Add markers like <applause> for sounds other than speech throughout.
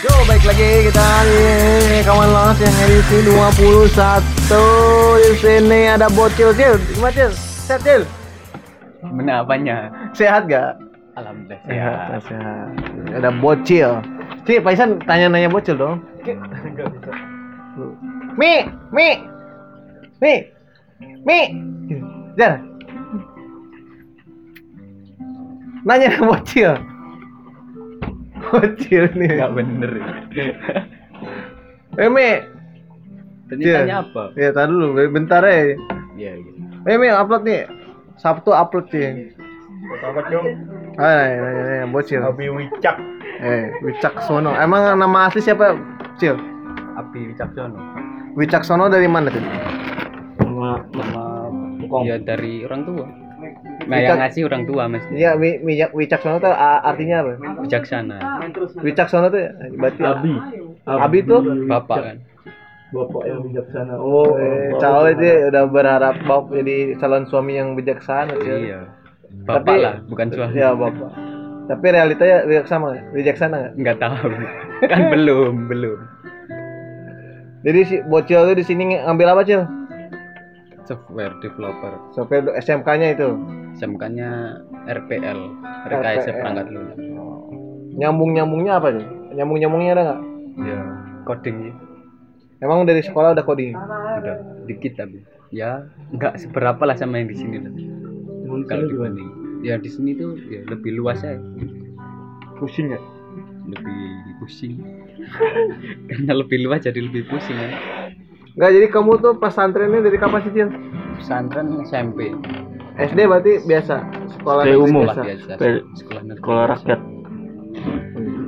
Yo, baik lagi kita nih kawan lawas yang edisi 21 di sini ada bocil cil, gimana cil? Sehat cil? Mana apanya? Sehat gak? Alhamdulillah Sehat, sehat. sehat. Ada bocil. Cil, Paisan tanya-nanya bocil dong. Mi, Mi, Mi, Mi, Jar. Nanya bocil. Bocil nih. Enggak bener. Eh. Tadi Cil. tanya apa? Ya, tar dulu, bentar ya. Iya, iya. Eh, Mi, upload nih. Sabtu upload sih. Apa dong? Hai, nanya, nanya, bocil. Abi Wicak. Eh, Wicaksono. Emang nama asli siapa, Cil? Api Wicaksono. Wicaksono dari mana tuh? Nama Nama Kong. ya dari orang tua. Nah, Wicak- yang ngasih orang tua mas. Iya, wi, wi- Wicaksono tuh a- artinya apa? Bijaksana. Wicaksono tuh berarti Abi. Abi tuh Bapak kan. Bapak yang bijaksana. Oh, eh, bapak. calon itu udah berharap bau jadi calon suami yang bijaksana, Cil. Iya. Bapak Tapi- lah, bukan suami. Ya, Bapak. Tapi realitanya bijaksana, nggak? bijaksana nggak? Enggak tahu. kan belum, belum. Jadi si bocil tuh di sini ngambil apa, Cil? Software developer. Sampai SMK-nya itu. SMK-nya RPL, rekayasa perangkat lunak. Nyambung-nyambungnya apa, Cil? Nyambung-nyambungnya ada nggak? Ya, coding ya. Emang dari sekolah udah coding? udah dikit tapi ya nggak seberapa lah sama yang di sini lah kalau dibanding ya di sini tuh ya lebih luas aja pusing ya? lebih pusing <laughs> karena lebih luas jadi lebih pusing kan Enggak, jadi kamu tuh pesantrennya dari kapan sih, Cil? pesantren SMP SD berarti biasa sekolah SD negeri umum. biasa. biasa sekolah negeri Sekolah rakyat.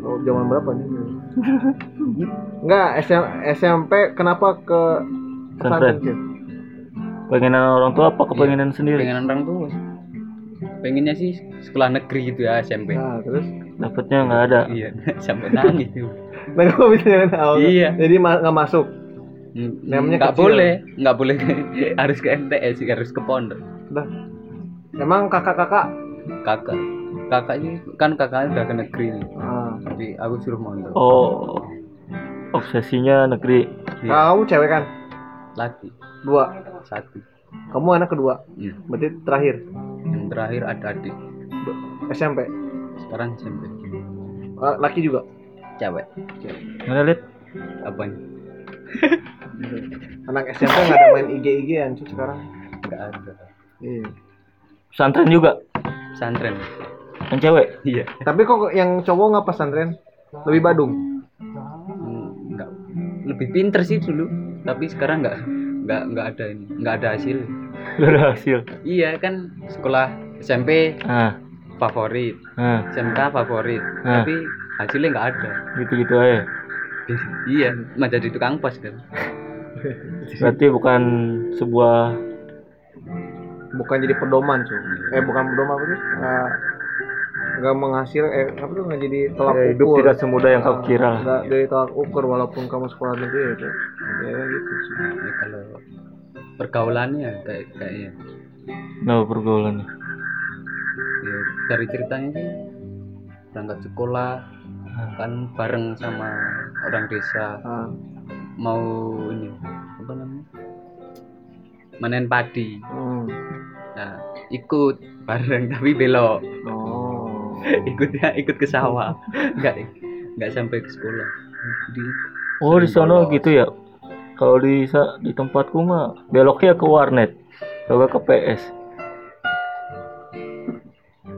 Oh, zaman berapa nih? Enggak, SM, SMP kenapa ke pesantren? Cil? Pengenan orang tua apa kepengenan sendiri? pengen orang tua pengennya sih sekolah negeri gitu ya SMP Nah, terus Dapatnya nggak ada. iya <laughs> sampai nangis tuh <laughs> nah, kamu bisa jangan tahu. Iya. Jadi nggak masuk. Hmm, Namanya nggak kecil. boleh nggak boleh <laughs> harus ke MTS harus ke pondok Dah. Emang kakak-kakak kakak kakaknya kan kakaknya udah ke negeri nih ah. jadi aku suruh mondok Oh, obsesinya negeri. Kakak kamu cewek kan? laki Dua. satu Kamu anak kedua. Iya. Berarti terakhir yang terakhir ada adik SMP. sekarang SMP Ah, Laki juga. cewek Mana lihat? apanya Anak SMP nggak ada main IG IG an sih sekarang. nggak ada Iya. Pesantren juga. pesantren Yang cewek. iya Tapi kok yang cowok nggak pesantren? Lebih Badung. Hmm, nggak lebih pinter sih dulu tapi sekarang nggak nggak nggak ada ini nggak ada hasil Gak ada hasil. iya kan sekolah SMP Ah, favorit ah, SMK favorit Ah. tapi hasilnya nggak ada gitu-gitu aja. Iya mah jadi tukang pos kan. Berarti bukan sebuah bukan jadi pedoman cuy eh bukan pedoman apa sih? Nggak nggak menghasil eh apa tuh nggak jadi tolak ya, hidup ukur. tidak semudah yang kau kira. nggak jadi tolak ukur walaupun kamu sekolah negeri itu ya gitu sih ya, kalau pergaulannya kayak kayaknya. Nah, pergaulannya. ya, dari ceritanya sih berangkat sekolah kan bareng sama orang desa ah, mau ini apa namanya manen padi hmm. nah ikut bareng tapi belok oh <laughs> ikutnya ikut ke sawah nggak nggak sampai ke sekolah jadi Oh, di bolos. gitu ya. Kalau di di tempatku mah beloknya ke warnet. Nggak ke PS.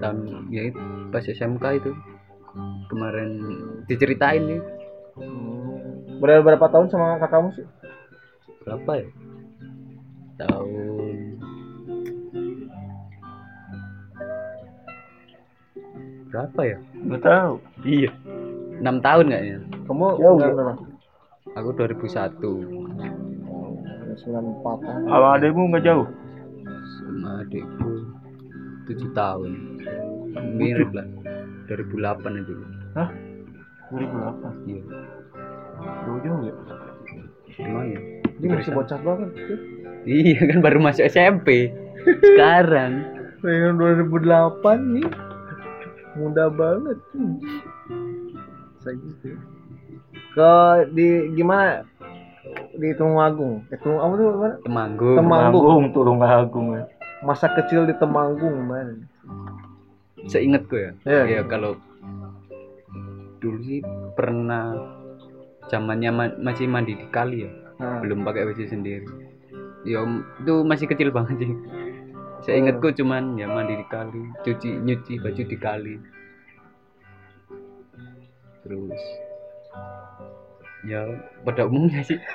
tahun ya itu pas SMK itu kemarin diceritain nih. Hmm. berapa berapa tahun sama kakakmu sih? Berapa ya? Tahun berapa ya? Nggak tahu. iya. Enam tahun kayaknya. Kamu Jauh, ya? berapa? Aku 2001 sembilan empat kan Abang adekmu nggak jauh. sama adikku tujuh tahun. Mirip lah 2008 itu Hah? 2008. iya Jauh-jauh ya. lumayan ini masih bocah banget sih. iya kan baru masuk SMP sekarang Tahun 2008 nih. Muda banget. Hmm. Segitu. Ke di gimana? Di Tulungagung. Eh, Tulung apa tuh mana? Temanggung Temanggung. Tulungagung ya. Masa kecil di Temanggung mana? Seingatku ya. Iya. ya kalau dulu sih pernah zamannya ma- masih mandi di kali ya. Nah, belum pakai WC sendiri. Ya itu masih kecil banget sih. Saya ingatku cuman ya mandi di kali cuci nyuci baju di kali. Terus ya pada umumnya sih. <laughs>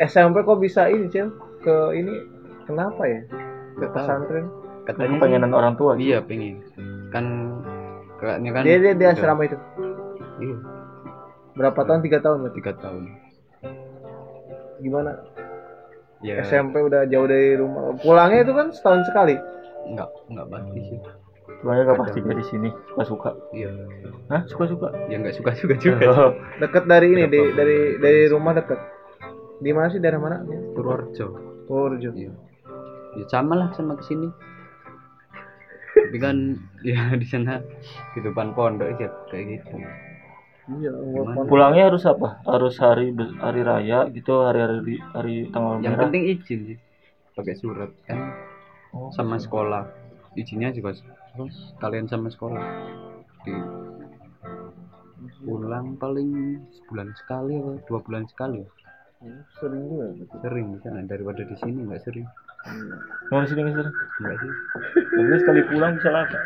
SMP kok bisa ini, Cil? Ke ini kenapa ya? Ke pesantren. katanya pengenan orang tua. iya pengen kan kakaknya kan Dia dia di udah- asrama itu. iya Berapa tahun? Tiga tahun tiga tahun Gimana? ya SMP udah jauh dari rumah. Pulangnya itu kan setahun sekali. nggak nggak pasti sih Tuanya gak pasti dari sini suka-suka. iya Hah, suka-suka? ya nggak suka suka juga Oh, Deket dari ini, di, dari dari rumah deket. Di mana sih daerah mana? Purworejo Purworejo. iya ya sama lah sama ke sini tapi kan <laughs> ya di sana di depan pondok ya kayak gitu. Iya? Pulangnya harus apa? Harus hari hari raya gitu, hari-hari hari tanggal yang merah. penting izin sih pakai surat kan. Oh, sama sekolah. Izinnya juga terus kalian sama sekolah. Di pulang paling sebulan sekali atau dua bulan sekali. Sering juga. sering di sana daripada di sini nggak sering Mau di sini nggak sih? nggak sih Jadi sekali pulang bisa lama. <laughs>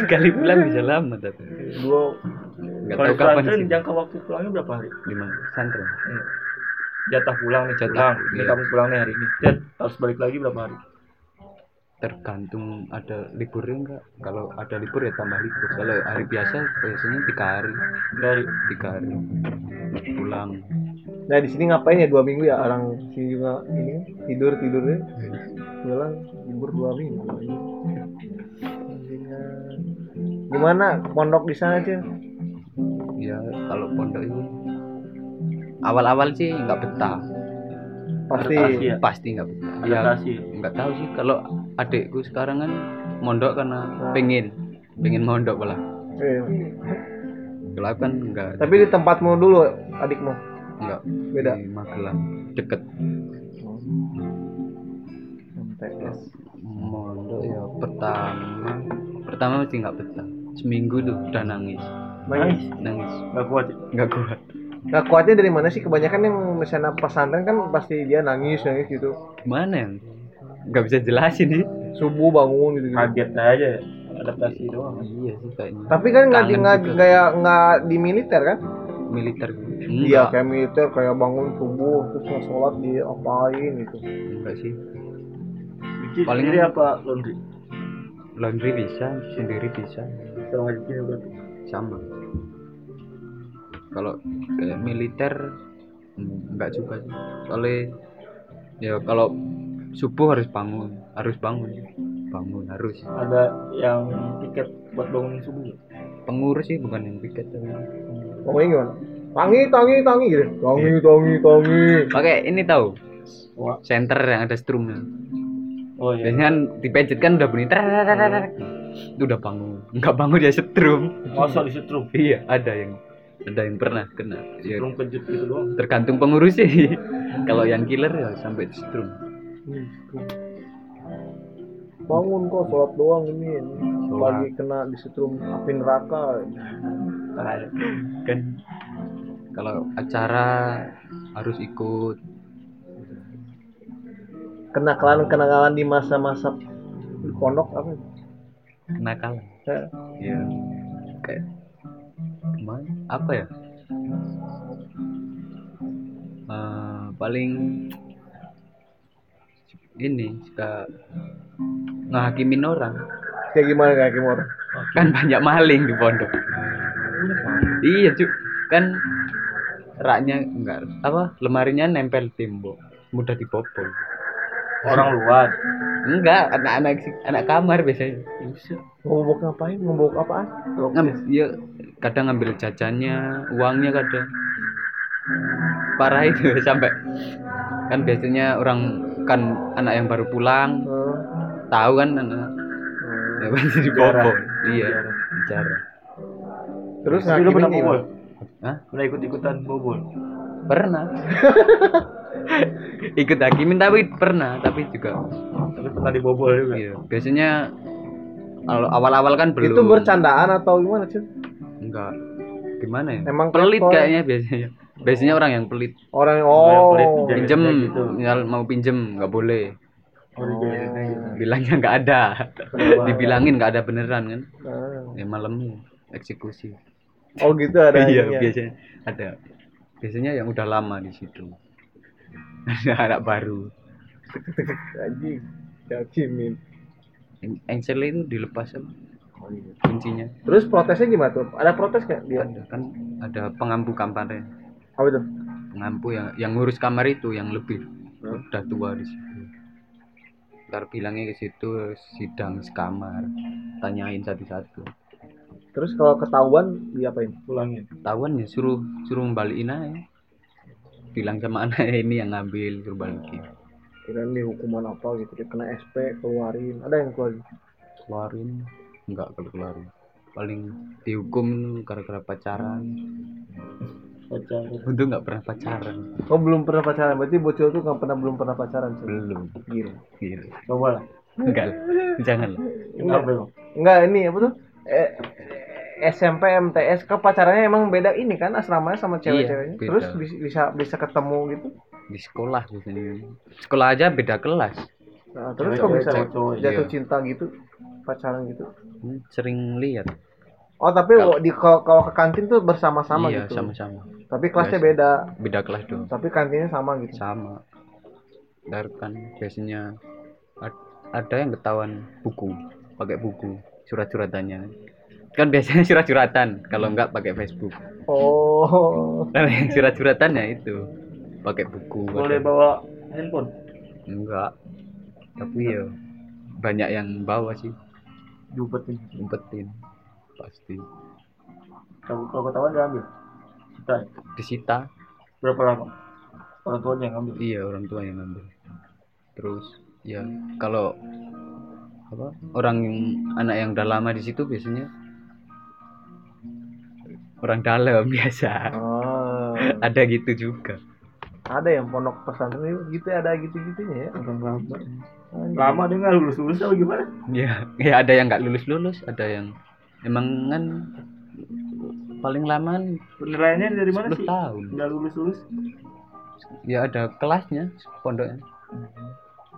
sekali pulang bisa lama tapi Dua. nggak Kalau tahu kapan sih jangka waktu pulangnya berapa hari? di mana santren Jatah pulang nih, Jatah, pulang. Ini iya. kamu pulang nih hari ini. Jat, harus balik lagi berapa hari? Tergantung ada liburnya enggak. Kalau ada libur ya tambah libur. Kalau hari biasa biasanya tiga hari. Hari. tiga hari. Pulang. Nah di sini ngapain ya? Dua minggu ya? Orang sini juga ini tidur tidurnya pulang libur dua minggu. Gimana? Pondok di sana sih? ya kalau pondok itu awal-awal sih nggak betah Pasti Adaptasi ya? pasti nggak betah ya nggak tahu sih kalau adikku sekarang kan mondok karena Nah. pengen pengen mondok malah kalau aku kan nggak tapi di tempatmu dulu adikmu nggak beda. di Magelang deket MTS. mondok ya pertama pertama masih nggak betah seminggu tuh udah nangis Nangis. nangis Gak kuat. ya? nggak kuat Nah kuatnya dari mana sih? Kebanyakan yang misalnya pesantren kan pasti dia nangis nangis gitu. gimana ya nggak bisa jelasin sih Subuh bangun gitu. -gitu. Kaget aja. Adaptasi doang. iya sih kayaknya Tapi kan nggak di nggak kayak nggak di militer kan? militer Iya kayak militer kayak bangun subuh terus nggak sholat di apain gitu. enggak sih Bikin Paling- sendiri apa laundry? laundry bisa sendiri bisa berarti. sama kalau kayak militer hmm, enggak juga sih soalnya ya kalau subuh harus bangun harus bangun bangun harus Ada yang tiket buat bangunin subuh. pengurus sih bukan yang piket tapi Pokoknya gimana? Tangi tangi tangi gitu. Tangi tangi tangi. pakai ini tahu center yang ada strumnya Oh iya. biasanya kan dipencet kan udah bunyi itu udah bangun nggak bangun ya setrum Masa disetrum? iya ada yang ada yang pernah kena ya, kejut gitu doang. tergantung pengurus sih <laughs> kalau yang killer ya sampai di setrum Bangun kok sholat doang ini. Lagi kena disetrum api neraka. kan kalau acara harus ikut Kenakalan kenakalan di masa-masa pondok apa? kenakalan Ya. ya kayak gimana apa ya? Eh, paling ini suka ngehakimin orang. Kayak gimana kayak gimana? kan banyak maling di pondok. Iya cu kan raknya enggak apa lemarinya nempel tembok mudah dibobol. Orang luar. Enggak anak-anak anak kamar biasanya Ngobok ngapain? Ngobok apaan? Ngam, ya kadang ngambil jajannya uangnya kadang parah itu <laughs> sampai kan biasanya orang kan anak yang baru pulang Oh. tahu kan anak ya pasti dibobo iya bicara Terus Tapi lu pernah bobol? Hah? Pernah ikut-ikutan bobol? Pernah <laughs> ikut hakimin tapi pernah tapi juga Tapi pernah dibobol juga? iya biasanya kalau awal-awal kan belum Itu bercandaan atau gimana sih? enggak gimana ya Emang pelit klepon. kayaknya biasanya biasanya orang yang pelit Orang yang Orang yang pelit oh. Pinjem gitu. mau pinjem nggak boleh Oh, dibiarinnya gitu. bilangnya nggak ada Kenapa? dibilangin nggak ada beneran kan Ah. ya malamnya eksekusi Oh gitu ada <laughs> iya biasanya ada biasanya yang udah lama di situ ada anak baru Anjing. Hakimin. Eng- engsel itu dilepas sama Oh, iya. kuncinya Terus protesnya gimana tuh? Ada protes nggak dia? ada kan ada pengampu kamarnya Apa itu? pengampu yang yang ngurus kamar itu yang lebih Hmm. udah tua di situ ntar bilangnya ke situ sidang sekamar tanyain satu-satu Terus kalau ketahuan diapain? Pulangin. tahuan ya suruh suruh balikin aja bilang sama <laughs> anak ini yang ngambil suruh balikin Kirain di hukuman apa gitu, dia kena SP keluarin. Ada yang keluarin. keluarin enggak kalau keluarin paling dihukum gara-gara pacaran Pacar. untung nggak pernah pacaran Oh belum pernah pacaran, berarti bocil tuh nggak pernah belum pernah pacaran sih. belum Gila. gitu Coba lah. enggak lah. jangan lah Kenapa emang? Enggak ini apa tuh? Eh, SMP MTS ke pacarannya emang beda ini kan asramanya sama cewek-ceweknya. beda. Terus bis- bisa bisa ketemu gitu. di sekolah biasanya sekolah aja beda kelas Nah, terus kok bisa cowok-cowok, jatuh iya. cinta gitu pacaran gitu? Hmm, sering lihat Oh tapi Kalau- di kalau ke kantin tuh bersama-sama iya gitu. sama-sama Tapi kelasnya Biasa. beda. beda kelas dong Tapi kantinnya sama gitu. sama Ntar kan biasanya ad- ada yang ketahuan buku pakai buku surat-suratannya kan biasanya surat-suratan kalau enggak pakai Facebook Oh. Nah, yang surat-suratannya itu pakai buku Boleh ada- bawa handphone? enggak tapi ya banyak yang bawa sih Diumpetin. umpetin pasti Kalau kalau ketahuan diambil. Kita disita berapa lama? Orang tuanya yang ngambil. iya orang tua yang ngambil terus ya kalau apa orang yang anak yang udah lama di situ biasanya orang dalam <laughs> biasa Oh. ada gitu juga Ada yang pondok pesantren itu gitu ada gitu-gitunya ya. Orang lama. Lama dia nggak lulus lulus apa gimana? ya ya ada yang nggak lulus lulus ada yang emang kan paling lama Penilaiannya dari mana 10 sih? tahun Nggak lulus lulus? ya ada kelasnya pondoknya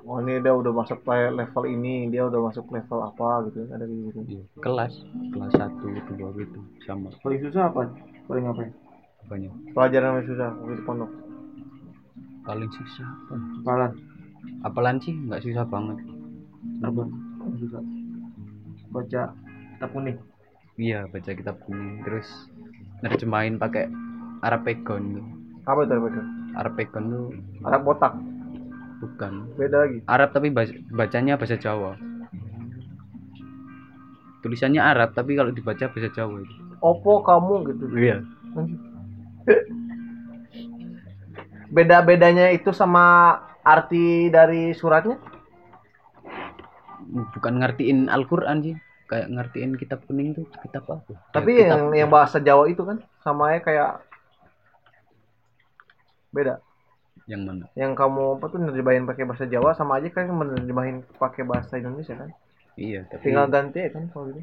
Oh ini dia udah masuk le- level ini, dia udah masuk level apa gitu ada gitu. Iya, kelas kelas satu dua gitu sama Paling susah apa? Paling apa? banyak Pelajaran yang susah waktu di pondok. paling susah apa Hafalan. apalan sih nggak susah banget Apa? Susah. Baca kitab kuning. iya baca kitab kuning terus nerjemahin pakai Arapegon Apa itu apa Arapegon tuh Arab botak. Bukan Beda lagi. Arab tapi bas- bacanya bahasa Jawa tulisannya Arab tapi kalau dibaca bahasa Jawa itu Opo kamu gitu. iya Beda-bedanya itu sama arti dari suratnya? bukan ngertiin Al-Quran sih kayak ngertiin kitab kuning tuh kitab apa Tapi Ya, yang kitab- yang bahasa Jawa itu kan sama kayak beda. Yang mana Yang kamu apa tuh nerjemahin pakai bahasa Jawa sama aja kan menerjemahin pakai bahasa Indonesia kan? iya tapi Tinggal ganti ya kan kalau gitu.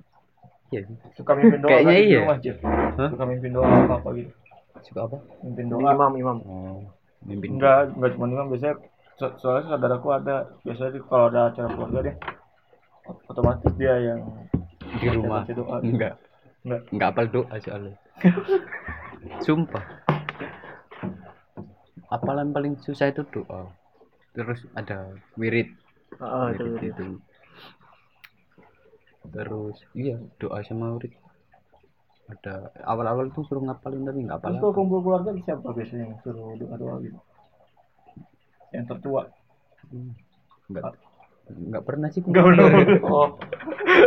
iya. Suka mimpin doa Kayaknya kan iya. Hah? Suka mimpin doa apa apa gitu. suka apa Mimpin doa. imam imam. oh mimpin Enggak, enggak cuma imam biasanya so- soalnya saudaraku ada biasanya kalau ada acara keluarga deh otomatis dia yang di rumah doa. enggak Enggak. enggak apal doa soalnya <laughs> sumpah apalan paling susah itu doa terus ada wirid itu, wirid itu. terus iya doa sama wirid ada awal-awal tuh suruh ngapalin tapi nggak Terus apal kalau kumpul keluarga siapa biasanya yang suruh doa doa gitu? Yang tertua. nggak nggak pernah sih Enggak pernah. <laughs> Oh,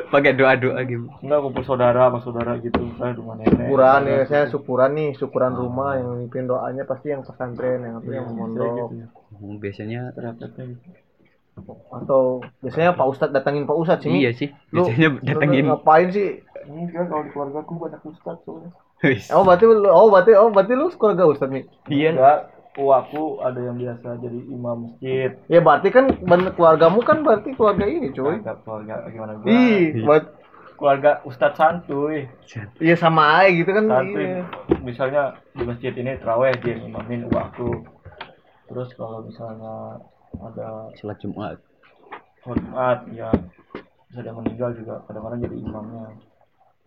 pakai doa doa gitu. Enggak kumpul saudara sama saudara gitu. Saya rumah nenek. syukuran ya saya syukuran nih syukuran rumah. Yang mimpin doanya pasti yang pesantren yang Iya, yang mondok. gitu ya. Hmm, biasanya Ternyata gitu. atau biasanya Pak Ustadz datangin Pak Ustadz sini iya sih lu biasanya lu datengin ngapain sih? Enggak, kalau di keluarga aku banyak ustad soalnya. Oh berarti lu oh berarti oh berarti lu keluarga Ustadz nih iya. Enggak, uaku ada yang biasa jadi imam masjid. ya berarti kan keluargamu kan berarti keluarga ini cuy Keluarga, keluarga gimana gua? ih buat Keluarga ustad santuy. iya sama aja gitu kan Santuy. iya. Misalnya di masjid ini terawih dia imamin uaku. Terus kalau misalnya ada sholat jumat hormat ya bisa dia meninggal juga kadang-kadang jadi imamnya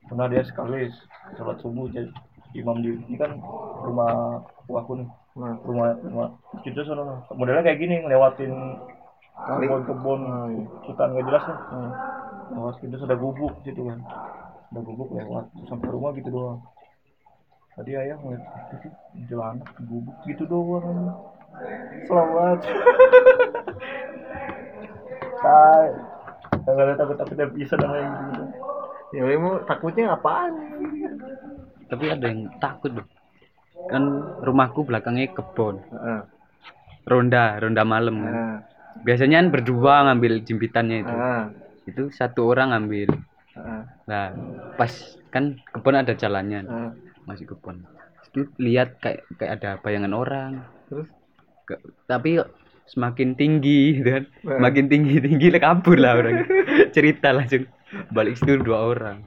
pernah dia sekali sholat subuh jadi imam di ini kan rumah uaku nih rumah rumah itu sana modelnya kayak gini ngelewatin Kali. kebun-kebun. Ah, iya. hutan nggak jelas lah Hmm. lewat itu sudah gubuk situ kan sudah gubuk lewat sampai rumah gitu doang. Tadi ayah ngeliat "Apa sih jalan gubuk gitu doang. Selamat. <laughs> Hai nggak ada takut takut dia bisa dan lain gitu ya mau takutnya apaan? Tapi ada yang takut loh kan rumahku belakangnya kebon. Heeh. ronda ronda malam kan. Biasanya kan berdua ngambil jimpitannya itu. Itu satu orang ngambil. Heeh. nah pas kan kebun ada jalannya. Masih kebun itu lihat kayak kayak ada bayangan orang. Terus? Ke- tapi semakin tinggi gitu kan. Eh. makin tinggi tinggi lah kabur lah orang. <laughs> Cerita langsung. Balik situ dua orang.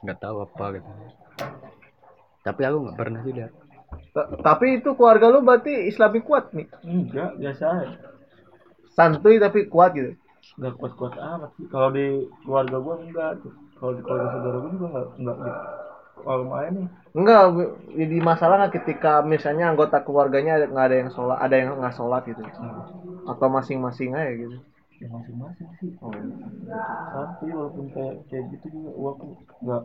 Nggak tahu apa gitu tapi aku nggak pernah sih lihat Ta- tapi itu keluarga lu berarti Islami kuat nih enggak biasa aja. Santuy tapi kuat gitu? Nggak kuat-kuat amat sih. Kalau di keluarga gua enggak tuh. Kalau di keluarga saudara gua juga enggak enggak gitu. Kalau main nih. Enggak jadi masalah nggak ketika misalnya anggota keluarganya ada- nggak ada yang sholat ada yang nggak sholat gitu. Atau masing-masing aja gitu. Ya masing-masing sih. Oh, iya. santai walaupun kayak kayak gitu juga aku nggak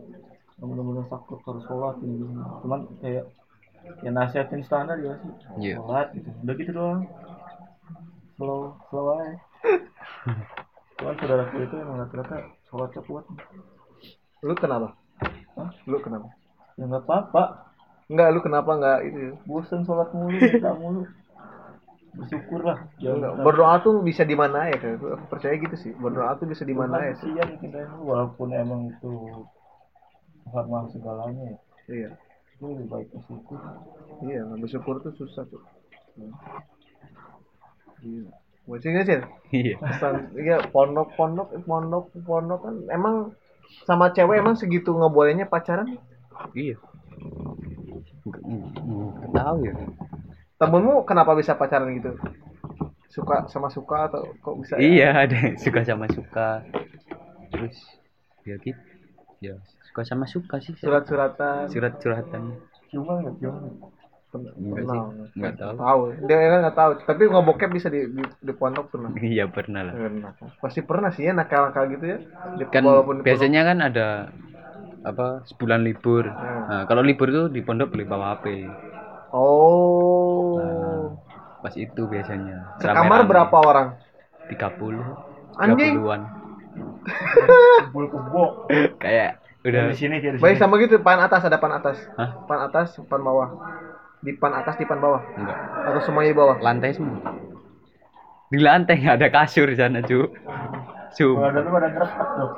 nggak benar-benar takut harus sholat ini gini. cuman kayak ya nasihatin standar ya sih. Iya. sholat gitu. Udah gitu doang. Slow slow aja. <laughs> Cuman saudaraku itu emang rata-rata sholatnya kuat. Lu kenapa? Hah? lu kenapa? Ya nggak apa-apa. Enggak lu kenapa enggak itu bosan sholat mulu minta mulu. Bersyukur lah. Enggak, berdoa tuh bisa di mana ya? Kan aku percaya gitu sih. Berdoa tuh bisa di mana ya sih? Kasihan kita ini walaupun emang itu hormat segalanya ya. Iya. Itu lebih baik bersyukur iya bersyukur tuh susah tuh. Iya. Masih nggak sih? iya. Pesan, iya pondok pondok pondok pondok kan emang sama cewek emang segitu ngebolehnya pacaran? Iya. Nggak tahu ya. Temenmu kenapa bisa pacaran gitu? Suka sama suka atau kok bisa iya ada suka sama suka. Terus ya gitu. Ya suka sama suka sih. Surat-suratan. Surat suratan cuma nggak cuma Enggak sih, nggak tahu. tahu. Dia kan nggak tahu. Tapi ngebokep bisa di, di, di pondok pernah. Iya pernah lah. Pernah. pasti pernah sih ya nakal-nakal gitu ya. Di, kan walaupun di biasanya kan ada apa sebulan libur. Hmm. nah, kalau libur tuh di pondok boleh bawa HP oh. Nah, pas itu biasanya. Sekamar berapa orang? 30 Anjing. 30-an <laughs> kumpul kebo. Kayak udah. Di sini di baik sini. sama gitu pan atas ada pan atas. Hah? pan atas pan bawah. Di pan atas di pan bawah. Enggak. Atau semuanya di bawah? Lantai semua. Di lantai nggak ada kasur di sana cu kalau ada tuh pada gerepak tuh.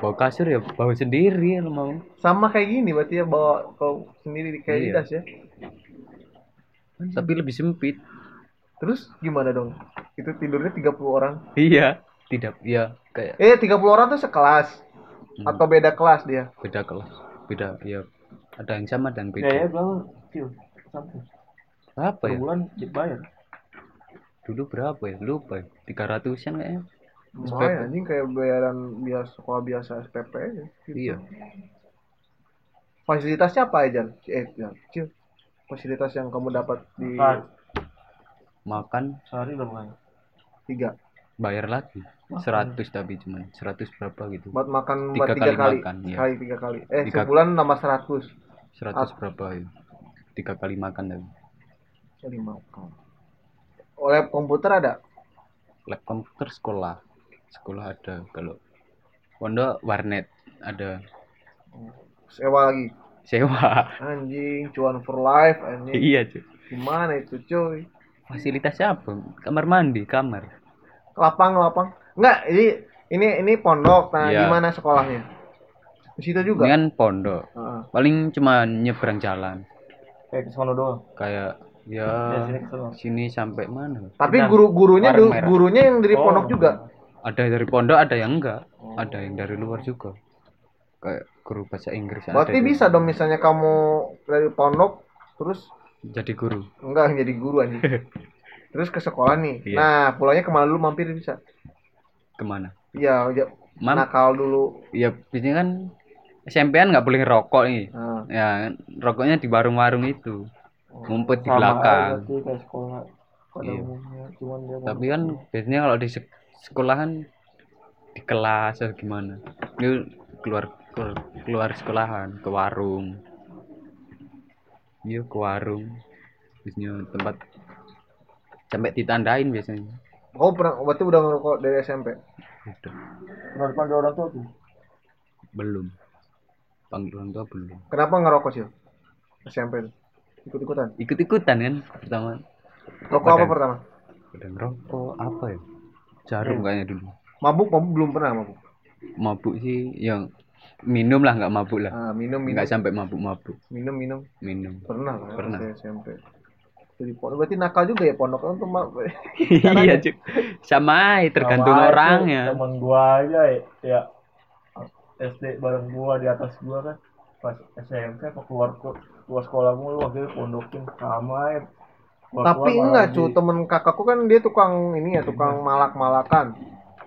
Bawa kasur ya bawa sendiri kalau mau. Sama kayak gini berarti ya bawa kau sendiri kayak Iya. di tas ya. Tapi lebih sempit. Terus gimana dong? Itu tidurnya 30 orang. Iya. Tidak ya kayak eh 30 orang tuh sekelas Hmm. atau beda kelas dia? Beda kelas. Beda ya. Ada yang sama dan ya ya beda bilang kecil. Sampai berapa ya? Bulan dibayar. Dulu berapa ya? Lupa ya. Tiga ratusan kayaknya. Lumayan anjing kayak bayaran biasa sekolah biasa SPP aja. gitu. iya. Fasilitasnya apa aja? Eh, ya, Cil. Fasilitas yang kamu dapat di Makan. sehari udah makan tiga. bayar lagi seratus tapi cuman seratus berapa gitu Buat makan Tiga buat tiga kali kali. makan, iya. Sekali tiga kali. Eh, Tiga- sebulan nambah seratus. seratus berapa ya tiga kali makan tapi Kali makan. Oleh komputer ada? lab komputer sekolah sekolah ada kalau pondok warnet ada Sewa lagi. sewa Anjing, cuan for life anjing. iya cuy Gimana itu, cuy? fasilitasnya apa kamar mandi kamar Lapang, lapang. Enggak, ini ini ini pondok. Nah, Iya. gimana sekolahnya? Di situ juga. ini kan pondok Heeh. paling cuma nyebrang jalan kayak ke sono doang kayak ya ya sini sini sampai mana Tapi guru-gurunya gurunya yang dari Oh. pondok juga. ada dari pondok ada yang enggak Oh. ada yang dari luar juga kayak guru bahasa Inggris ada Berarti juga. bisa dong misalnya kamu dari pondok terus jadi guru enggak jadi guru anjing. <laughs> terus ke sekolah nih. Iya. Nah, pulangnya ke mana dulu mampir bisa? Ke mana? Iya, ya, mam? nakal dulu. ya biasanya kan SMP-an nggak boleh ngerokok nih. Nah, ya rokoknya di warung-warung itu. Ngumpet di belakang. kayak sekolah Iya. umumnya cuman dia tapi kan biasanya kalau di sek- sekolah kan di kelas atau gimana? Ini keluar keluar, keluar sekolahan ke warung. Iya ke warung. Biasanya tempat sampai ditandain biasanya. Kau pernah berarti udah ngerokok dari SMP? Udah pernah dipanggil orang tua tuh belum panggil orang tua belum Kenapa ngerokok sih? SMP tuh? Ikut-ikutan. ikut-ikutan kan pertama Rokok apa pertama? udah ngerokok apa ya jarum kayaknya dulu Mabuk, mabuk belum pernah mabuk. mabuk sih yang minum lah nggak mabuk lah Ah, minum, minum, nggak sampai mabuk-mabuk minum, minum. minum Pernah lah. Pernah. SMP. Pondok. Berarti nakal juga ya pondok? Kan tuh ma- <laughs> iya Cuk. sama tergantung Sama aja, orangnya temen gua aja ya, ya SD bareng gua di atas gua kan. Pas SMP apa keluar keluar sekolah mulu akhirnya pondokin. Sama ya Keluar-keluar Tapi malah enggak di- cu, temen kakakku kan dia tukang ini ya, tukang malak-malakan.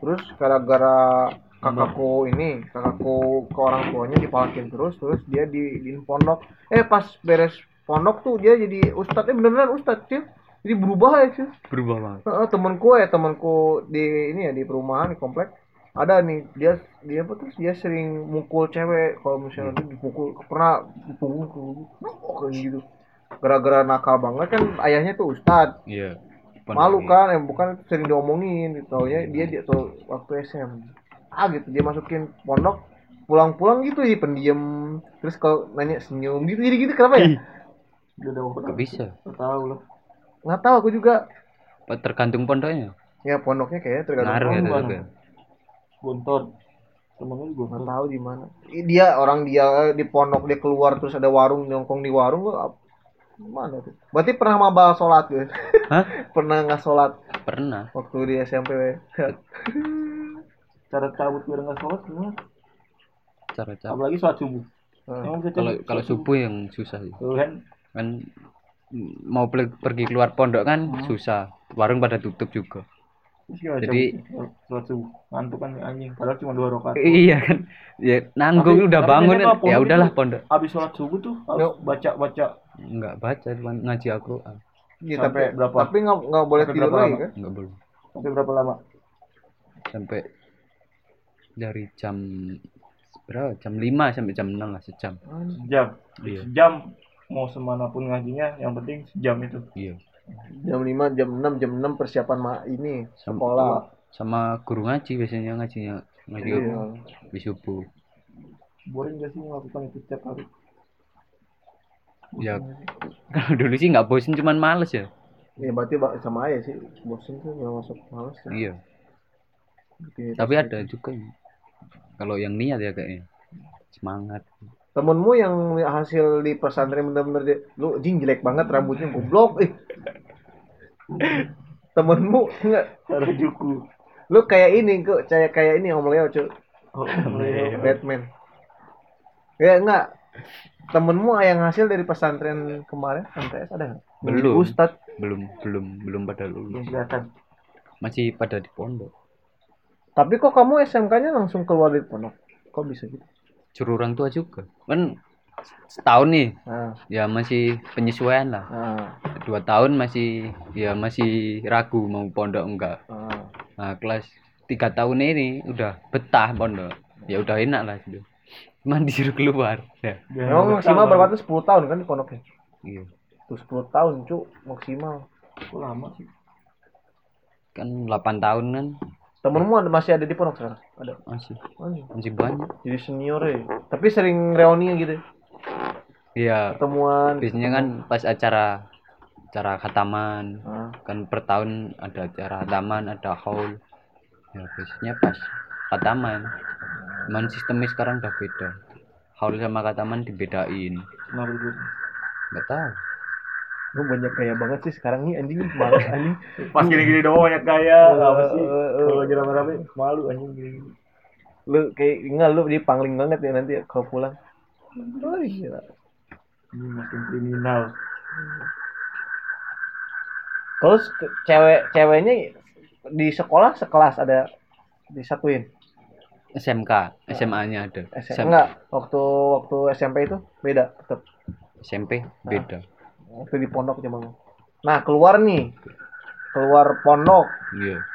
Terus gara-gara kakakku ini, kakakku ke orang tuanya dipalakin terus, terus dia di, di pondok. Eh pas beres pondok tuh dia jadi ustadz, eh beneran ustadz cuy. Jadi berubah ya cuy. berubah banget. Heeh, temanku ya temanku di ini ya di perumahan di komplek. Ada nih dia dia apa tuh dia sering mukul cewek. Kalau misalnya dia dipukul pernah dipukul oh, kayak gitu. Gara-gara nakal banget kan ayahnya tuh ustad iya. Malu kan? eh, bukan sering diomongin gitu. Ya dia dia tuh waktu SM ah gitu. Dia masukin pondok pulang-pulang gitu jadi pendiam. Terus kalau nanya senyum gitu jadi gitu kenapa ya udah mau kok bisa. Nggak tahu lah. Nggak tahu aku juga. Apa tergantung pondoknya? Ya pondoknya kayaknya tergantung ngaruh ya mana? ya gontor. Temennya juga nggak tahu di mana. Dia orang dia eh, di pondok dia keluar terus ada warung nongkrong di warung mana tuh? Berarti pernah mabal sholat ya Hah? <laughs> pernah nggak sholat? Pernah. Waktu di SMP <laughs> cara cabut biar nggak sholat gimana? Cara cara apalagi sholat subuh. Nah, bisa kalau cabut? kalau subuh yang susah sih. Kan kan mau pergi keluar pondok kan susah. Warung pada tutup juga. Gimana Jadi- subuh ngantuk kan anjing. Padahal cuma dua rakaat iya kan. Ya nanggung Tapi- udah tapi bangun kan. ya pondok udahlah itu- pondok. Habis sholat subuh tuh baca baca nggak baca cuma ngaji Al-Quran. Iya, Sampai tapi berapa? tapi nggak nggak boleh Sampai tidur lagi kan? Nggak boleh. Sampai berapa lama? Sampai dari jam berapa? Jam 5 sampai jam 6 lah sejam. Jam iya. Jam mau semanapun ngajinya yang penting sejam itu. Iya. Jam 5 jam 6 jam 6 persiapan ma ini Sama- sekolah. sama guru ngaji biasanya ngajinya ngaji Iya. di subuh. Boring gak sih melakukan itu setiap hari? Ya kalau dulu sih nggak bosen cuman males ya. Ya berarti sama aja sih. Bosen tuh nggak masuk males ya. iya. Rutinitas tapi ada juga yang kalau yang niat ya kayaknya. Semangat temenmu yang hasil di pesantren bener-bener dia, lu jing jelek banget rambutnya goblok. Eh temenmu enggak. Harajuku lu kayak ini kok kayak kayak ini om Leo cuy oh, Leo. Batman. Ya enggak. Temenmu yang hasil dari pesantren kemarin MTS ada nggak Menjadi Belum. Ustadz. Belum belum belum pada lulus. Kelihatan. Masih pada di pondok. Tapi kok kamu SMK-nya langsung keluar dari pondok? Kok bisa gitu suruh orang tua juga. Kan setahun nih. Nah, ya masih penyesuaian lah. Nah, dua tahun masih ya masih ragu mau pondok enggak. Nah. nah kelas tiga tahun ini udah betah pondok. Ya udah enak lah gitu cuman <laughs> disuruh keluar. Ya. Biar Emang nggak maksimal berapa tuh? 10 tahun kan di pondoknya? iya. Tuh 10 tahun cu maksimal. Kok lama sih? Kan 8 tahun kan Temenmu ada, masih ada di pondok sekarang? Ada. masih iya. masih banyak Jadi senior ya. Tapi sering reuni gitu. iya Pertemuan. biasanya kan pas acara acara khataman Ah, kan per tahun ada acara khataman ada haul ya biasanya pas khataman cuman sistemnya sekarang udah beda haul sama khataman dibedain Kenapa gitu? nggak tahu lu banyak gaya banget sih sekarang nih anjing <laughs> malas anjing. Pas gini-gini doang banyak gaya, apa sih? Eh, eh, Kalau lagi rame-rame malu anjing gini. lu kayak enggak lu di pangling banget ya nanti kalau pulang. Oh iya. Ini makin kriminal. Terus cewek ceweknya di sekolah sekelas ada disatuin. SMK SMA nya ada Sem- enggak waktu waktu SMP itu beda tetap SMP beda waktu di pondok cuma nah keluar nih. Keluar pondok. Iya.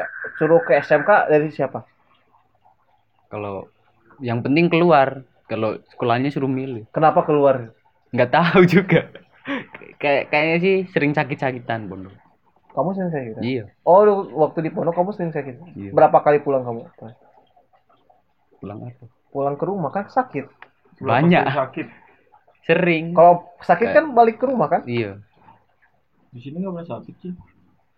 Eh, suruh ke SMK dari siapa? Kalau yang penting keluar. Kalau sekolahnya suruh milih. Kenapa keluar? Nggak tahu juga. Kayak kayaknya sih sering sakit-sakitan pondok kamu sering sakit? Iya. Oh waktu di pondok kamu sering sakit? Iya. berapa kali pulang kamu? Pulang apa? Pulang ke rumah kan sakit. Banyak. Sakit. Sering kalau sakit kan balik ke rumah kan iya Di sini nggak pernah sakit sih.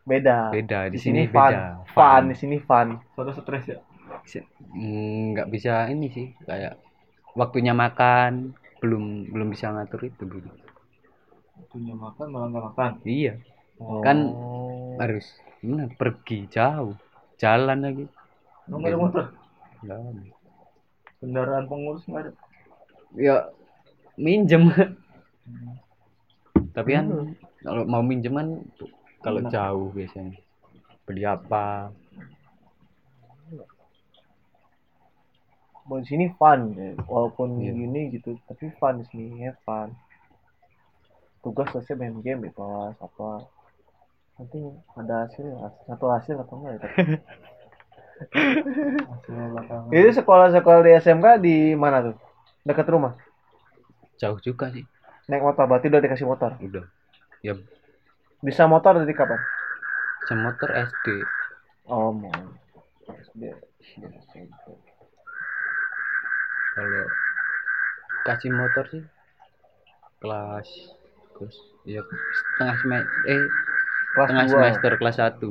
beda beda di, di sini, sini fun beda fun di sini fun Soalnya stres ya. Mm, nggak bisa ini sih kayak waktunya makan belum belum bisa ngatur itu dulu Waktunya makan malah nggak makan. iya Oh. Kan harus gimana pergi jauh jalan lagi nggak ada motor. Nggak ada. Kendaraan pengurus nggak ada. ya minjem <laughs> tapi kan Hmm. kalau mau minjem kan kalau jauh biasanya beli apa Mau di sini fun ya. walaupun Iya. gini gitu tapi fun di sini have fun tugas selesai main game bebas apa nanti ada hasil satu hasil atau enggak ya. <laughs> Itu sekolah-sekolah di SMK di mana tuh? Dekat rumah. Jauh juga sih Naik motor, berarti udah dikasih motor. udah ya Bisa motor dari kapan? jam motor SD Oh, mau. SD, kalau kasih motor sih kelas terus ya setengah semester eh Kelas setengah 2. semester kelas 1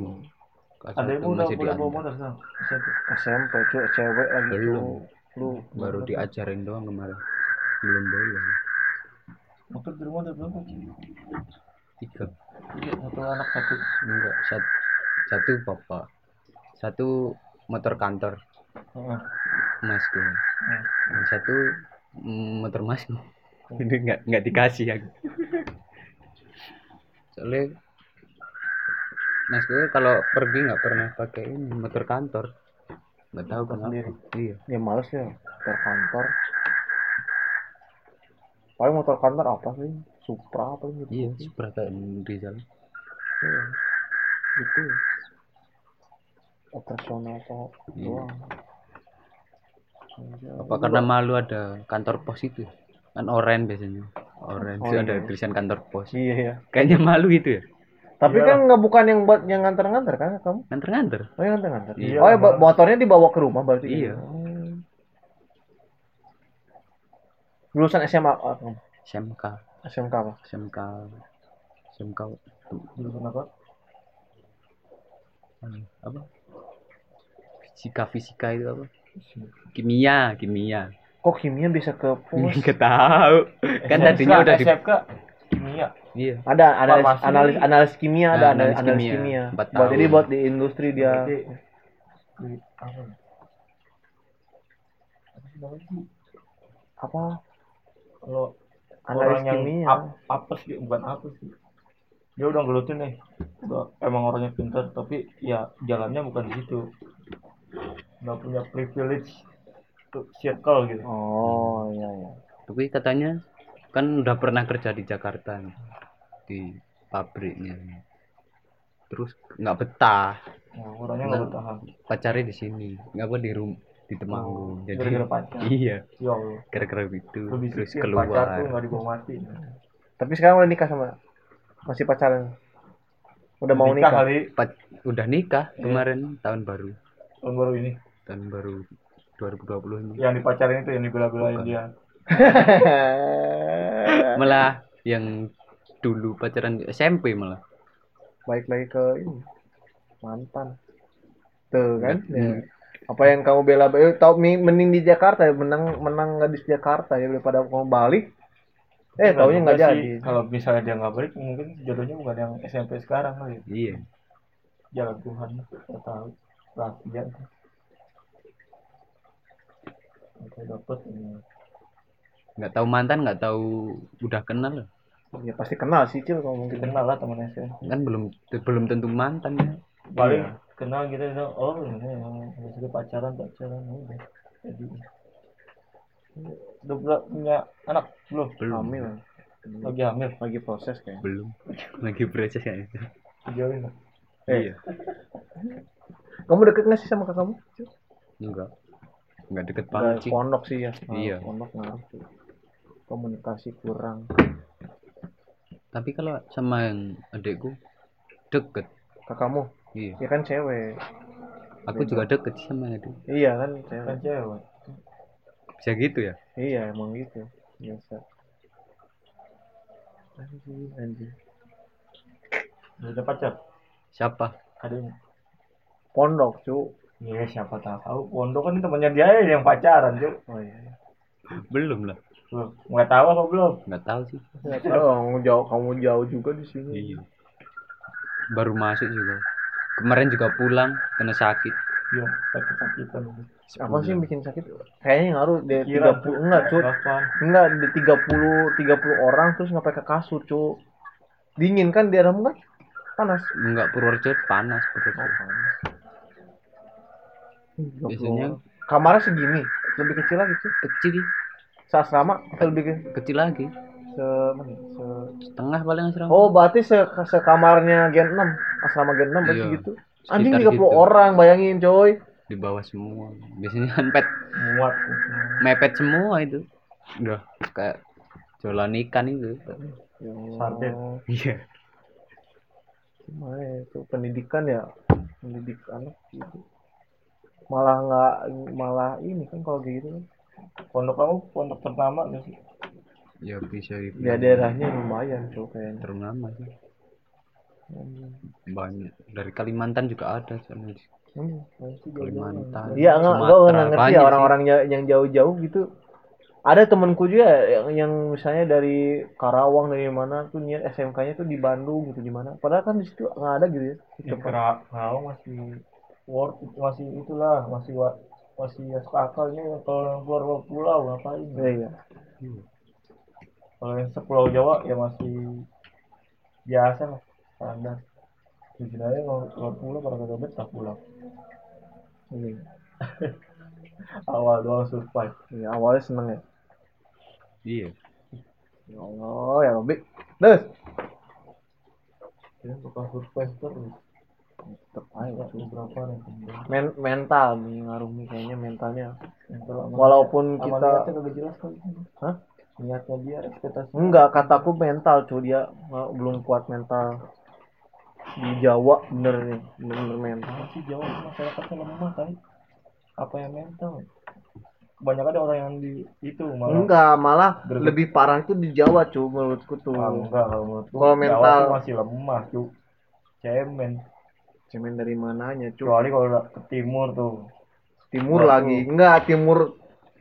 kelas Ada yang satu udah boleh bawa motor. SMP. SMP, cewek lagi Belum. Lu baru diajarin doang kemarin belum boleh. Motor di rumah ada berapa? Tiga. Iya, satu anak satu. enggak satu, satu bapak. Satu motor kantor. Heeh. masku. Hmm. yang satu mm, motor masku. Ini nggak nggak dikasih aku. Soalnya masku kalau pergi nggak pernah pakai ini motor kantor. Nggak tahu kenapa. iya. Ya males ya motor kantor. Paling motor kantor apa sih? Supra apa gitu. iya Supra kayak jalan Iya. Gitu. Operasional kok Iya. doang. Iya. apa karena malu ada kantor pos itu kan oren biasanya oren Oh, itu ada iya. tulisan kantor pos Iya ya. kayaknya malu gitu ya Tapi Iyalah. kan nggak bukan yang buat yang nganter-nganter kan kamu? nganter-nganter Oh yang nganter-nganter. Iya, oh ya, motornya dibawa ke rumah berarti. Iya. Hmm. Lulusan SMA apa? SMK SMK apa? SMK SMK Jurusan apa? Hmm, apa fisika fisika itu apa kimia kimia Kok kimia bisa ke pos? <laughs> nggak tahu kan tadinya udah di SMK kimia. iya ada Farmasi. analis analis kimia ada Nah, analis, analis analis kimia. kimia. Buat jadi buat di industri dia. Apa? Kalau orang yang kimia. ap, apes gitu, bukan apes sih. Dia udah ngelutin nih. Udah, emang orangnya pintar, tapi ya jalannya bukan di situ. Nggak punya privilege untuk circle gitu. Oh iya iya. tapi katanya kan udah pernah kerja di Jakarta nih, di pabriknya terus nggak betah Nah, orangnya nggak bertahan. pacarnya di sini nggak apa di rum di Temanggung jadi Gara-gara pacar. iya Ya Allah. gara-gara itu Lebih terus sikit pacar tuh keluar nggak dibawa mati. Tapi sekarang udah nikah sama masih pacaran. Udah mau nikah. kali Pat- udah nikah Iya. kemarin tahun baru tahun baru ini tahun baru 2020 ini yang dipacarin itu yang dibela-belain dia <laughs> malah yang dulu pacaran SMP malah Baik lagi ke ini. Mantan. Tuh kan. Hmm. Ya. Apa yang kamu bela eh, tahu mi- mending di Jakarta ya, menang menang gadis Jakarta ya daripada kamu balik. Eh, taunya nggak sih, jadi. kalau misalnya dia nggak balik mungkin jodohnya bukan yang SMP sekarang kali iya jalan Tuhan nggak tahu rahasia itu Oke, dapet ini. nggak tahu mantan nggak tahu udah kenal Ya pasti kenal sih Cil kalau mungkin. kenal lah teman SMP kan belum belum tentu mantan ya paling Iya. Kenal gitu gitu oh ini yang maksudnya pacaran pacaran udah jadi udah pula punya anak belum belum Hamil. lagi hamil Lagi proses kayak. belum lagi proses kayak itu sejauh ini Eh. iya Kamu deket nggak sih sama kakakmu? Cil? enggak enggak deket banget sih pondok sih ya. Nah, Iya. Pondok ngaruh. Komunikasi kurang. tapi kalau sama yang adekku deket Kakakmu, iya ya kan cewek. aku juga deket sama adik Iya kan cewek. kan cewek bisa gitu ya Iya emang gitu. Biasa. Anjir, anjir. udah ada pacar siapa adanya Pondok, cu. Iya siapa tahu pondok kan temannya dia yang pacaran cuy Oh iya. belum lah Loh, nggak tahu apa belum nggak tahu sih Nggak tahu, kamu jauh, kamu jauh juga di sini. iya baru masuk juga kemarin juga pulang kena sakit iya sakit-sakitan Apa sih yang bikin sakit? Kayaknya ngaruh di Kira, 30 enggak, cu. Kapan? Enggak, di 30 30 orang terus ngapain ke kasur, cu. Dingin kan di dalam kan? Panas. enggak Purworejo panas Purworejo panas. Hmm, 30 Biasanya- kamarnya segini, lebih kecil lagi, cu. kecil Seasrama atau lebih ke kecil lagi se mana? Se setengah paling asrama Oh, berarti se sekamarnya Gen 6. Asrama Gen 6 berarti Iya. gitu. Anjing Sekitar 30 gitu. orang, bayangin, coy. di bawah semua biasanya <laughs> kan pet muat mepet semua itu udah kayak jualan ikan itu Sarden. iya Gimana ya, itu pendidikan ya, pendidik anak gitu. Malah nggak malah ini kan kalau kayak gitu kan. pondok kamu pondok ternama nggak sih ya bisa Di dibilang daerahnya lumayan, coy kayaknya. ternama sih banyak dari Kalimantan juga ada di Hmm. Kalimantan Iya, enggak, enggak, ngerti ya orang-orang ya- yang jauh-jauh gitu. Ada temanku juga yang, yang misalnya dari Karawang dari mana tuh niat SMK-nya tuh di Bandung gitu di mana. Padahal kan di situ nggak ada gitu ya. Di ya Kerawang masih worth it, masih itulah masih masih masuk akalnya kalau yang keluar pulau ngapain Iya, iya. Kalau yang sepulau Jawa ya masih biasa lah standar aja kalau keluar pulau pada kagak betah pulang Iya. <laughs> awal doang survive Iya, awalnya seneng ya. iya Ya Allah, ya Robi. Terus. kita bakal survive terus aja, tahu berapa nih. Men mental nih ngaruh nih kayaknya mentalnya. Kalau Walaupun kita jelas kali Hah? Niatnya dia ekspektasi. Enggak kataku mental cuy. Dia nggak- belum kuat mental. Di Jawa bener nih. Bener mental. Masih Jawa? Masyarakatnya lemah kan apa yang mental? Kebanyakan ada orang yang di itu malah enggak malah Berbe- lebih parah itu di Jawa cuy menurutku tuh. Ah, enggak kalau menurutku Kalau Jawa mental- tuh masih lemah cu cemen. Cemen dari mananya cuy? Kecuali kalau ke timur tuh. Timur Jawa lagi. Enggak timur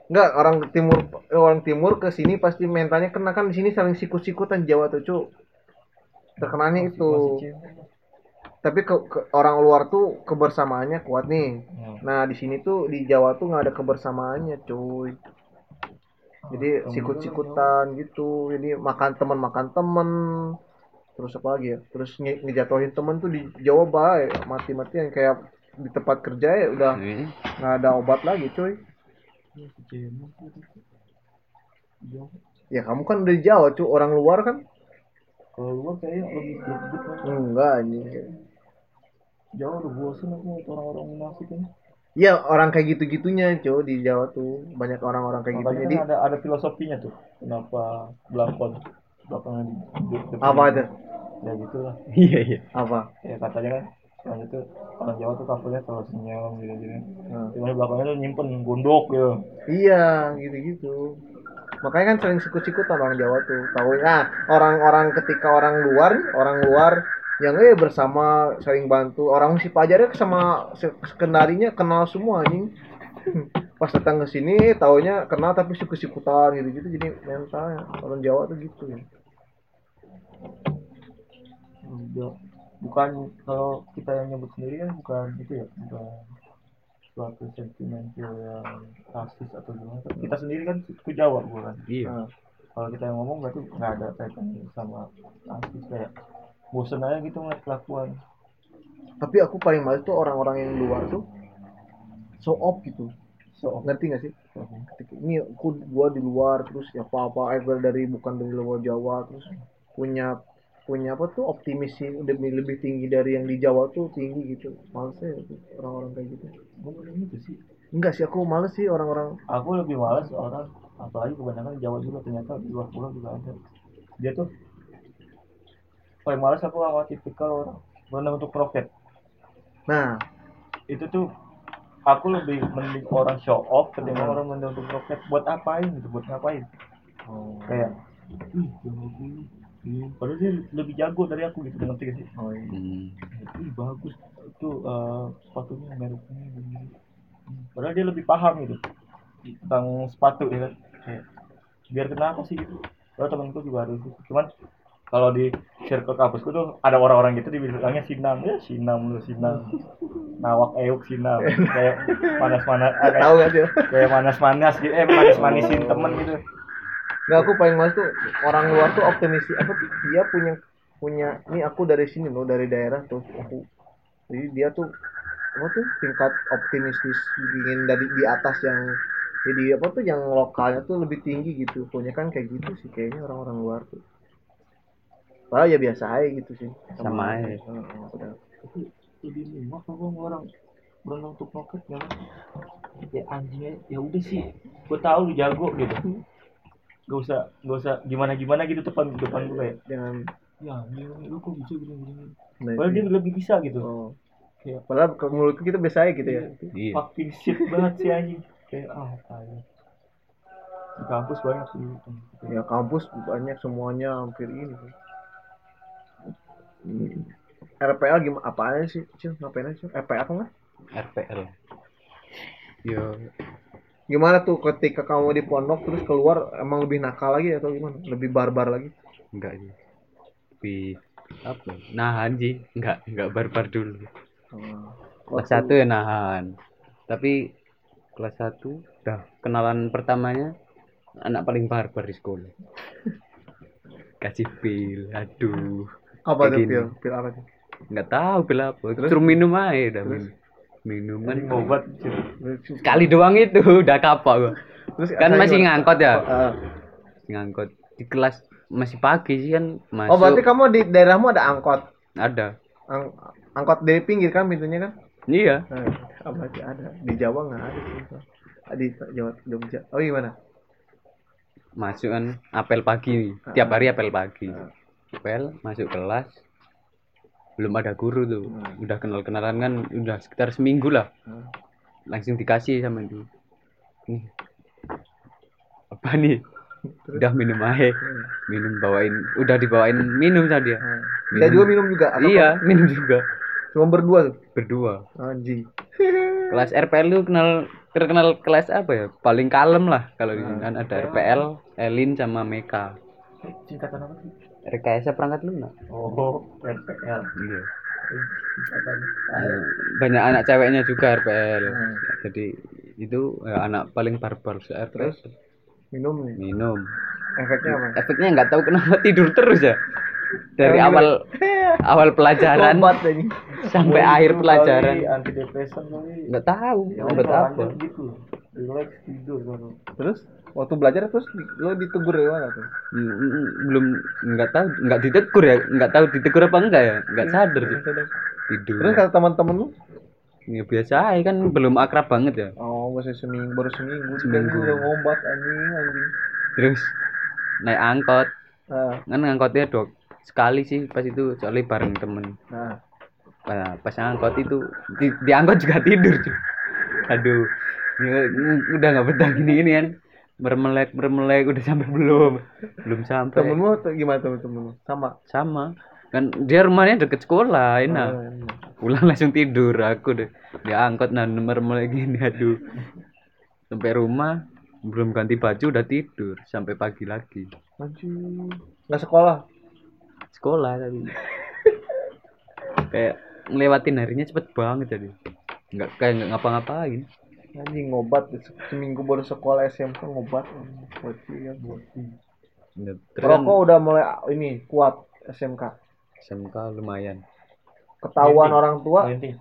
enggak orang timur orang timur ke sini pasti mentalnya kena. Kan di sini saling sikut-sikutan Jawa tuh cuy terkenanya itu. tapi ke, ke- orang luar tuh kebersamaannya kuat nih. Hmm. nah di sini tuh di Jawa tuh nggak ada kebersamaannya cuy. Jadi sikut-sikutan gitu. Jadi makan teman makan temen terus apa lagi ya? Terus nge- ngejatuhin temen tuh di Jawa baik. Mati-matian kayak di tempat kerja ya udah Iya. nggak ada obat lagi cuy Masih cemen tuh. Jawa. Ya kamu kan dari Jawa cuy orang luar kan? Kalau luar kayaknya lebih greget lah enggak anjing. Jawa udah bosan aku orang-orang munafik ini Iya orang kayak gitu-gitunya cuy di Jawa tuh. Banyak orang-orang kayak gitu makanya jadi kan ada ada filosofinya tuh. Kenapa belakon belakangan di, di, di- apa itu? Ya gitulah. Iya iya. Apa? ya katanya kan orang itu orang Jawa tuh kafunya selalu senyum gitu gitu Nah. cuma di belakangnya tuh nyimpen gondok gitu Iya, gitu-gitu. Makanya kan sering sikut-sikutan orang Jawa tuh. Tahu nah, orang-orang ketika orang luar, orang luar yang eh bersama saling bantu. Orang si pajarnya sama se- sekendarinya kenal semua anjing. <laughs> Pas datang ke sini taunya kenal tapi sikut-sikutan gitu-gitu jadi mentalnya orang Jawa tuh gitu ya. Bukan kalau kita yang nyebut sendiri kan bukan itu ya bukan suatu sentimental yang rasis atau gimana. Kita sendiri kan suku Jawa bukan? Iya. Nah, kalau kita yang ngomong berarti nggak ada kaitannya sama rasis kayak bosen aja gitu ngeliat kelakuan. Tapi aku paling males tuh orang-orang yang luar tuh so off gitu. so Ngerti gak sih? ketika ini aku gua di luar terus ya apa apa aku dari bukan dari luar Jawa terus punya punya apa tuh optimis sih lebih lebih tinggi dari yang di Jawa tuh tinggi gitu. Males ya orang-orang kayak gitu. Gue gitu sih. Enggak sih aku males sih orang-orang. Aku lebih males orang apalagi kebanyakan Jawa juga ternyata di luar pulau juga ada. Dia tuh paling males aku sama tipikal orang benar untuk profit nah. Itu tuh aku lebih mending orang show off ketimbang orang mending untuk profit buat apain gitu buat ngapain? Kayak ih Ih, padahal dia lebih jago dari aku gitu ngerti gak sih? Oh, iya. Hmm. ih bagus. Itu eh, sepatunya mereknya gini Hmm, padahal dia lebih paham gitu tentang sepatu ya kan? Kayak biar kenapa sih gitu? Kalau temanku juga ada itu cuman kalau di circle kampusku tuh ada orang-orang gitu dibilangnya sinam ya sinam lu sinam nawak euk sinam kayak panas-panas ah, kayak, tahu gak sih kayak manas-manas gitu eh manis-manisin temen gitu nggak aku paling males tuh orang luar tuh optimis apa tuh? Dia punya punya ini aku dari sini loh dari daerah tuh aku. Jadi dia tuh apa tuh? Tingkat optimistis ingin dari di atas yang jadi apa tuh yang lokalnya tuh lebih tinggi gitu. Punya kan kayak gitu sih kayaknya orang-orang luar tuh. Padahal ya biasa aja gitu sih. Sama aja. Heeh, udah. lebih muak kalau orang berenang untuk roket ya. Ya anjingnya ya udah sih. Gue tahu lu jago gitu gak usah gak usah gimana gimana gitu depan depan gue kayak. Jangan. Ya lu kok bisa gini gini nah, padahal dia itu. lebih bisa gitu. Oh. kayak padahal ke mulutku kita biasa aja gitu ya. Iya. Fucking shit banget sih anjing. Kayak ah tai. Di kampus banyak sih gitu. ya kampus banyak semuanya hampir ini. Hmm. RPL gimana apaan sih Cil? Ngapain aja? RPL apa enggak RPL yo gimana tuh ketika kamu di pondok terus keluar emang lebih nakal lagi atau gimana? Lebih barbar lagi? Enggak sih tapi apa? Nahan sih. Enggak enggak barbar dulu. Oh. kelas satu ya nahan. Tapi kelas satu udah kenalan pertamanya anak paling barbar di sekolah. <laughs> Kasih pil aduh. Apa tuh pil? Pil apa tuh? Nggak tahu pil apa. Terus? minum aja Terus? minum minum. Anjing obat sekali doang itu <laughs> udah kapok gua. Terus kan masih ngangkot ya? Ah. ngangkot. Di kelas masih pagi sih kan masuk. oh berarti kamu di daerahmu ada angkot? Ada. Ang- angkot dari pinggir kan pintunya kan? Iya. Nah, ah, ada. Di Jawa nggak ada sih Ah, di Jawa Jogja. Oh gimana masuk kan apel pagi. Nih tiap hari apel pagi. Apel masuk kelas belum ada guru tuh. Hmm. udah kenal kenalan kan udah sekitar seminggu lah. Hmm. langsung dikasih sama itu nih. Apa nih? Udah minum aja. Hmm. minum bawain udah dibawain minum tadi ya Hmm. Minum. Dia juga minum juga apa iya minum juga. Cuma berdua tuh? Berdua. Anjing. <laughs> Kelas RPL lu kenal terkenal kelas apa ya? Paling kalem lah kalau di sini Hmm. kan ada RPL Elin sama Meka. Apa sih RKS perangkat lunak oh RPL iya. Banyak anak ceweknya juga RPL Hmm. jadi itu ya, anak paling barbar se RPL Terus? minum nih minum. Efeknya apa? Efeknya nggak tahu kenapa <laughs> tidur terus ya. Dari Emang awal <laughs> awal pelajaran sampai akhir pelajaran. anti depresan kali. Nggak tahu Ya apa lanjut gitu. Relax tidur baru terus waktu belajar terus lo ditegur gimana tuh? Mm, mm, belum nggak tahu nggak ditegur ya nggak tahu ditegur apa enggak ya nggak sadar sih. tidur. Terus kata teman-teman lu? Ya biasa aja kan belum akrab banget ya. Oh masih seminggu baru seminggu Seminggu. seminggu udah ngombat anjing anjing. Terus naik angkot. Ah. Kan angkotnya dok sekali sih pas itu soalnya bareng temen. Nah, Nah, pas angkot itu di, di angkot juga tidur cuy. aduh ya, udah nggak betah gini ini kan mermelek mermelek udah sampai belum belum sampai temenmu gimana temen-temenmu? Sama. sama kan dia rumahnya deket sekolah enak Oh, enak. pulang langsung tidur aku deh di angkot nah mermelek gini aduh sampai rumah belum ganti baju udah tidur sampai pagi lagi Anjir. Nggak sekolah. sekolah tadi <laughs> kayak ngelewatin harinya cepet banget jadi nggak kayak nggak ngapa-ngapain Anjing ngobat seminggu baru sekolah SMK ngobat. Bocil ya, bocil. Rokok udah mulai ini kuat SMK. SMK lumayan Ketahuan Ngelinting. orang tua Ngelinting.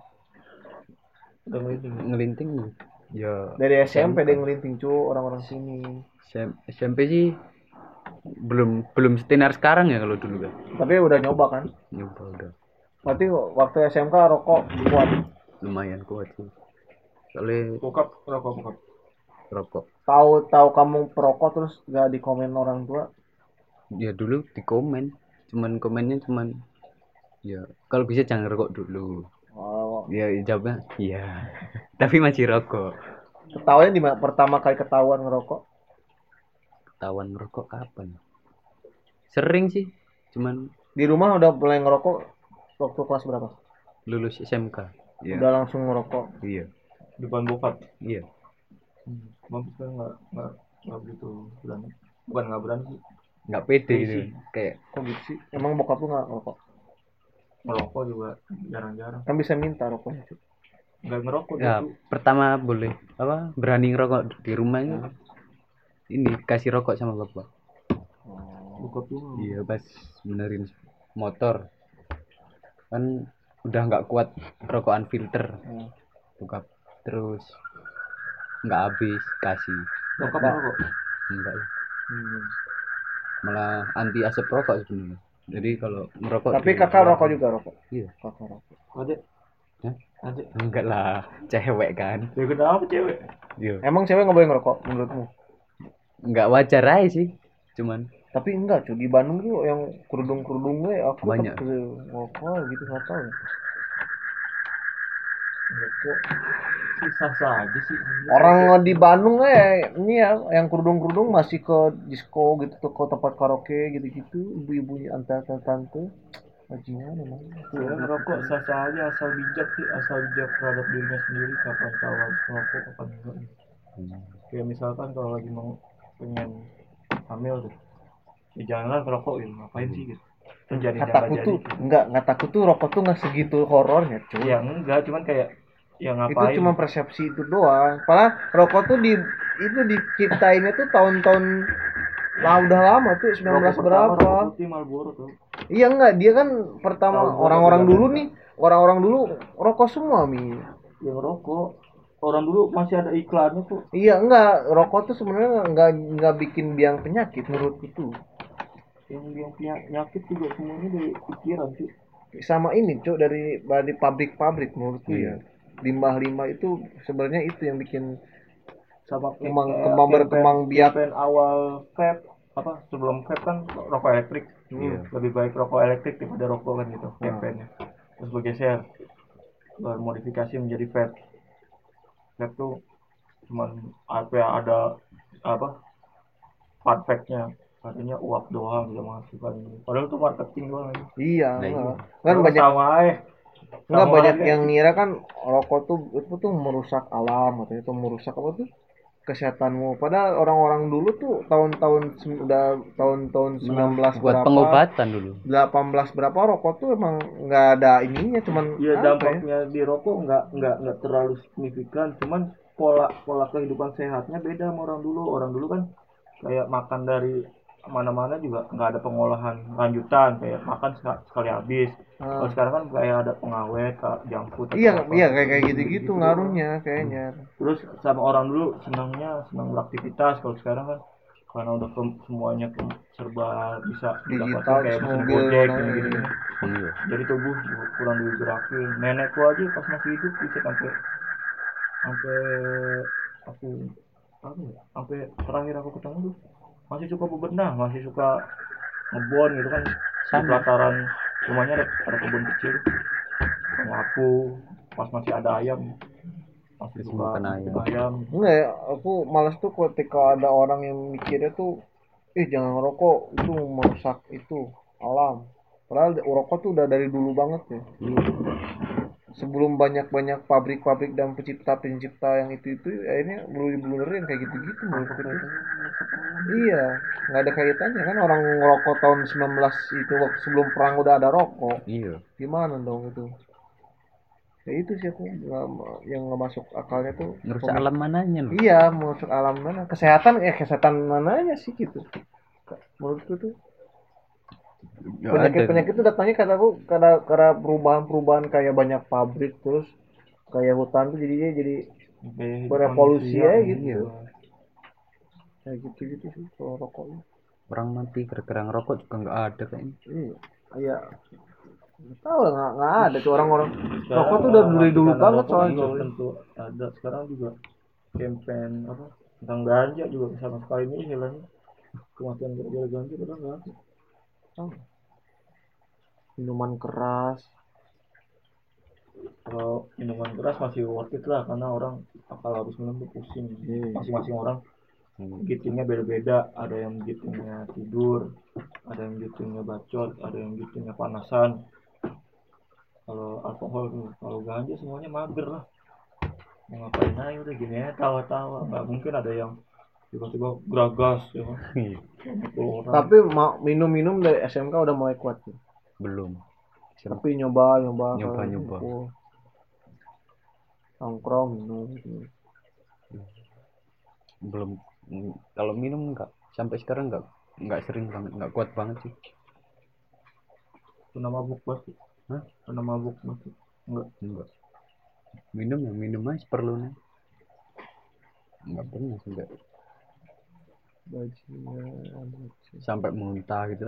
Udah ngelinting. ngelinting ya dari SMP SMK. dia ngelinting cu orang-orang sini. SM SMP sih belum belum setenar sekarang ya kalau dulu kan Tapi udah nyoba kan. nyoba udah Berarti waktu SMK rokok kuat. lumayan kuat sih soalnya Bokap rokok bokap. rokok Tahu tahu kamu perokok terus gak dikomen orang tua. ya dulu di komen cuman komennya cuman ya kalau bisa jangan rokok dulu Oh, ya jawabnya iya <laughs> tapi masih rokok ketahuan di pertama kali ketahuan ngerokok? ketahuan ngerokok kapan sering sih cuman Di rumah udah mulai ngerokok waktu kelas berapa? lulus SMK iya Udah langsung ngerokok. iya Depan bokap. iya Mampus kan nggak nggak nggak begitu berani. Bukan nggak berani sih. nggak pede Iya gitu sih. kayak Kok gitu sih? Emang bokap lu gak ngerokok? Merokok juga jarang-jarang. Kan bisa minta rokoknya cu. Nggak ngerokok ya gitu. pertama boleh apa berani ngerokok di rumah itu ini kasih rokok sama bapak Bokap tuh. iya pas benerin motor kan udah nggak kuat rokokan filter Hmm. buka terus nggak habis kasih Bokap Nah. merokok. enggak. Hmm. malah anti asap rokok sebenarnya jadi kalau merokok Tapi kakak rokok juga rokok. iya Kakak rokok. Ada. Hah? Ada. enggak lah cewek kan Ya kenapa cewek? iya Emang cewek nggak boleh ngerokok menurutmu? nggak wajar aja sih cuman Tapi enggak cuy di Bandung tuh yang kerudung kerudung gue aku Banyak. ngerokok gitu nggak tahu. Sisa saja sih. Orang di Bandung eh ini ya yang kerudung kerudung masih ke disco gitu tuh ke tempat karaoke gitu gitu ibu-ibunya antar tante bajingan memang. Ya, ngerokok sah sah aja asal bijak sih asal bijak terhadap dirinya sendiri kapan tahu harus ngerokok kapan enggak hmm, kayak misalkan kalau lagi mau pengen hamil tuh ya janganlah ngerokok ya ngapain sih gitu terjadi Kataku tuh enggak nggak takut tuh rokok tuh nggak segitu horornya cuy. ya enggak cuman kayak ya itu ngapain cuma persepsi itu doang. Padahal rokok tuh di itu diciptainnya tuh tahun-tahun lah udah lama tuh 19 Rokok berapa. rokok putih Marlboro tuh Iya enggak, dia kan pertama orang-orang dulu nih, orang-orang dulu rokok semua mi. yang ngerokok orang dulu masih ada iklannya tuh Iya enggak, rokok tuh sebenarnya enggak enggak bikin biang penyakit menurutku tuh. Yang yang punya penyakit juga semuanya dari pikiran sih Sama ini cuk dari dari pabrik-pabrik menurutku ya. Iya. Limbah-limbah itu sebenarnya itu yang bikin sama Kembang- kayak kembang campaign- berkembang biak. awal vape apa sebelum vape kan rokok elektrik Iya. lebih baik rokok elektrik daripada rokok kan gitu campaignnya terus bergeser bermodifikasi menjadi vape vape tuh cuman apa ya ada apa fun fact-nya katanya uap doang menghasilkan ini padahal itu marketing doang aja. iya. Nah, enggak. iya. Kan Terus banyak sama aja enggak Sama banyak aja. yang ngira kan rokok tuh itu tuh merusak alam katanya itu merusak apa tuh kesehatanmu padahal orang-orang dulu tuh tahun-tahun udah tahun-tahun 19 buat berapa pengobatan dulu 18 berapa rokok tuh emang nggak ada ininya cuman Iya ya? dampaknya di rokok nggak nggak nggak terlalu signifikan, cuman pola pola kehidupan sehatnya beda sama orang dulu. Orang dulu kan kayak makan dari mana-mana juga nggak ada pengolahan lanjutan kayak makan seka- sekali habis. Ah. Kalau sekarang kan kayak ada pengawet, junk food. atau iya apa. iya kayak kayak gitu-gitu ngaruhnya kayaknya Terus sama orang dulu senangnya senang beraktivitas. Kalau sekarang kan karena udah ke- semuanya ke- serba bisa Digital, kayak mesin gojek gini-gini. iya. iya jadi tubuh kurang digerakin nenekku aja pas masih hidup bisa sampai sampai aku apa ya sampai terakhir aku ketemu tuh masih suka bebenah masih suka ngebon gitu kan di pelataran rumahnya ada, ada kebun kecil sama aku pas masih ada ayam masih suka makan ayam. ayam Enggak ya, aku malas tuh ketika ada orang yang mikirnya tuh, eh jangan ngerokok, itu merusak itu alam. Padahal rokok tuh udah dari dulu banget ya. Sebelum banyak-banyak pabrik-pabrik dan pencipta-pencipta yang itu-itu, akhirnya blunder-blunderin kayak gitu-gitu menurutku tuh. Iya, nggak ada kaitannya kan orang ngerokok tahun 19 itu waktu sebelum perang udah ada rokok. iya Gimana dong itu? Ya itu sih aku yang nggak masuk akalnya tuh. ngerusak alam mananya loh Iya, masuk alam mana? Kesehatan, eh kesehatan mananya sih gitu. Menurutku tuh. Penyakit-penyakit itu datangnya karena aku karena karena perubahan-perubahan kayak banyak pabrik terus kayak hutan tuh jadinya jadi Berevolusi aja gitu. iya. kayak gitu-gitu sih kalau rokoknya. orang mati gara-gara ngerokok juga nggak ada kayaknya Iya, iya. Nggak tahu lah, nggak nggak ada tuh orang-orang. Rokok tuh udah dari dulu banget rokok soalnya. tentu ada sekarang juga campaign apa tentang ganja juga sama sekali ini hilangnya kematian gara-gara ganja udah nggak ada Minuman keras. kalau minuman keras masih worth it lah karena orang akal habis minum tuh pusing Iya. masing-masing orang Hmm. gitingnya beda-beda ada yang gitingnya tidur ada yang gitingnya bacot ada yang gitingnya panasan kalau alkohol tuh kalau ganja semuanya mager lah mau ngapain aja udah gini aja tawa-tawa nggak mungkin ada yang tiba-tiba geragas ya kan <laughs> Iya. 50 orang Tapi mau minum-minum dari SMK udah mulai kuat tuh. belum Tapi nyoba, nyoba, Nyoba, nyoba. ngumpul. Nongkrong minum gitu. belum kalau minum nggak sampai sekarang nggak nggak sering banget nggak kuat banget sih pernah mabuk banget Hah? pernah mabuk banget enggak enggak minum ya minum aja seperlunya nggak pernah sampai Bajingan. sampai muntah gitu.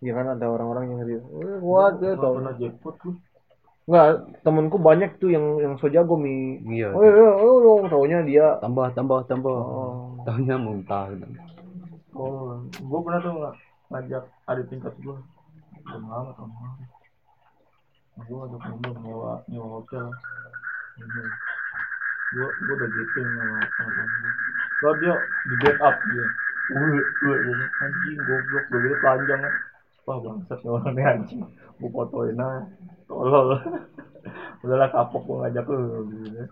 Ya kan ada orang-orang yang dia, "Eh, kuat ya Nggak tau. pernah jackpot lu? Enggak, temenku banyak tuh yang yang so jago mi. iya Oh iya, oh, oh, taunya dia. tambah tambah tambah. Oh. tahunya muntah gitu. Oh gua pernah tuh nggak ngajak adik tingkat gua. Belum lama tahun lalu. Gua ngajak minum nyewa nyewa hotel. Minum gua gua udah giting sama temen gua. Lalu dia di backup dia Wih, wih, anjing goblok. Gitu panjang kan. Wah bangsat nih orang nih anjing. Gua fotoin aja. Tolol. <laughs> Udahlah kapok gua ngajak lu. Gitu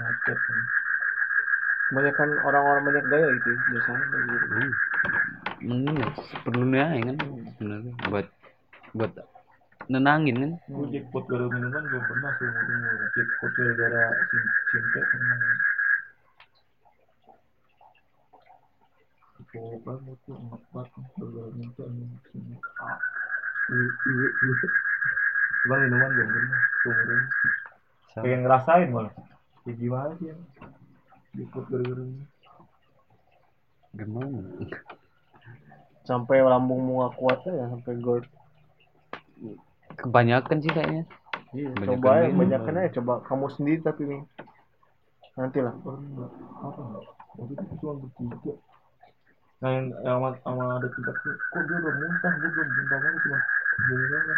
Ngacet nih. Kebanyakan orang-orang banyak gaya itu biasanya gitu. Hmm. Mending ya seperlunya aja kan sebenarnya. Buat buat nenangin kan. Gue jackpot gara minuman belum pernah sih jackpot gara-gara sim simpe pernah Gara-gara minta simpe ah Iya, iya, iya. Cuman minuman seumur ini Sama. pengen ngerasain malah ya gimana sih ya jackpot gara-gara ini gimana Sampai lambungmu nggak kuat ya, sampai GERD. kebanyakan sih kayaknya Iya, Banyakan coba ya, aja coba kamu sendiri tapi nih. Nanti lah. apa enggak waktu itu cuma bertiga nah sama, sama ada tuh kok dia udah muntah? Gue belum muntah banget cuma muntah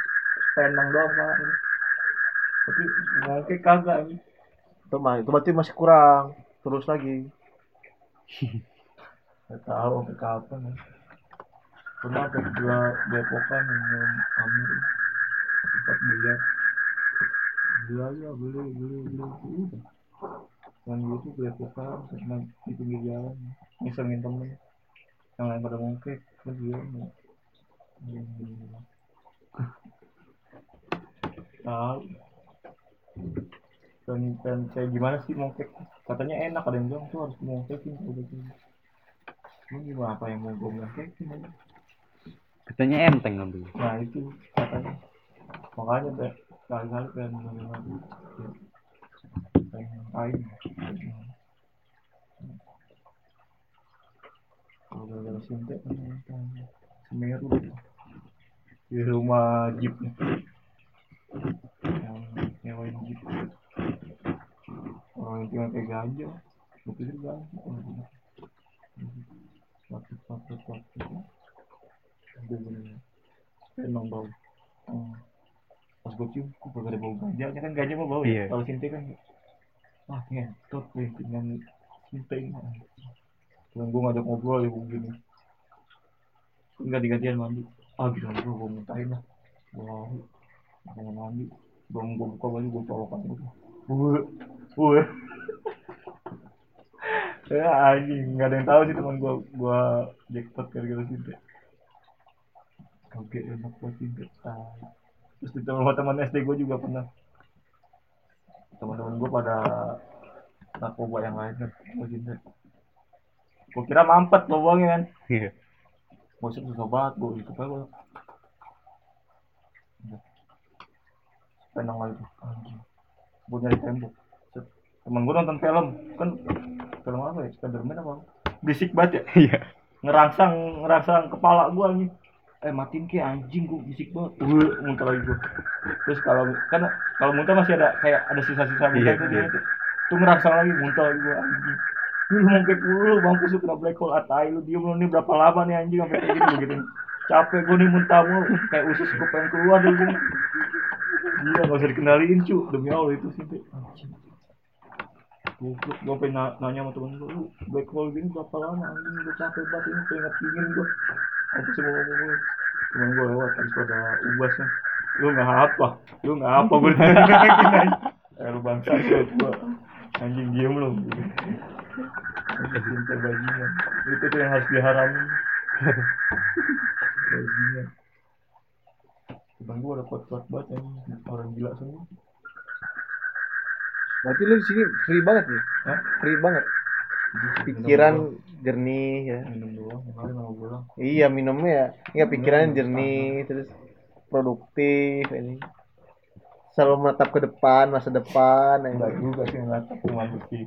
penang doang pak tapi ngangke kagak ini. Itu mah, itu berarti masih kurang. Terus lagi. <laughs> nggak tahu sampai kapan ya pernah ada dua depokan yang Amir tempat biliar beli aja beli beli beli. Udah. Yang gitu depokan main di pinggir jalan. Ngisengin temen yang lain pada ngongkek kan dia mau tahu. Dan, dan kayak gimana sih mongkek katanya enak ada yang bilang tuh harus mongkekin kalau gitu Emang gimana apa yang mau gue mongkekin aja? katanya enteng nanti nah itu katanya. Makanya deh kali-kali pengen Ya. pengen lain kalau gara-gara sintek kan. Semeru. Di rumah jeep. Yang nyewain jeep. Orang yang tinggal kayak ganja kalau gitu. satu satu satu bener emang bau. Hmm. pas gue cium kok gak ada bau ganja kan ganja mah bau Iya. ya kalau sinte kan ah ngentot dengan sinte ini Cuman gue ngajak ngobrol ya begini Enggak digantian mandi. Ah gitu gue gue muntahin lah. Gue mau mandi. Gue gue buka baju gue colokan gitu Wah, wah. <laughs> ya anjing nggak ada yang tahu sih teman gue gue jackpot gara-gara sinte oke enak buat sinte Ah. terus di teman-teman SD gue juga pernah. Teman-teman gue pada narkoba yang lain kan gue sinte gue kira mampet lubangnya kan. Iya. Bosnya susah banget gue itu kan gue penang lagi tuh anjing. Gue nyari tembok. Temen gue nonton film. Kan film apa ya? Spiderman apa? Berisik banget ya? Iya. ngerangsang ngerangsang kepala gue anjing. Eh matiin ke anjing gue berisik banget. Gue muntah lagi gue terus kalau kan kalau muntah masih ada kayak ada sisa-sisa muntah Iya, itu iya. dia tuh tuh ngerangsang lagi muntah lagi gue anjing kayak dulu mampus lu kena black hole atai lu diem lu nih berapa lama nih anjing sampai kayak gini begitu. Capek gue nih muntah mulu. Kayak usus gue pengen keluar dulu. Gini Gila gak usah dikenalin cu. Demi Allah itu sih gue pengen na- nanya sama temen gue, lu black hole gini berapa lama anjing, gue capek banget ini, pengen dingin gue Apa sih mau ngomong gue, temen gue lewat, habis itu ada ubasnya Lu gak apa, lu gak apa, gue ditanya <laughs> Eh lu bangsa gue anjing diem lu Cinta bajingan, itu tuh yang harus diharamin Bajingan Temen gue ada kuat-kuat banget anjing, orang gila semua Berarti lu di sini free banget nih. Hah? Free banget. Pikiran jernih ya. minum doang kemarin mau pulang Iya minumnya ya. Iya pikirannya jernih terus produktif ini. Selalu menatap ke depan, masa depan. ya. enggak juga sih enggak cuma di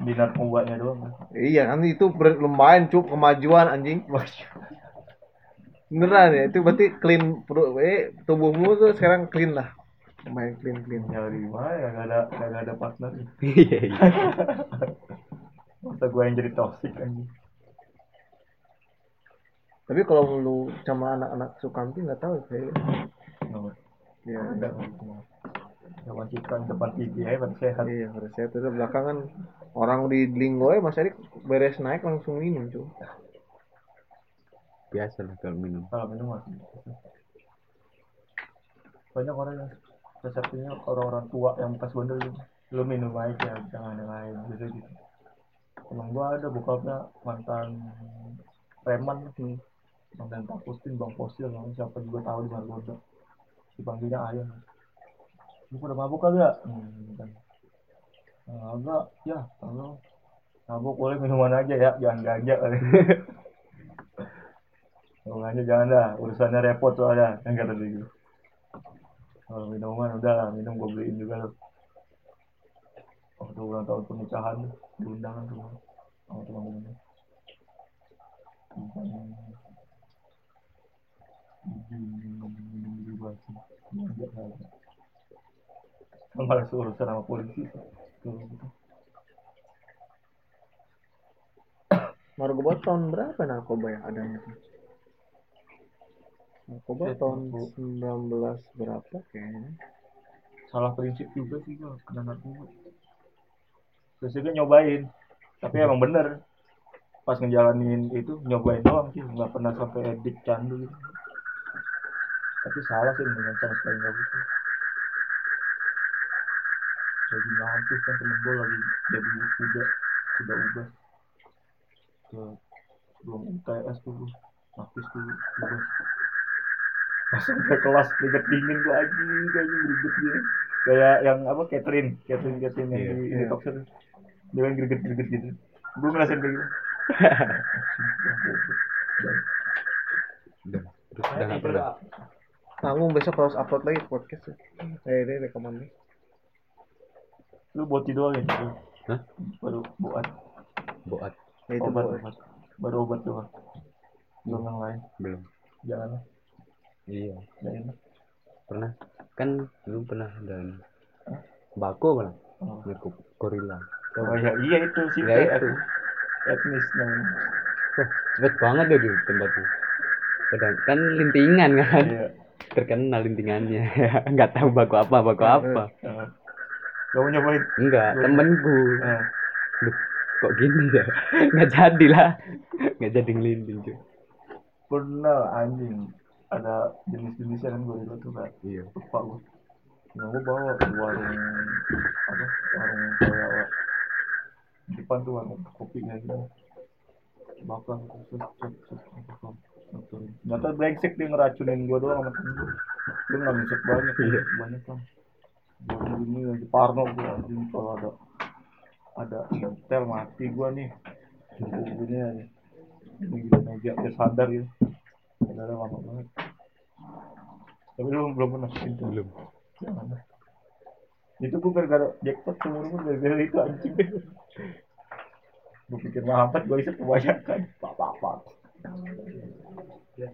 di narkobanya doang Iya kan itu ber- lumayan cuk kemajuan anjing. Beneran ya itu berarti clean perut eh tubuhmu tuh sekarang clean lah. Lumayan clean clean. ya di mana ya nggak ada nggak ada partner Iya. iya. <laughs> masa gue yang jadi toxic anjing Tapi kalau lu sama anak-anak Sukamti nggak tahu saya. Nggak? Ya, ada citra depan TV ya kan sehat Iya, harus saya terus belakangan orang di Linggo ya Mas Erik beres naik langsung minum cuy. Biasa lah kalau minum. kalau minum masih banyak orang yang resepnya orang-orang tua yang pas gitu lu minum aja jangan yang lain gitu gitu. Temen gua ada bokapnya mantan preman sih mantan Pak Pustin Bang Posil namanya siapa juga tahu di Margonda dipanggilnya ayah lu pada mabuk kagak? Hmm, kan "Ah, enggak. Ya kalau mabuk boleh minuman aja ya jangan ganja kali. <laughs> Ganja jangan dah urusannya repot soalnya kan kata dia gitu. Kalau minuman udah lah, minum gue beliin juga loh waktu ulang tahun pernikahan diundangan semua. Sama teman-temannya. Kan malas urusan sama polisi. Narkoba tahun berapa narkoba yang adanya tuh? Narkoba Saya tahun tahu. 19 berapa kayaknya? salah prinsip juga sih gue kena narkoba biasanya nyobain tapi emang bener pas ngejalanin itu nyobain doang sih nggak pernah sampai edik candu gitu tapi salah sih dengan sama sekali nggak bisa. Lagi ngampus kan temen gue lagi jadi kuda kuda ubah. Ke belum UTS tuh gue ngampus tuh ubah. Masuk <laughs> ke kelas keringet dingin gue aja kayaknya greget dia. Kayak yang apa Catherine Catherine Catherine yang Iya, di talk show tuh. dia kan greget greget gitu. Gue ngerasain kayak gitu. <laughs> Udah. Terus udah nggak pernah. Tanggung besok harus upload lagi podcast ya. Eh, ini rekaman nih. lu boti doang ya Hah? baru buat Boat Ya, itu obat boleh. obat baru obat doang belum yang lain belum. jangan Iya. jangan Pernah. Kan dulu pernah dan bako pernah. oh. Gorila. Oh ya iya itu sih Ya itu. etnis namanya Wah, cepet banget deh di tempatnya. Udah, kan lintingan kan iya terkenal lintingannya <laughs> nggak tahu baku apa baku apa. Heeh. Gak mau nyobain enggak temenku. Heeh. Duh, kok gini ya? <laughs> Nggak jadi lah. Nggak jadi ngelinting cuy. Pernah anjing. Ada jenis-jenisnya kan gorila tuh kan iya. Lupa gue nah gue bawa ke warung apa warung kayak depan tuh warung kopi kayak gitu. Bakar set bakar Bakar. Ternyata brengsek dia ngeracunin gue doang sama temen gue dia nggak ngisep banyak. Iya. banyak kan gue gini lagi parno gue anjing kalau ada ada hotel mati gue nih. Gini aja ini. Gila meja dia sadar gitu. Sadar lama banget. Tapi lu belum pernah itu belum. Jangan. itu gue gara-gara jackpot seumur umur gara-gara itu anjing. <laughs> Gue pikir mahampat gue isep kebanyakan? Pak pak pak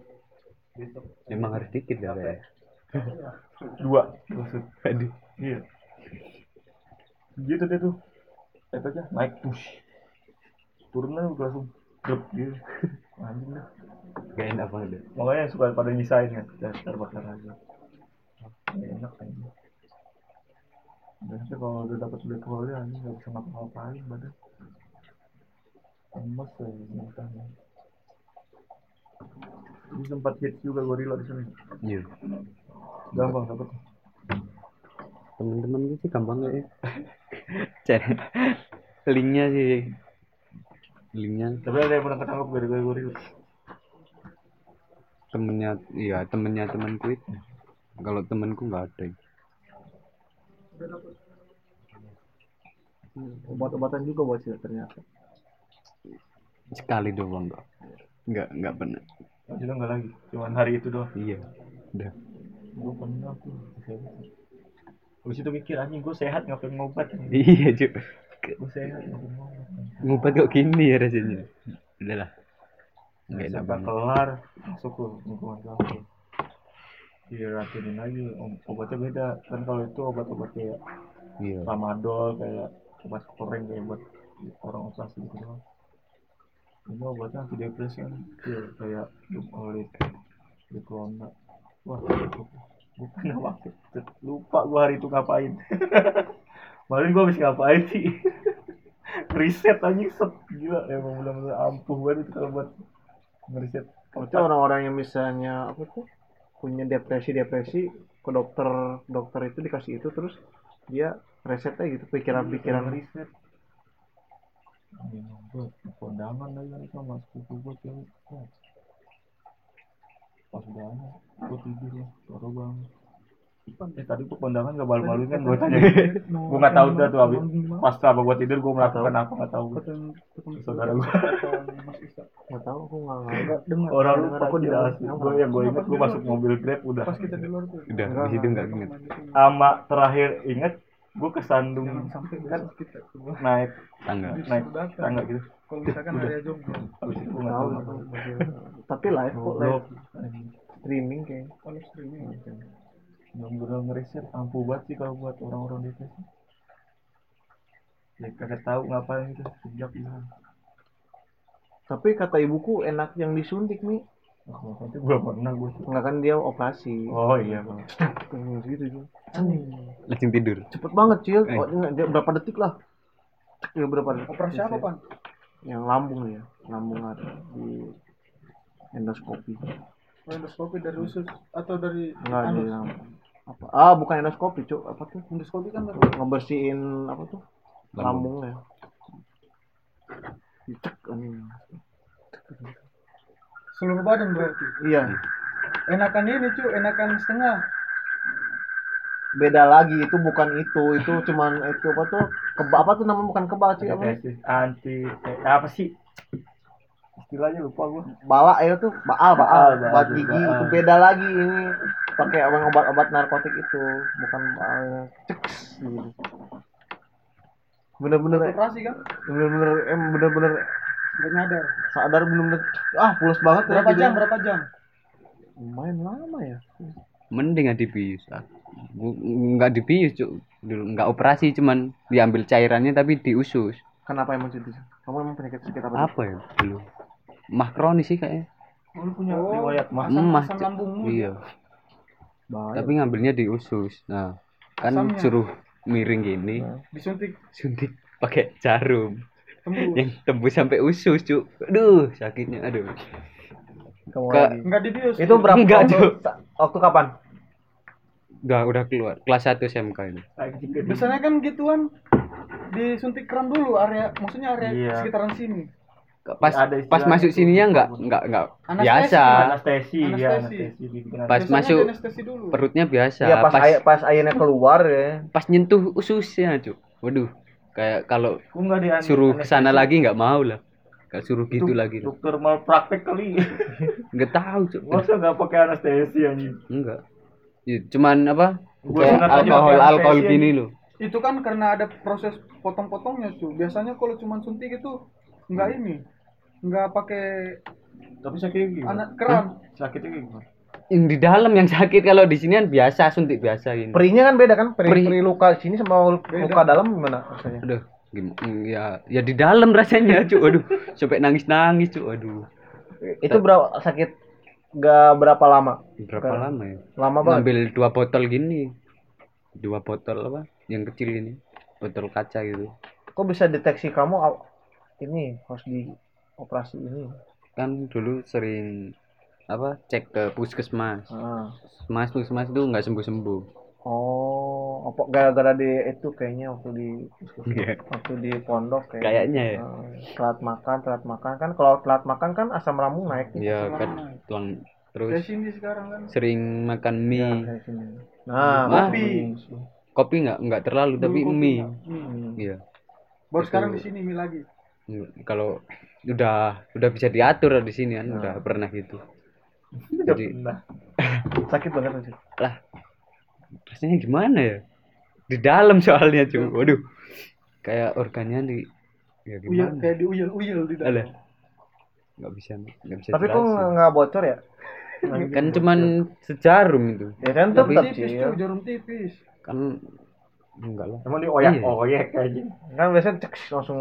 besok emang harus dikit ya kayak dua maksud aduh iya. Gitu deh tuh. Itu aja naik push. Turun udah langsung drop gitu. Anjing dah. Gak enak banget deh makanya suka pada nyisain ya. Dasar bakar aja. Nggak enak aja biasanya kalau udah dapat black hole ya anjing nggak bisa ngapa-ngapain badan. Lemes ya mentahnya ini sempat hits juga gorila di sini. Iya. Gampang dapat temen-temen gue sih gampang ya <laughs> cari linknya sih. Linknya. Tapi ada yang pernah ketangkap gara-gara gorila temennya iya temennya temanku itu. Kalau temanku nggak ada. Obat-obatan juga buat sih ternyata. Sekali doang kok nggak nggak pernah itu enggak lagi. Cuman hari itu doang. Iya udah. Gue pernah tuh Habis itu mikir anjing gue sehat ngapain ngobat. Iya cuy gue sehat ngapain ngobat. Ngubat kok gini ya rasanya? Udahlah nggak enak sampai banget. kelar masuk ke lingkungan kampus diracinin lagi obatnya beda. Kan kalau itu obat-obat kayak iya. Tramadol kayak obat koreng kayak buat orang operasi gitu ini obatnya depresi kan. Iya, kayak dumolit diklona wah gue pernah pakai lupa gue hari itu ngapain. <laughs> Malah gue habis ngapain sih? <laughs> Riset anjing set. Gila emang benar-benar ampuh banget itu kalau buat ngeriset itu orang-orang yang misalnya apa tuh? Punya depresi-depresi ke dokter dokter itu dikasih itu terus dia resetnya gitu pikiran-pikiran riset buat kondangan lagi sama sepupu gue cewek Oh. pas banget. Gue tidur lah baru banget. Eh tadi tuh kondangan gak malu-maluin kan gue tanya. gue nggak tahu dah tuh abis pas sama gue tidur gue melakukan apa nggak tahu gue saudara gue nggak tahu aku nggak nggak orang lupa aku dia- asli gue yang gue inget gue masuk mobil grab udah. Udah di situ nggak inget sama terakhir inget gue kesandung. Kan naik tangga. naik tangga gitu. Kalau misalkan area jomblo habis itu nggak tahu tapi live kok live streaming kayak kalau streaming. Bener-bener ngeriset ampuh banget sih kalau buat orang-orang depresi ya kagak tahu ngapain gitu. Sejak itu tapi kata ibuku enak yang disuntik nih oh, itu belum pernah gue nggak kan dia operasi. Oh iya bang. Hmm, gitu tuh langsung tidur. Cepet banget cil. Eh. oh, dia, berapa detik lah? Ya berapa detik? Operasi apa pan? Yang lambung ya lambung ada di endoskopi. Endoskopi dari usus atau dari enggak di anus? lambung apa? Ah bukan endoskopi cuk. Apa tuh? Endoskopi kan ngebersihin apa tuh? Lambung. lambungnya. Cek, anjing. Seluruh badan berarti? Iya. Enakan ini cuy enakan setengah. Beda lagi itu bukan itu itu cuman itu apa tuh? Keba apa tuh namanya? Bukan kebal sih apa? Anti eh, apa sih? Istilahnya lupa gue bala ya tuh baal Baal, baal baal, obat gigi itu beda lagi ini. Pakai obat-obat narkotik itu bukan baal ceks gitu. Bener-bener operasi kan? bener-bener em bener-bener nggak nyadar. Sadar bener-bener. Ah pulas banget ya berapa gitu. jam berapa jam? Lumayan lama ya. Mending nggak dibius ah. Nggak dibius cuk. Dulu nggak operasi cuman diambil cairannya tapi di usus kenapa emang gitu kamu emang penyakit sakit apa apa ya? Dulu. Mah kronis sih kayaknya. Lu punya Oh. riwayat mah. Asam- lambungmu, iya. Bahaya. tapi ngambilnya di usus nah kan Asamnya. suruh miring gini. Nah. disuntik suntik pakai jarum tembus. Yang tembus sampai usus cuk. Aduh sakitnya. Aduh. Kamu Ke- lagi. enggak dibius. Itu berapa? Enggak, waktu, Cuk. waktu kapan? udah udah keluar. Kelas 1 SMK ini. Biasanya kan gituan. Disuntik keran dulu area maksudnya area Iya. sekitaran sini. Pas Ada istilah pas masuk itu. sininya enggak enggak enggak Anestesi. biasa. Anestesi, ya Anestesi. anestesi dibikin Pas Biasanya masuk anestesi dulu. perutnya biasa. Iya pas pas air, pas airnya keluar ya. pas nyentuh ususnya cuk. Waduh kayak kalau nggak suruh ke sana lagi nggak mau lah. Gak suruh gitu Dok- lagi. Dokter malpraktek kali. <laughs> nggak tahu cuk. Masa nggak pakai anestesi anjing? enggak Ya, cuman apa? Gua kayak sunat aja alkohol alkohol gini loh. Itu kan karena ada proses potong-potongnya tuh biasanya kalau cuma suntik itu enggak ini enggak pakai Tapi sakitnya gimana? anak keran. Sakitnya gimana? Yang di dalam yang sakit kalau di sini kan biasa suntik biasa gini Perinya kan beda kan? Peri, Peri. peri luka sini sama luka Beda. dalam gimana rasanya? aduh gimana ya ya di dalam rasanya cuk aduh sampai nangis nangis cuk aduh Itu berapa sakit gak berapa lama? berapa Kan. lama ya Lama banget. ngambil dua botol gini dua botol apa yang kecil ini botol kaca gitu Kok bisa deteksi kamu ini harus di operasi ini? kan dulu sering apa cek ke puskesmas Ah. mas puskesmas itu nggak sembuh sembuh Oh, apa gara-gara di itu kayaknya waktu di Iya. waktu di pondok kayak Kayaknya ya. Telat makan, telat makan kan kalau telat makan kan asam lambung naik. ya kan tuang terus sini sekarang kan sering makan Nah, mie sini. Nah, Mah. kopi. kopi nggak nggak terlalu tapi Dulu kopi mie. Hmm. Hmm. iya baru Itu- sekarang di sini mie lagi kalau udah udah bisa diatur di sini kan Nah. udah pernah gitu jadi pernah. Sakit banget sih. lah rasanya gimana ya di dalam soalnya cuy waduh kayak organnya di ya uyel gimana kayak diuyel uyel di Alah. dalam nggak bisa nggak bisa Tapi kok jelasin. nggak nggak bocor ya? kan cuman sejarum itu Ya kan Tapi- tetap tipis sih. tuh jarum tipis kan enggak lah Emang dioyak Iya. oyek aja. Kan biasanya cek langsung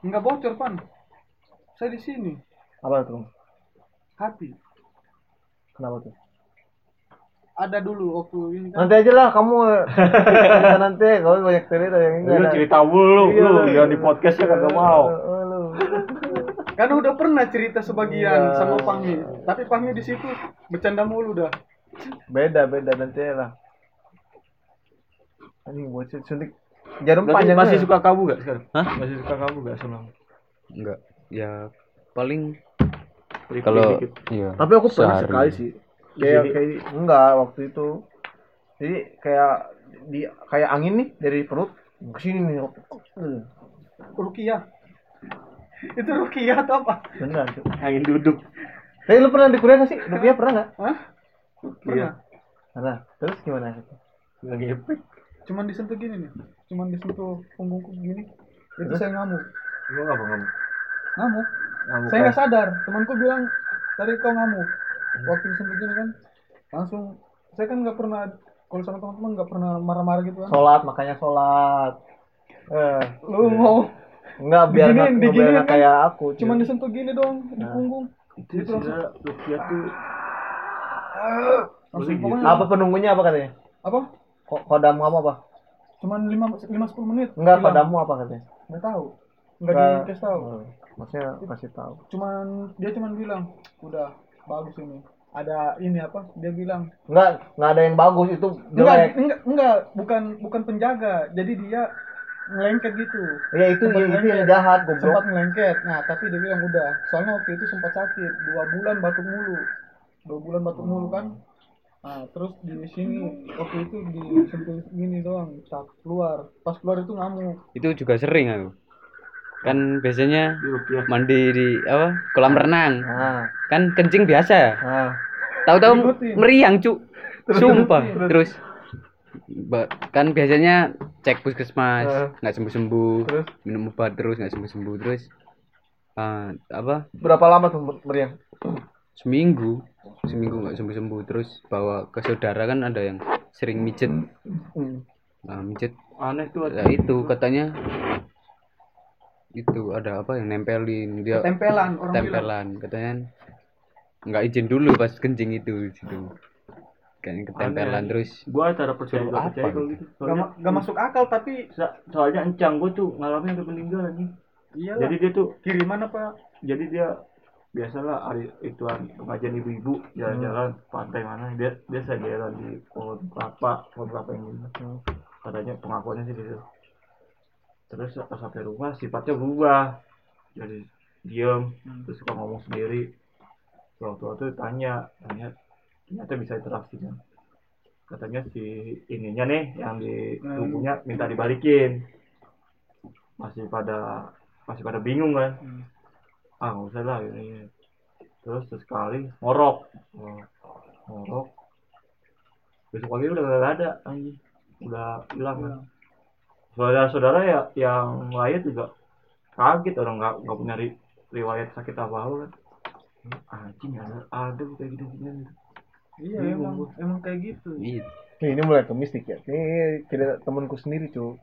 nggak bocor pan saya di sini apa tuh? hati Kenapa tuh? ada dulu waktu ini kan Nanti aja lah kamu cerita nanti kamu banyak cerita yang ini Lu cerita mulu Iya, lu, lu. yang di podcast ya kagak mau. Oh, lu. kan udah pernah cerita sebagian Iya. sama Pahmi tapi Pahmi di situ bercanda mulu dah Beda beda nanti lah. Anjing buat suntik jarum Berarti panjang masih ya? suka kamu gak sekarang? Hah? Masih suka kamu gak senang? enggak ya paling Kalau kalau iya Tapi aku pernah sehari. sekali sih. Kayak Jadi- kayak enggak waktu itu. Jadi kayak di kayak angin nih dari perut ke sini nih. Rukiah itu Rukiah atau apa Beneran tuh. angin duduk. Tapi lu pernah di Korea nggak sih? Rupiah pernah nggak? Hah? pernah Pernah. Terus gimana? Nggak ngepek. cuman disentuh gini nih cuman disentuh punggungku gini itu saya ngamuk Lu ngapa kamu? ngamuk Ngamuk saya kan? nggak sadar temanku bilang tadi kau ngamuk waktu disentuh gini kan langsung saya kan nggak pernah kalau sama teman-teman nggak pernah marah-marah gitu kan Sholat makanya sholat. Eh, lu mau enggak biar Diginiin, nggak biar nggak kan? kayak aku. cuy. cuman disentuh gini dong di Nah. punggung Itu Itu langsung tuh langsung gitu. pokoknya apa penunggunya apa katanya? apa Kok kodamu apa apa? cuman lima lima sepuluh menit Enggak kodamu apa katanya? nggak tahu nggak dikasih tahu. Maksudnya kasih tahu. cuman dia cuman bilang udah bagus ini. Ada ini apa? Dia bilang Enggak, enggak ada yang bagus itu enggak jelek. enggak enggak bukan bukan penjaga. Jadi dia ngelengket gitu. Ya itu Sempat itu yang jahat goblok. sempat ngelengket. Nah tapi dia bilang udah. Soalnya waktu itu sempat sakit dua bulan batuk mulu. Dua bulan batuk mulu kan. Nah terus di sini waktu itu disentuh gini doang tak keluar. Pas keluar itu ngamuk. Itu juga sering aku kan biasanya di Rukia. mandi di apa kolam renang. Nah, kan kencing biasa. Ya nah. tahu-tahu meriang cuk. Sumpah terus ba- kan biasanya cek puskesmas Eh. nggak sembuh sembuh Terus? Minum obat terus nggak sembuh sembuh terus. Ah, apa? Berapa lama tuh meriang? seminggu. Seminggu nggak sembuh sembuh terus bawa ke saudara kan ada yang sering mijet. Hmm. nah mijet. Aneh tuh. ya itu katanya itu ada apa yang nempelin? Dia tempelan orang bilang. tempelan katanya. Nggak izin dulu pas kencing itu situ. Kayaknya ketempelan Aneh. terus. Gua cara percaya gak percaya kalau gitu? gitu. Gak, gak masuk akal tapi so- soalnya encang gua tuh ngalamin sampai meninggal anjing. Iya jadi dia tuh kiriman apa? Jadi dia biasalah hari itu hari pengajian ibu-ibu jalan-jalan pantai mana dia dia jalan di pohon kelapa pohon kelapa yang ini. Hmm. katanya pengakuannya sih gitu terus pas sampai rumah sifatnya berubah. Jadi diem Hmm. terus suka ngomong sendiri. Waktu waktu tanya tanya ternyata bisa interaksi kan katanya si ininya nih yang di Hmm. tubuhnya minta dibalikin. Masih pada masih pada bingung kan? Hmm. ah nggak usah lah ini. Terus sekali ngorok. Oh, ngorok. Besok pagi udah gak ada anjing. Udah hilang kan saudara-saudara ya yang lain juga kaget orang nggak nggak punya ri- riwayat sakit apa apa kan anjing ada ada kayak gitu gini iya Bingung emang gua. emang kayak gitu iya Nih, ini mulai ke mistik ya. Ini cerita temanku sendiri, cu.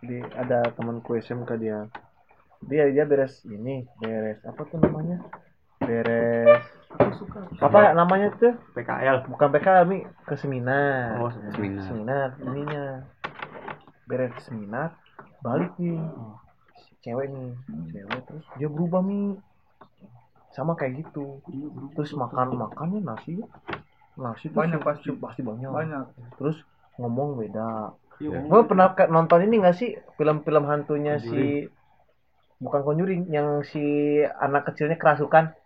Jadi ada temanku SMK dia. Dia dia beres ini, beres apa tuh namanya? Beres aku suka apa namanya tuh? PKL Bukan PK, mi ke seminar. oh seminar Seminar ininya. Beres seminar, balik nih. Si cewek nih, cewek terus dia berubah mi. Sama kayak gitu. Terus makan makannya nasi nasi tuh Banyak pasti. pasti banyak. banyak Terus ngomong beda. Iya, Lo pernah nonton ini gak sih film-film hantunya si bukan Conjuring yang si anak kecilnya kerasukan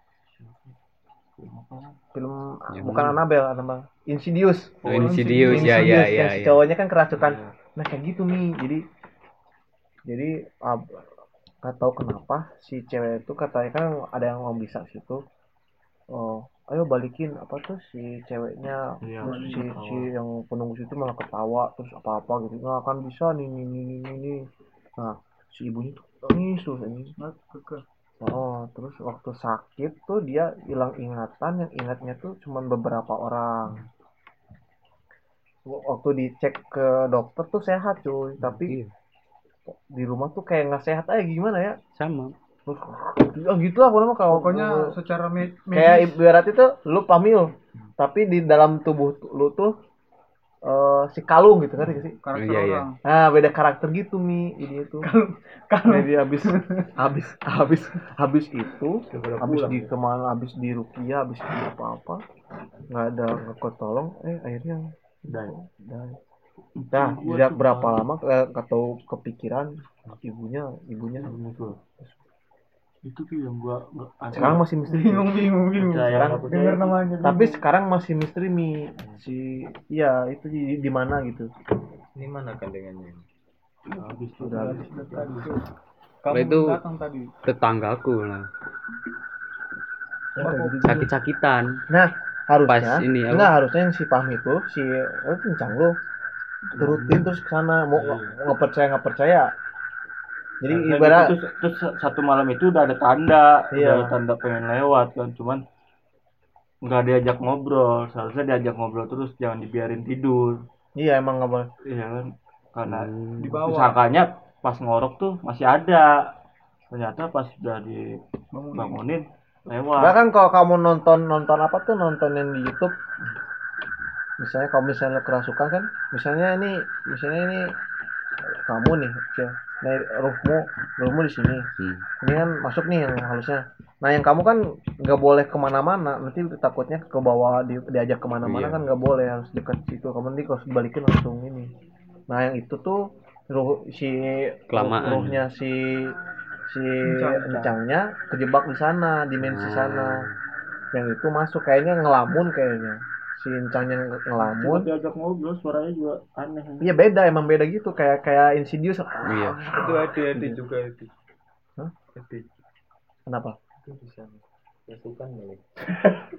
film Yang bukan? Annabelle Annabelle Insidious Oh, Insidious ya ya ya yang si ya cowoknya kan kerasukan nah kayak gitu nih jadi jadi nggak tahu kenapa si cewek itu katanya kan ada yang mau bisa situ. Oh ayo balikin apa tuh si ceweknya. Iya, terus si, ketawa. si yang penunggu situ malah ketawa terus apa apa gitu. Nggak akan bisa nih nih nih nih, nih, nah si ibunya tuh nangis tuh ini oh terus waktu sakit tuh dia hilang ingatan yang ingatnya tuh cuman beberapa orang waktu dicek ke dokter tuh sehat cuy. Tapi Iya, di rumah tuh kayak nggak sehat aja gimana ya? Sama. Terus ya gitu lah pokoknya kalau pokoknya secara med kayak ibarat itu lu pamil. Tapi di dalam tubuh lu tuh eh, si kalung gitu kan sih? Karakter Iya, iya. orang. Nah beda karakter gitu mi ini itu. Kalau jadi habis <laughs> habis habis habis itu habis di ke mana habis di rukia habis di apa apa nggak ada nggak ketolong eh akhirnya Dan dan nah tidak berapa lama tahu kepikiran ibunya ibunya. Muncul itu tuh yang gua sekarang masih misteri. Bingung bingung bingung. Sekarang denger namanya tapi sekarang masih misteri mi. Si iya itu di, di mana gitu. Ini mana kandengannya? habis tuh udah habis bingung. Kalau kamu itu- datang tadi. tetanggaku lah. Sakit-sakitan. Nah harusnya Pas ini, apa? enggak harusnya yang si Fahmi itu si oh, kencang lo turutin terus ke sana mau nggak percaya nggak percaya jadi Nah, ibarat terus, terus satu malam itu udah ada tanda Iya. udah ada tanda pengen lewat kan cuman nggak diajak ngobrol. Seharusnya diajak ngobrol terus jangan dibiarin tidur. Iya emang nggak boleh. Iya kan? Karena Hmm. di bawah. Disangkanya pas ngorok tuh masih ada. Ternyata pas udah bangun dibangunin lewat. Bahkan kalau kamu nonton nonton apa tuh? Nonton yang di YouTube. Misalnya kalau misalnya lo kerasukan kan misalnya ini misalnya ini kamu nih Cil. nah ruhmu ruhmu di sini. Hmm. ini kan masuk nih yang harusnya nah yang kamu kan nggak boleh ke mana-mana. Nanti takutnya ke bawah di, diajak ke mana-mana Iya. kan nggak boleh. Harus dekat situ. Kamu nanti kalau balikin langsung ini. Nah yang itu tuh ruh si Kelamaan. ruhnya si si Encang. encangnya kejebak di sana dimensi Oh. sana yang itu masuk kayaknya ngelamun kayaknya si encangnya nge- Cuma ngelamun diajak ngobrol suaranya juga aneh iya beda emang beda gitu kayak kayak insidious Iya. <laughs> Itu hati-hati juga itu. Hah? Hati. kenapa Itu bisa masukan balik. <laughs>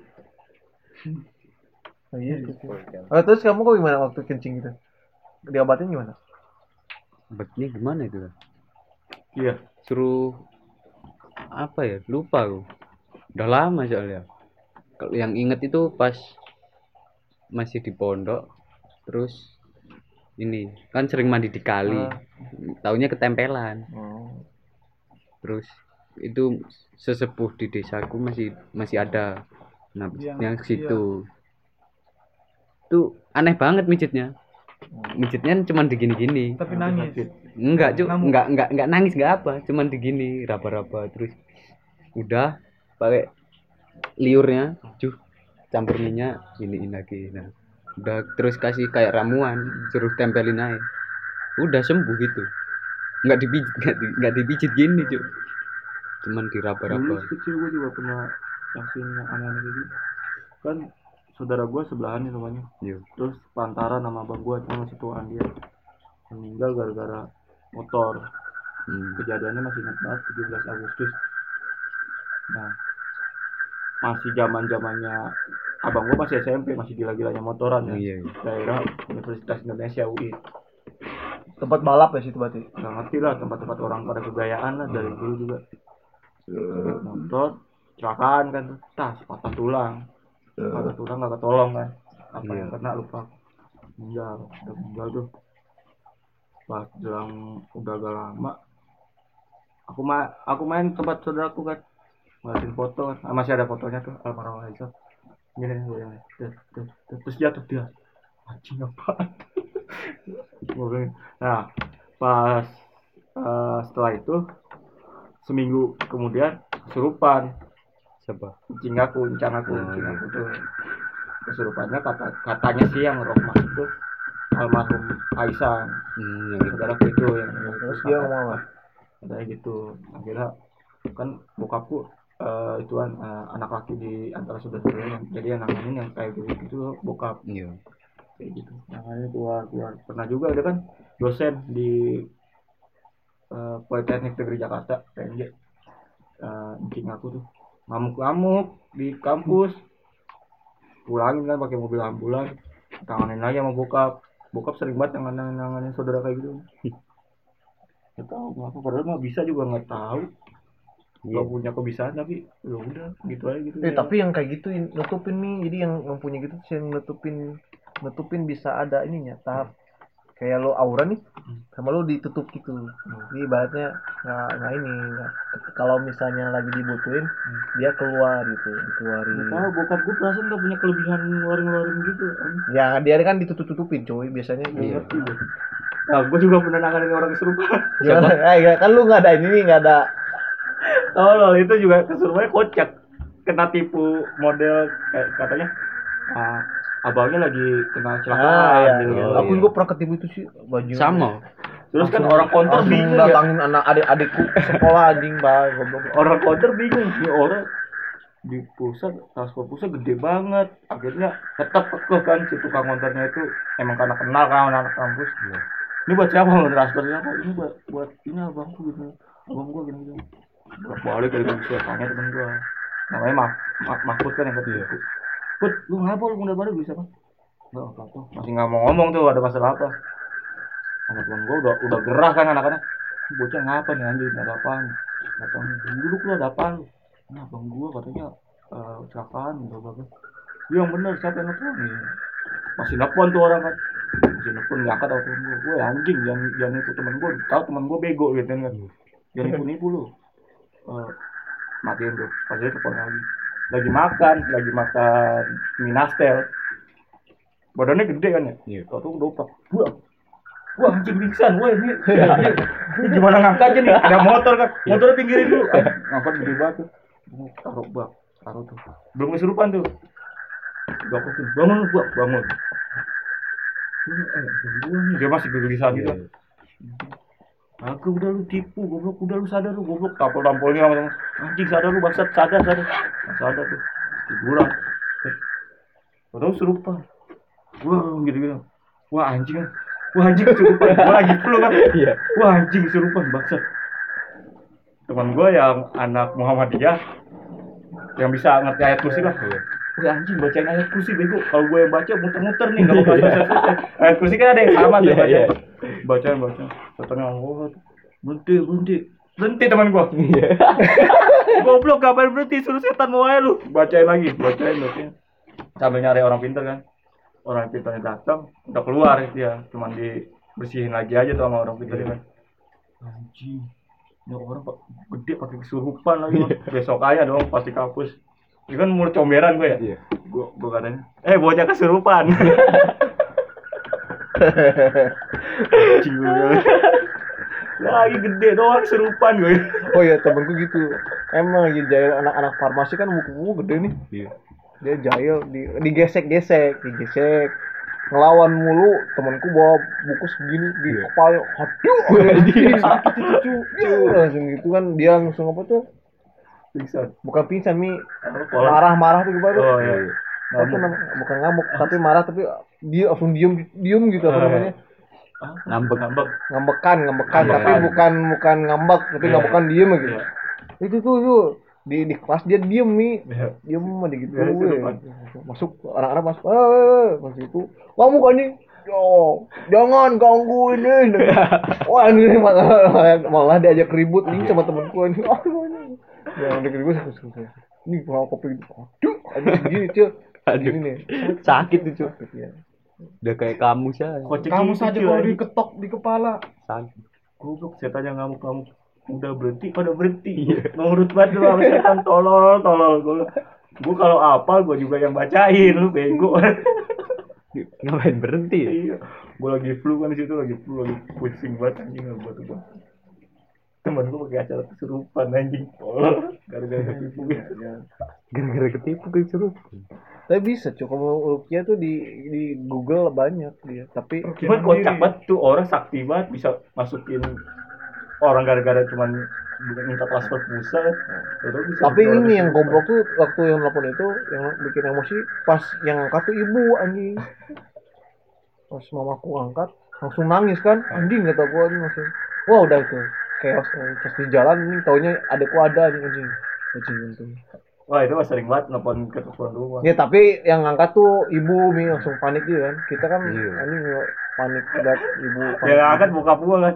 oh, iya gitu. Oh, terus kamu kok gimana waktu kencing gitu? Diobatin gimana? Obatnya gimana itu? Iya Suruh apa ya? Lupa aku. Udah lama soalnya. Kalau yang inget itu pas masih di pondok, terus ini kan sering mandi di kali. Ah. Taunya ketempelan. Oh. terus itu sesepuh di desaku masih masih ada nah Yang- yang, situ tuh aneh banget mijitnya mijitnya cuman digini-gini tapi nangis enggak cuk enggak enggak enggak nangis enggak apa. Cuman digini raba-raba terus udah pakai liurnya cuh campur minyak iniin lagi. Nah udah terus kasih kayak ramuan suruh tempelin aja udah sembuh gitu. Nggak dipijit <laughs> nggak, di, nggak dipijit gini cuy cuman diraba-raba. Kecil gue juga pernah nyaksiin yang aneh-aneh gitu kan saudara gue sebelahan nih rumahnya terus pantaran nama abang gue cuma masih tuaan dia. Meninggal gara-gara motor. Hmm. kejadiannya masih ingat banget 17 Agustus. Nah masih zaman zamannya abang gue masih SMP masih gila-gilanya motoran ya. Iya iya. daerah Universitas Indonesia UI Tempat balap ya situ berarti. nggak ngerti lah tempat-tempat orang pada kegayaan lah dari dulu juga. Motor kecelakaan kan tas patah tulang. Patah tulang nggak ketolong kan. Apa yang kena lupa. Meninggal udah meninggal tuh pas jelang udah agak lama aku ma aku main tempat saudaraku kan. Ngeliatin foto kan. Ah, masih ada fotonya tuh almarhum Aisyah. Gini nih gue yang terus jatuh dia anjing <laughs> bilang, nah pas eh, setelah itu seminggu kemudian kesurupan. Siapa? Kucing aku, incang aku, kucing aku tuh. Kesurupannya kata katanya sih yang roh masuk tuh almarhum Aisyah. Hmm, yang itu. saudaraku itu yang Terus dia ngomong apa? katanya gitu. Akhirnya kan bokapku eh, itu kan eh, anak laki di antara saudara-saudaranya jadi yang nanganin yang kayak gitu itu bokap. Iya. Kayak gitu. Nanganin keluar keluar. Pernah juga ada kan dosen di eh, Politeknik Negeri Jakarta PNJ eh incing aku tuh ngamuk-ngamuk di kampus. Pulangin kan pakai mobil ambulan tanganin aja sama bokap bokap sering banget nanganin nanganin saudara kayak gitu. <laughs> Nggak tahu kenapa? Padahal mah bisa juga nggak tahu. Iya. nggak punya kebiasaan tapi ya udah gitu aja gitu. Eh ya. tapi yang kayak gitu in- nutupin nih, jadi yang mempunyai gitu tuh yang nutupin nutupin bisa ada ininya tahap kayak lo aura nih sama lo ditutup gitu. Jadi ibaratnya nggak nggak ini nggak. Kalau misalnya lagi dibutuhin dia keluar gitu dikeluarin. Nggak tahu bokap gue perasaan nggak punya kelebihan ngeluarin ngeluarin gitu anjing. ya dia kan ditutup tutupin coy biasanya. Nggak gitu. ngerti gue nah gue juga pernah nanganin orang kesurupan. Gimana? <laughs> Eh, ya, kan lu nggak ada ini nih nggak ada. Oh loh itu juga kesurupannya kocak. Kena tipu model kayak katanya ah, abangnya lagi kena kecelakaan ah ya, gitu. ya. Oh, aku iya. juga pernah ketipu itu sih baju. Sama. Terus kan orang konter bingung ya. datangin anak adik-adikku sekolah anjing bang orang konter bingung sih orang di pusat transport pusat gede banget. Akhirnya tetap kekeh kan si tukang konternya itu. Emang karena kenal kan anak kampus. Ini buat siapa mau transfer siapa ini buat buat ini abangku gitu. Abang gua gini. Gini balik dari bisa tanya temen gua. Namanya Mah Mah Mahfud kan yang ketipu Put, lu ngapa lu muda baru bisa apa nggak apa apa masih nggak mau ngomong tuh ada masalah apa? Anak temen gua udah udah gerah kan anak-anak "Ini bocah ngapa nih anjir ada apaan? Datang duduk lu ada apaan? Nah bang gua katanya eh kecelakaan bla bla bla. Iya, yang bener siapa yang nelfon? Nih masih nelfon tuh orang kan. Masih nelfon ngangkat atau temen gua. Gue anjing jangan jangan itu temen gua. Tahu temen gua bego gitu kan. Jangan nipu nipu lu. Eh, matiin tuh. Pas dia telepon lagi lagi makan lagi makan mie nastel badannya gede kan ya Iya. tau tuh dopak buang Wah anjing pingsan, wah ini, <laughs> ini gimana ngangkatnya nih? Ada motor kan, motornya pinggirin dulu. Ngangkat gede banget tuh. Gua Taruh bak, taruh tuh. Belum kesurupan tuh. Bangun bangun. Ini, eh, gua nih. Dia masih gegelisan gitu. Aku udah lu tipu, goblok, udah lu sadar lu, goblok, tampol-tampolnya sama. Anjing sadar lu, bangsat, sadar, sadar. Sadar tuh, tiduran. Padahal serupa. Wah, gitu-gitu. Wah, anjing. Wah, anjing kesurupan. Gua lagi flu kan. Iya. Wah, anjing kesurupan, bangsat. Teman gua yang anak Muhammadiyah yang bisa ngerti ayat kursi lah. Wah anjing bacain ayat kursi bego. Kalau gue yang baca muter-muter nih enggak <laughs> bakal selesai. Ayat kursi kan ada yang sama tuh Iya, baca. iya. Bacaan bacaan. Katanya Allah. Berhenti, berhenti. Berhenti teman gua. Iya. <laughs> Goblok ngapain berhenti suruh setan mau aja lu. Bacain lagi, bacain, bacain. Sambil nyari orang pintar kan. Orang pintarnya datang, udah keluar dia, cuman dibersihin lagi aja tuh sama orang pintarnya kan. Anjing. ini orang pak gede pakai kesurupan lagi besok aja dong pasti kampus ini kan mulut comberan gue ya? Iya. gue gue katanya. Eh bocah kesurupan. Lagi gede doang kesurupan gue oh iya temenku gitu. Emang lagi jahil anak-anak farmasi kan buku-buku gede nih. Iya. dia jahil di digesek-gesek digesek. Ngelawan mulu temanku bawa buku segini di Iya. kepala aduh sakit itu cucu langsung gitu kan. Dia langsung apa tuh pingsan bukan pingsan mi Apa, pola? marah-marah tuh gimana oh iya Apa namanya? bukan ngamuk tapi marah tapi dia langsung diem diem gitu apa Eh. namanya Ngambek. ngambek ngambekan ngambekan tapi bukan bukan ngambek tapi Iya. ngambekan diem gitu Iya. itu tuh tuh di di kelas dia diem mi Iya. diem mah gitu Ya, itu depan. masuk anak-anak masuk eh masuk itu kamu kan nih Yo, jangan ganggu ini. <laughs> Wah, ini malah, malah, malah diajak ribut nih sama temanku ini. <laughs> Aduh, ini. Jangan diajak ribut. Ini mau kopi. Aduh, aduh <laughs> gini, Cil. Aduh. Gini nih. Sakit tuh. Sakit ya. Udah kayak kamu sih. Kamu saja cuy, kalau diketok di kepala. Sakit. goblok setannya ngamuk ngamuk udah berhenti pada berhenti nurut banget lu sama setan tolol tolol gue gue kalau apal gue juga yang bacain lu bego Ngapain berhenti ya? iya gue lagi flu kan di situ lagi flu lagi pusing banget anjing gue tuh gua. Temen gue pakai acara kesurupan anjing. Tolol gara-gara ketipu. Gara-gara ketipu kesurupan. Tapi bisa cuy, kalau Rukia tuh di di Google banyak dia. Tapi cuman kocak banget tuh orang sakti banget bisa masukin orang gara-gara cuman minta transfer pulsa. Bisa tapi ini yang goblok tuh waktu yang nelfon itu yang bikin emosi pas yang angkat tuh ibu anjing. Pas mamaku angkat langsung nangis kan. Anjing kata gua ini langsung. Wah udah itu chaos pas di jalan ini taunya ada anjing anjing. Anjing untung. wah itu mah sering banget nelfon ke telepon rumah Ya tapi yang angkat tuh ibu mi langsung panik gitu kan. Kita kan Iya. anjing panik lihat ibu panik. yang angkat bokap gua kan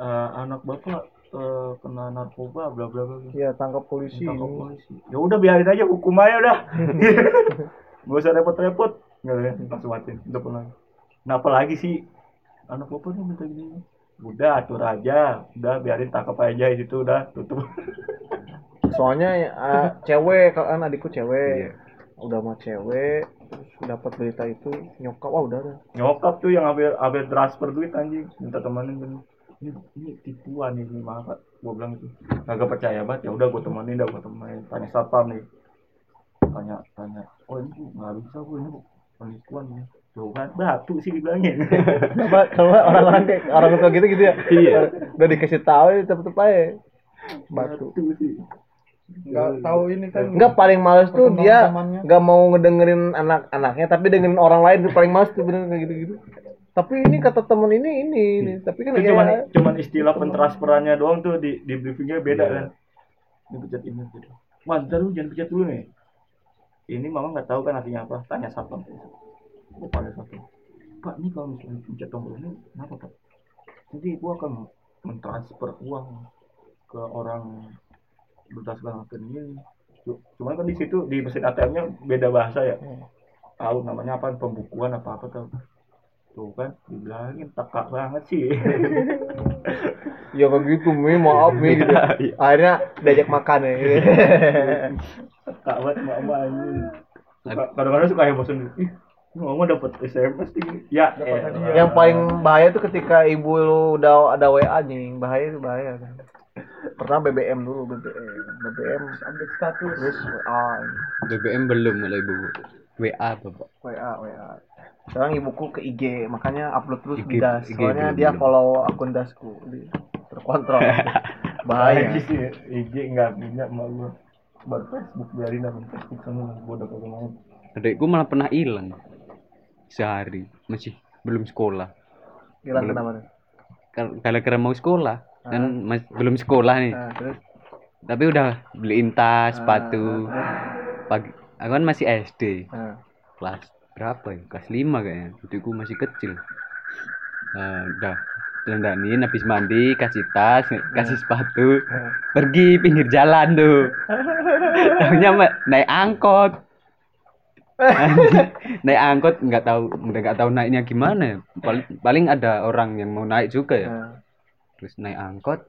Eh, anak bapak eh, kena narkoba bla bla bla Iya tangkap polisi. Ditangkap polisi ya udah biarin aja hukum aja udah <laughs> gak usah repot repot nggak ya langsung matiin udah pulang nah apalagi sih anak bapak nih minta gini udah atur aja udah biarin tangkap aja di situ udah tutup. Soalnya eh, cewek kan adikku Iya. cewek udah sama cewek terus dapat berita itu nyokap wah udah dah nyokap tuh yang ambil ambil transfer duit anjing. Minta temenin gini ini ini tipuan ini maaf Pak." gua bilang gitu kagak percaya banget. Ya udah gua temenin dah gua temenin tanya satpam nih? Tanya tanya. Oh ini nggak bisa bu. Ini penipuan ini tuh kan batu sih dibilangin. <laughs> Coba coba orang-orang kayak orang tua gitu gitu ya. Iya. udah dikasih tahu ya tetep aja. Batu. Sih. Enggak tahu ini kan. Enggak paling males tuh dia nggak mau ngedengerin anak-anaknya tapi dengerin orang lain tuh paling males tuh bener kayak gitu-gitu. Tapi ini kata temen ini ini, ini. tapi kan itu ya. cuman istilah pentransferannya doang tuh di di briefingnya beda Iya. kan. Ini pencet ini gitu wah ntar lu jangan pencet dulu nih. Ini mama nggak tahu kan artinya apa. Tanya satpam gue panggil satpam pak ini kalau misalnya pencet tombol ini kenapa pak? Nanti gua akan mentransfer uang ke orang berdasarkan akun ini. Cu- cuman kan di situ di mesin ATM-nya beda bahasa ya. Tahu namanya apa pembukuan apa apa tuh tuh kan dibilangin teka banget sih. <laughs> Ya kayak gitu mi. Maaf mi. Gitu <laughs> akhirnya diajak makan ya. <laughs> Teka banget mama ini. Suka- kadang-kadang suka heboh sendiri ih mama dapat SMS nih ya Dapat hadiah. yang paling bahaya tuh ketika ibu lu udah ada WA nih bahaya itu bahaya kan? Pertama BBM dulu BBM BBM update status. terus? WA BBM belum oleh ibu. WA bapak. WA WA sekarang ibuku ke IG makanya upload terus IG di das IG soalnya belum, dia belum. follow akun dasku Di- terkontrol. <laughs> Bahaya. Sih IG nggak punya gua. Baru Facebook biarin aja Facebook sama gua udah kagak main Adikku malah pernah hilang sehari masih belum sekolah. hilang Belum. kenapa Kalau kira mau sekolah kan mas- belum sekolah nih. nah, terus Tapi udah beliin tas, sepatu. Ah, Pagi aku kan masih SD. nah. kelas berapa ya kelas 5 kayaknya adikku masih kecil nah, udah dandanin habis mandi kasih tas kasih sepatu pergi pinggir jalan tuh <laughs> tahunya naik angkot naik angkot nggak tahu udah nggak tahu naiknya gimana ya. paling, paling ada orang yang mau naik juga ya. Nah. terus naik angkot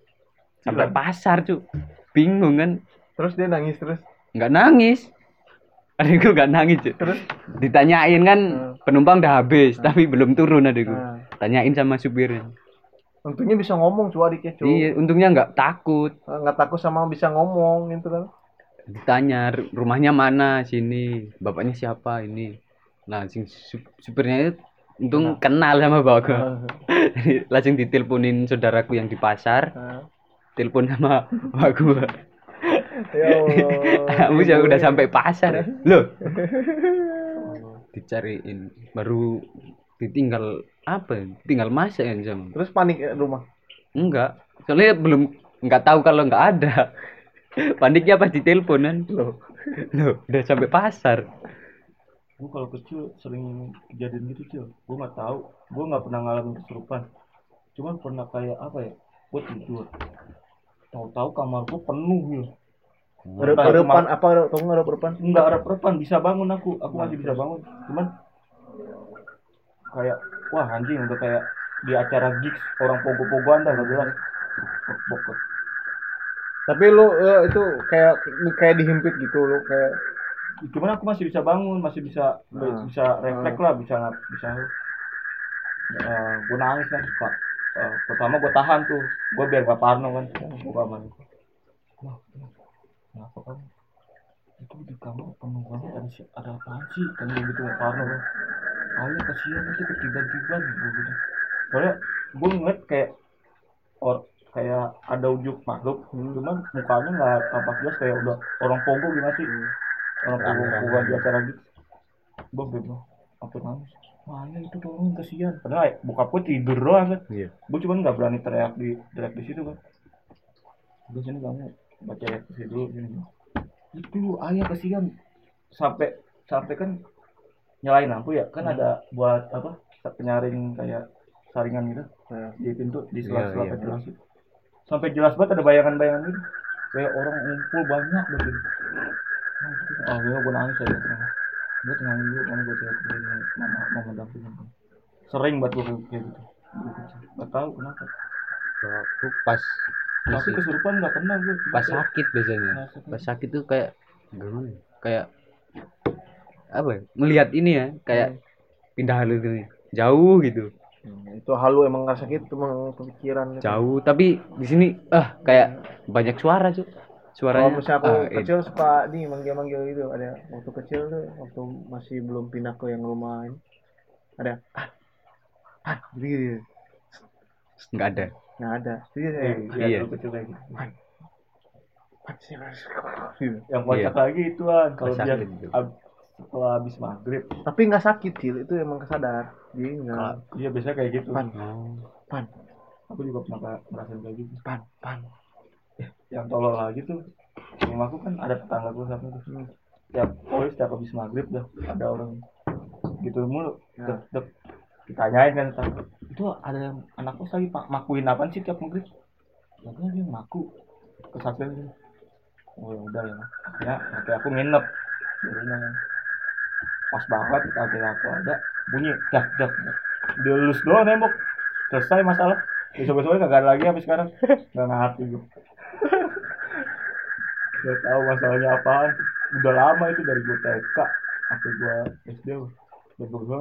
sampai pasar cuk. Bingung kan. Terus dia nangis terus? Nggak nangis. Adikku nggak nangis cuk. Terus? Ditanyain kan Hmm. penumpang udah habis tapi belum turun adikku. Nah, tanyain sama supirnya. Untungnya bisa ngomong cuy adiknya cuy iya untungnya nggak takut. Nggak takut sama bisa ngomong gitu kan ditanya "Ru- rumahnya mana? Sini. Bapaknya siapa? Ini. Nah sing sup- supirnya itu untung kenal. sama bapakku. Langsung diteleponin saudaraku yang di pasar. Nah, telepon sama bapakku ya Allah. <laughs> Kamu ya udah sampai pasar. Loh. <laughs> Dicariin. Baru ditinggal apa? Ya? tinggal masak ya sama. Terus panik ya rumah? Enggak. Soalnya belum nggak tahu kalau nggak ada paniknya pas ditelepon kan loh loh udah sampai pasar. Gue kalau kecil sering kejadian gitu cil. Gue nggak tahu. Gue nggak pernah ngalamin kesurupan. Cuman pernah kayak apa ya? Gue tidur. Tahu-tahu kamar gue penuh ya ada ma- apa ada tau nggak ada depan nggak ada perpan. Bisa bangun aku. Aku masih bisa bangun. Cuman kayak wah anjing udah kayak di acara gigs orang pogo-pogoan dah nggak jelas. Tapi lu eh, itu kayak kayak dihimpit gitu lu kayak cuman aku masih bisa bangun masih bisa Hmm. bisa refleks lah bisa bisa eh gue nangis kan suka Eh, pertama gue tahan tuh gue biar gak parno kan gue kamar Wah, kenapa kamu itu di kamar banget ada si- ada apaan sih? Kan gue gitu gak parno kan. Ayah kasihan nanti ketiban-tiban gue gitu. Soalnya gue ngeliat kayak or kayak ada wujud makhluk. Cuman mukanya nggak tampak jelas kayak udah orang pogo gimana sih? Orang pogo pogo di acara gitu. Gue bebo apa nangis mana itu tolong kasihan. Padahal ya, bokap gue tidur doang kan. Iya. gue cuman nggak berani teriak di teriak di situ kan. Gue sini kamu baca ya ke dulu sini itu ayah kasihan. Sampai sampai kan nyalain lampu ya. Kan ada buat apa penyaring kayak saringan gitu. Nah. di pintu di Iya, sela-sela iya. ventilasi sampai jelas banget ada bayangan-bayangan gitu kayak orang ngumpul banyak gitu. ah gue gue nangis aja. Tenang gue tenangin dulu karena gue teriak ke mama mama dampingin sering banget gue kayak gitu. Gak tahu kenapa. Aku pas tapi kesurupan nggak pernah gue pas sakit biasanya. Kayak pas sakit tuh kayak gimana ya? kayak apa ya? melihat ini ya kayak pindah halu gitu jauh gitu Hmm, itu halu emang nggak sakit emang kepikiran itu. jauh tapi di sini ah kayak banyak suara cuy kalau suaranya misalnya aku ah, kecil suka nih manggil-manggil gitu ada waktu kecil tuh waktu masih belum pindah ke yang rumah ini ada ah ah gitu nggak ada nggak ada jadi saya Iya, Iya. iya. kecil kayak gitu. "Ah, sih, mas." Gitu. Yang kocak lagi ituan kalau Pas dia sakit gitu. ab- setelah habis maghrib. tapi nggak sakit sih itu emang kesadar nggak Iya biasanya kayak gitu. pan pan Aku juga pernah ngerasain kayak gitu. pan pan Yang tolol lagi tuh. Rumah aku kan ada tetangga gue sama tuh. Hmm. Tiap pokoknya setiap habis maghrib dah ada orang gitu mulu. Ya. Dek, dek. Ditanyain kan tetangga. Itu ada yang anak kos lagi pak makuin apaan sih tiap maghrib? Katanya dia maku gitu. Oh ya udah ya. Ya, akhirnya aku nginep di rumah. Pas banget kagak aku ada bunyi dak dak. Dilus doang tembok. Selesai masalah. Besok besoknya kagak ada lagi sampai sekarang. Gak ngerti gue. Gak tahu masalahnya apaan. Udah lama itu dari gue TK sampai gue SD. Dan gue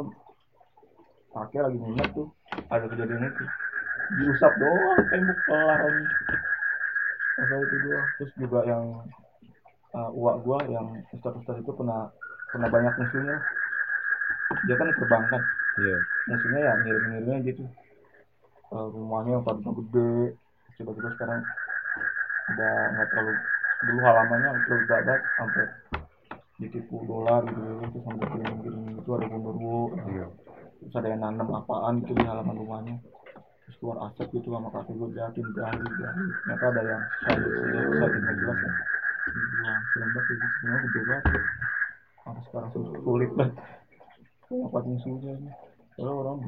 pakai lagi nginep tuh ada kejadian itu diusap doang tembok kelar masalah itu doang terus juga yang uh, uak gua yang ustaz ustaz itu pernah pernah banyak musuhnya dia kan perbankan iya musuhnya ya ngirim ngirimnya gitu Uh, rumahnya yang tadinya gede tiba-tiba sekarang udah nggak terlalu dulu halamannya terlalu banget sampai ditipu dolar gitu gitu terus sampai kirim kirim itu ada gundurwo iya terus ada yang nanam apaan gitu di halaman rumahnya terus keluar asap gitu sama kakek gue jahatin gali gali ternyata ada yang saya saya tidak jelas kan dibilang serem banget gitu semua gede banget sampai sekarang sulit banget apa musuhnya kalau orang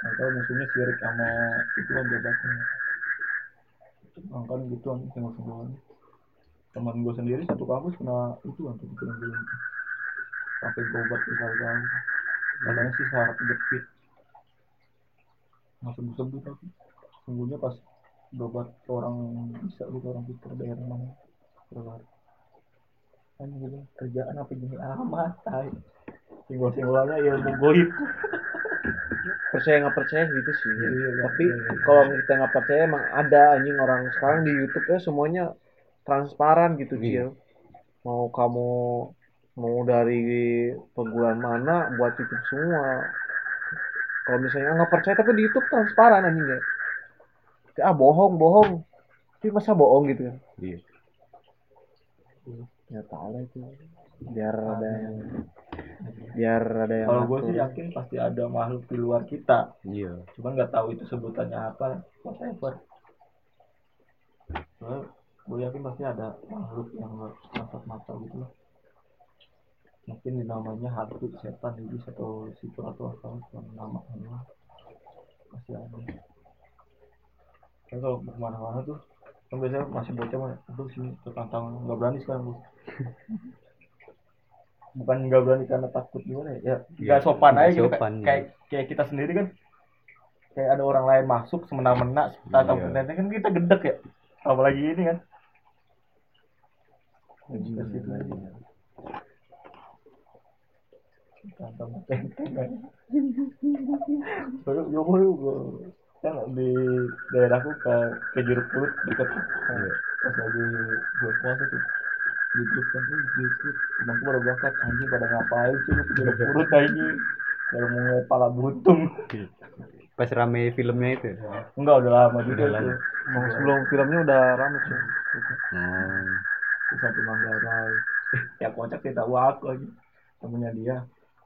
nggak tahu musuhnya sirik sama itu kan jabatan kan gitu kan tengok sebulan teman gue sendiri satu kampus kena itu kan tuh dikirim kirim sampai berobat berkali-kali katanya sih sarap kejepit nggak sembuh tapi sembuhnya pas berobat orang bisa gitu orang pintar daerah mana keluar kan gitu. Kerjaan apa gini? Amat tai. Singgol singgolannya ilmu goib percaya nggak percaya gitu sih. Iya, iya, tapi iya, iya. kalau kita nggak percaya emang ada anjing orang. Sekarang di YouTube ya semuanya transparan gitu Iya. Cil. Mau kamu mau dari perguruan mana buat YouTube semua. Kalau misalnya nggak percaya tapi di YouTube transparan anjing ya. Ah bohong bohong. Tapi masa bohong gitu kan Iya. Ya tahu lah itu. Biar ada yang biar ada yang kalau gue sih yakin pasti ada makhluk di luar kita. Iya. cuman nggak tahu itu sebutannya apa. Whatever. Gue yakin pasti ada makhluk yang nggak kasat mata gitu lah. Mungkin namanya hantu setan iblis atau sipur atau apa yang nama nama pasti ada. Kan kalau mau ke mana-mana tuh kan biasanya masih bocah mah aduh sini tertantang nggak berani sekarang gue bukan nggak berani karena takut gimana ya ya nggak Iya, sopan aja gitu sopan, kayak kayak kayak kita sendiri kan kayak ada orang lain masuk semena-mena atau Iya. kan kita gedek ya apalagi ini kan bajingan. Tantang tenteng kan. Kan di daerahku ke ke jeruk purut dekat Iya. pas lagi bulan puasa tuh di grup kan tuh di grup temanku baru berangkat anjing pada ngapain sih lu? Jeruk purut anjing. Baru mau ngeliat pala buntung. Pas rame filmnya itu. enggak udah lama juga Udah lama. Emang sebelum filmnya udah rame sih di satu Manggarai. <laughs> Ya kocak sih tahu aku lagi temennya dia.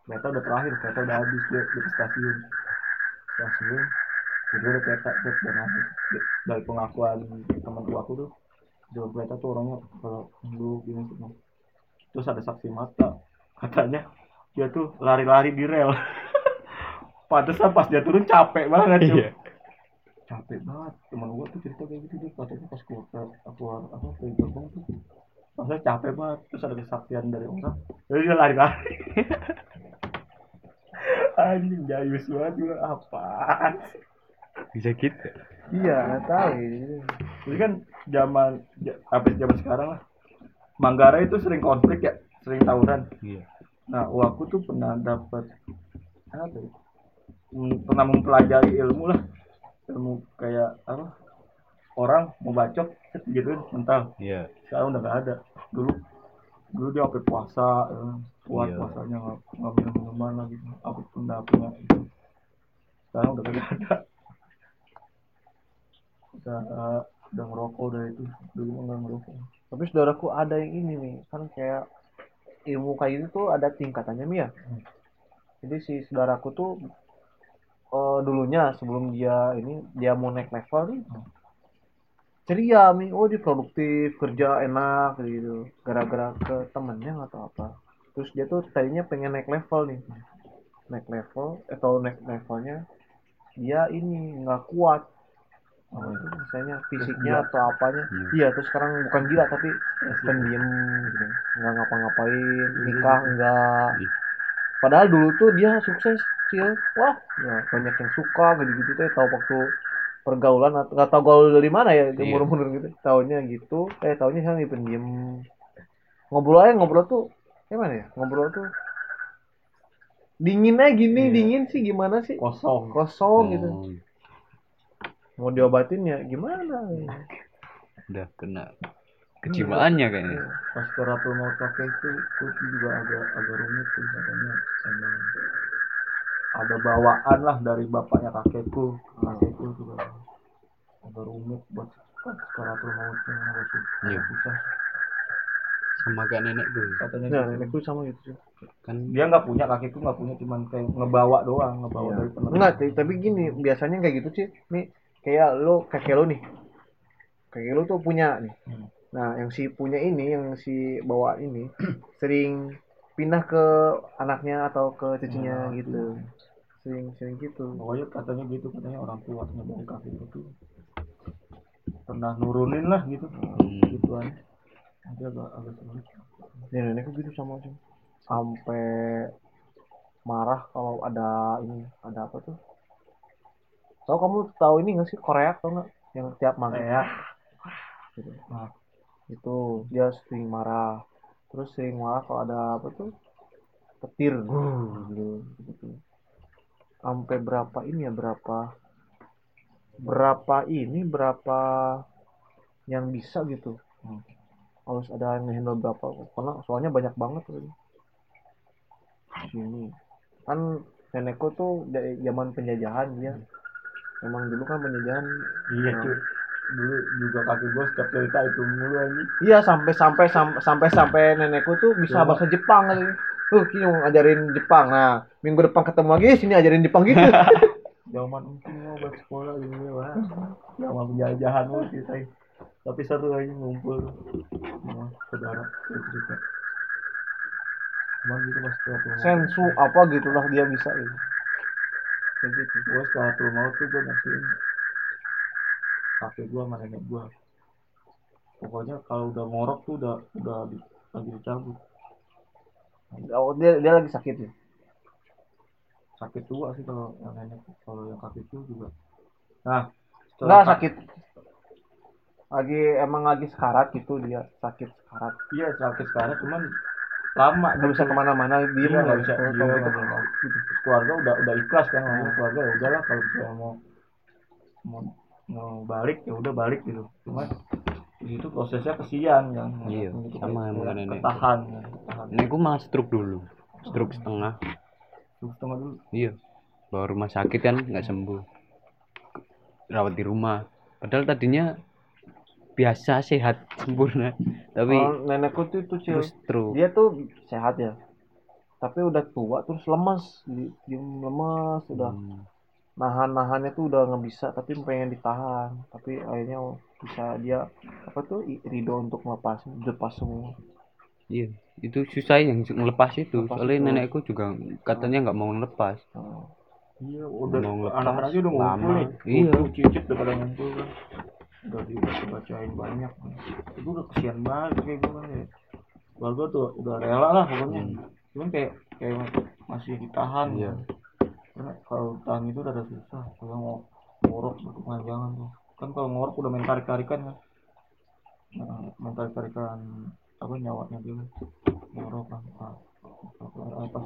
Kereta udah terakhir kereta udah habis dia, ke stasiun. Stasiun. Jadi udah kereta dan habis dari pengakuan teman tua aku tuh jalan kereta tuh orangnya kalau dulu gini semua terus ada saksi mata katanya dia tuh lari-lari di rel <laughs> pantesan pas dia turun capek banget Iya. capek banget teman gua tuh cerita kayak gitu dia katanya pas keluar keluar apa ke gerbang tuh masa capek banget terus ada kesaksian dari orang jadi dia lari-lari <laughs> anjing jayus banget juga apaan? Bisa gitu. iya nggak tahu ya. jadi kan zaman sampai zaman sekarang lah Manggarai itu sering konflik ya sering tawuran Iya. nah aku tuh pernah dapat apa ya? Pernah mempelajari ilmu lah ilmu kayak apa orang mau bacok gitu mental Iya. sekarang udah gak ada dulu dulu dia sampai puasa ya. kuat Iya. puasanya nggak nggak minum minuman lagi aku pun udah punya itu sekarang udah gak ada udah udah ngerokok udah itu. Dulu mah nggak ngerokok. Tapi saudaraku ada yang ini nih kan kayak ilmu kayak gitu tuh ada tingkatannya Mia jadi si saudaraku tuh eh, dulunya sebelum dia ini dia mau naik level nih ceria mi. Oh dia produktif kerja enak gitu. Gara-gara ke temennya atau apa. Terus dia tuh tadinya pengen naik level nih. Naik level atau naik levelnya dia ini nggak kuat apa itu misalnya fisiknya atau apanya. Iya. iya terus sekarang bukan gila tapi pendiam gitu. Nggak ngapa-ngapain nikah enggak Iya. padahal dulu tuh dia sukses cil wah ya banyak yang suka gitu-gitu teh. Tahu waktu pergaulan atau nggak tahu gaul dari mana ya Iya. umur-umur gitu. Tahunya gitu. Eh tahunya sekarang dia pendiam. Ngobrol aja ngobrol tuh gimana ya? Ngobrol tuh dingin aja gini Iya. dingin sih gimana sih? Kosong. Kosong gitu. Oh, mau diobatin ya gimana udah kena kejiwaannya kayaknya. pas keratul mau kakek itu itu juga agak agak rumit tuh katanya emang ada bawaan lah dari bapaknya kakekku kakekku juga agak rumit buat pas keratul mau agak Iya. agak susah Sama kayak nenek gue. katanya nah gitu. nenekku sama gitu sih Kan dia nggak punya kakekku nggak punya cuman kayak ngebawa doang ngebawa Iya. dari penerus Enggak, tapi- tapi gini, biasanya kayak gitu sih. Nih, kayak lo, kakek lo nih. Kakek lo tuh punya nih. Hmm. Nah, yang si punya ini, yang si bawa ini, <clears throat> sering pindah ke anaknya atau ke cucunya Nah, gitu. Sering sering gitu. pokoknya katanya gitu katanya orang tuanya dari kakekku tuh pernah nurunin lah gitu Hmm. gituan nanti agak agak sulit Ya, nenekku gitu sama sih. Sampai marah kalau ada ini, ada apa tuh? Tahu kamu tahu ini nggak sih Korea tau nggak? yang tiap Kayak gitu. Nah. itu dia sering marah. Terus sering marah kalau ada apa tuh? Petir. Gitu, gitu. sampai berapa ini ya berapa? Berapa ini berapa yang bisa gitu. Hmm. harus ada yang handle berapa. Karena soalnya banyak banget tuh. Sini kan nenekku tuh dari zaman penjajahan dia emang dulu kan penjajahan iya cuy dulu juga kaki gue setiap cerita itu mulu anjing Iya sampai sampai sam- sampai sampai nenekku tuh bisa Coba. bahasa Jepang kali. Tuh kini mau ngajarin Jepang. Nah minggu depan ketemu lagi sini ajarin Jepang gitu. <laughs> zaman mungkin mau buat sekolah gitu ya wah zaman penjajahan mulu kita tapi satu lagi ngumpul sama saudara cerita cuman gitu pas Sensu apa gitulah dia bisa gitu. Kayak gitu. gue setelah tua maut tuh gue nasihin kakek gue sama nenek gue pokoknya kalau udah ngorok tuh udah udah di- lagi dicabut Oh, dia dia lagi sakit ya. sakit tua sih kalau yang nenek kalau yang kakek itu juga nah Enggak sakit. Lagi emang lagi sekarat gitu dia sakit sekarat. iya sakit sekarang cuman lama Nggak bisa ke mana-mana dia nggak bisa. Kalau Iya, kalau gitu. bisa. Keluarga udah udah ikhlas kan ngomong keluarga ya udahlah kalau misalnya mau mau mau balik ya udah balik gitu cuma di situ prosesnya kesian kan Iya, Gitu, sama emang kayak nenek. ketahan kan, ketahan Nenekku malah stroke dulu. Stroke setengah. Terus setengah dulu Iya. Bawa rumah sakit kan nggak sembuh. Rawat di rumah. Padahal tadinya biasa sehat <laughs> sempurna. Tapi Kalau nenekku tuh itu stroke. dia tuh sehat ya. Tapi udah tua terus lemes, Di- diem lemes udah Hmm. nahan-nahannya tuh udah nggak bisa tapi pengen ditahan tapi akhirnya bisa dia apa tuh ridho untuk melepas lepas semua Iya, itu susah yang ngelepas itu. Lepas Soalnya itu. nenekku juga katanya nggak mau ngelepas. Nah, iya udah anak-anaknya udah ngumpul nih Iya. Cicit udah pada ngumpul kan udah dibaca-bacain banyak itu udah kesian banget kayak gue kan ya keluarga tuh udah rela lah pokoknya cuman kayak kayak masih ditahan Iya. kan. karena kalau tahan itu udah ada susah kalau mau ngorok kepanjangan tuh kan kalau ngorok udah main tarik tarikan kan nah, main tarik tarikan apa nyawanya dia ngorok kan nah, pas- pas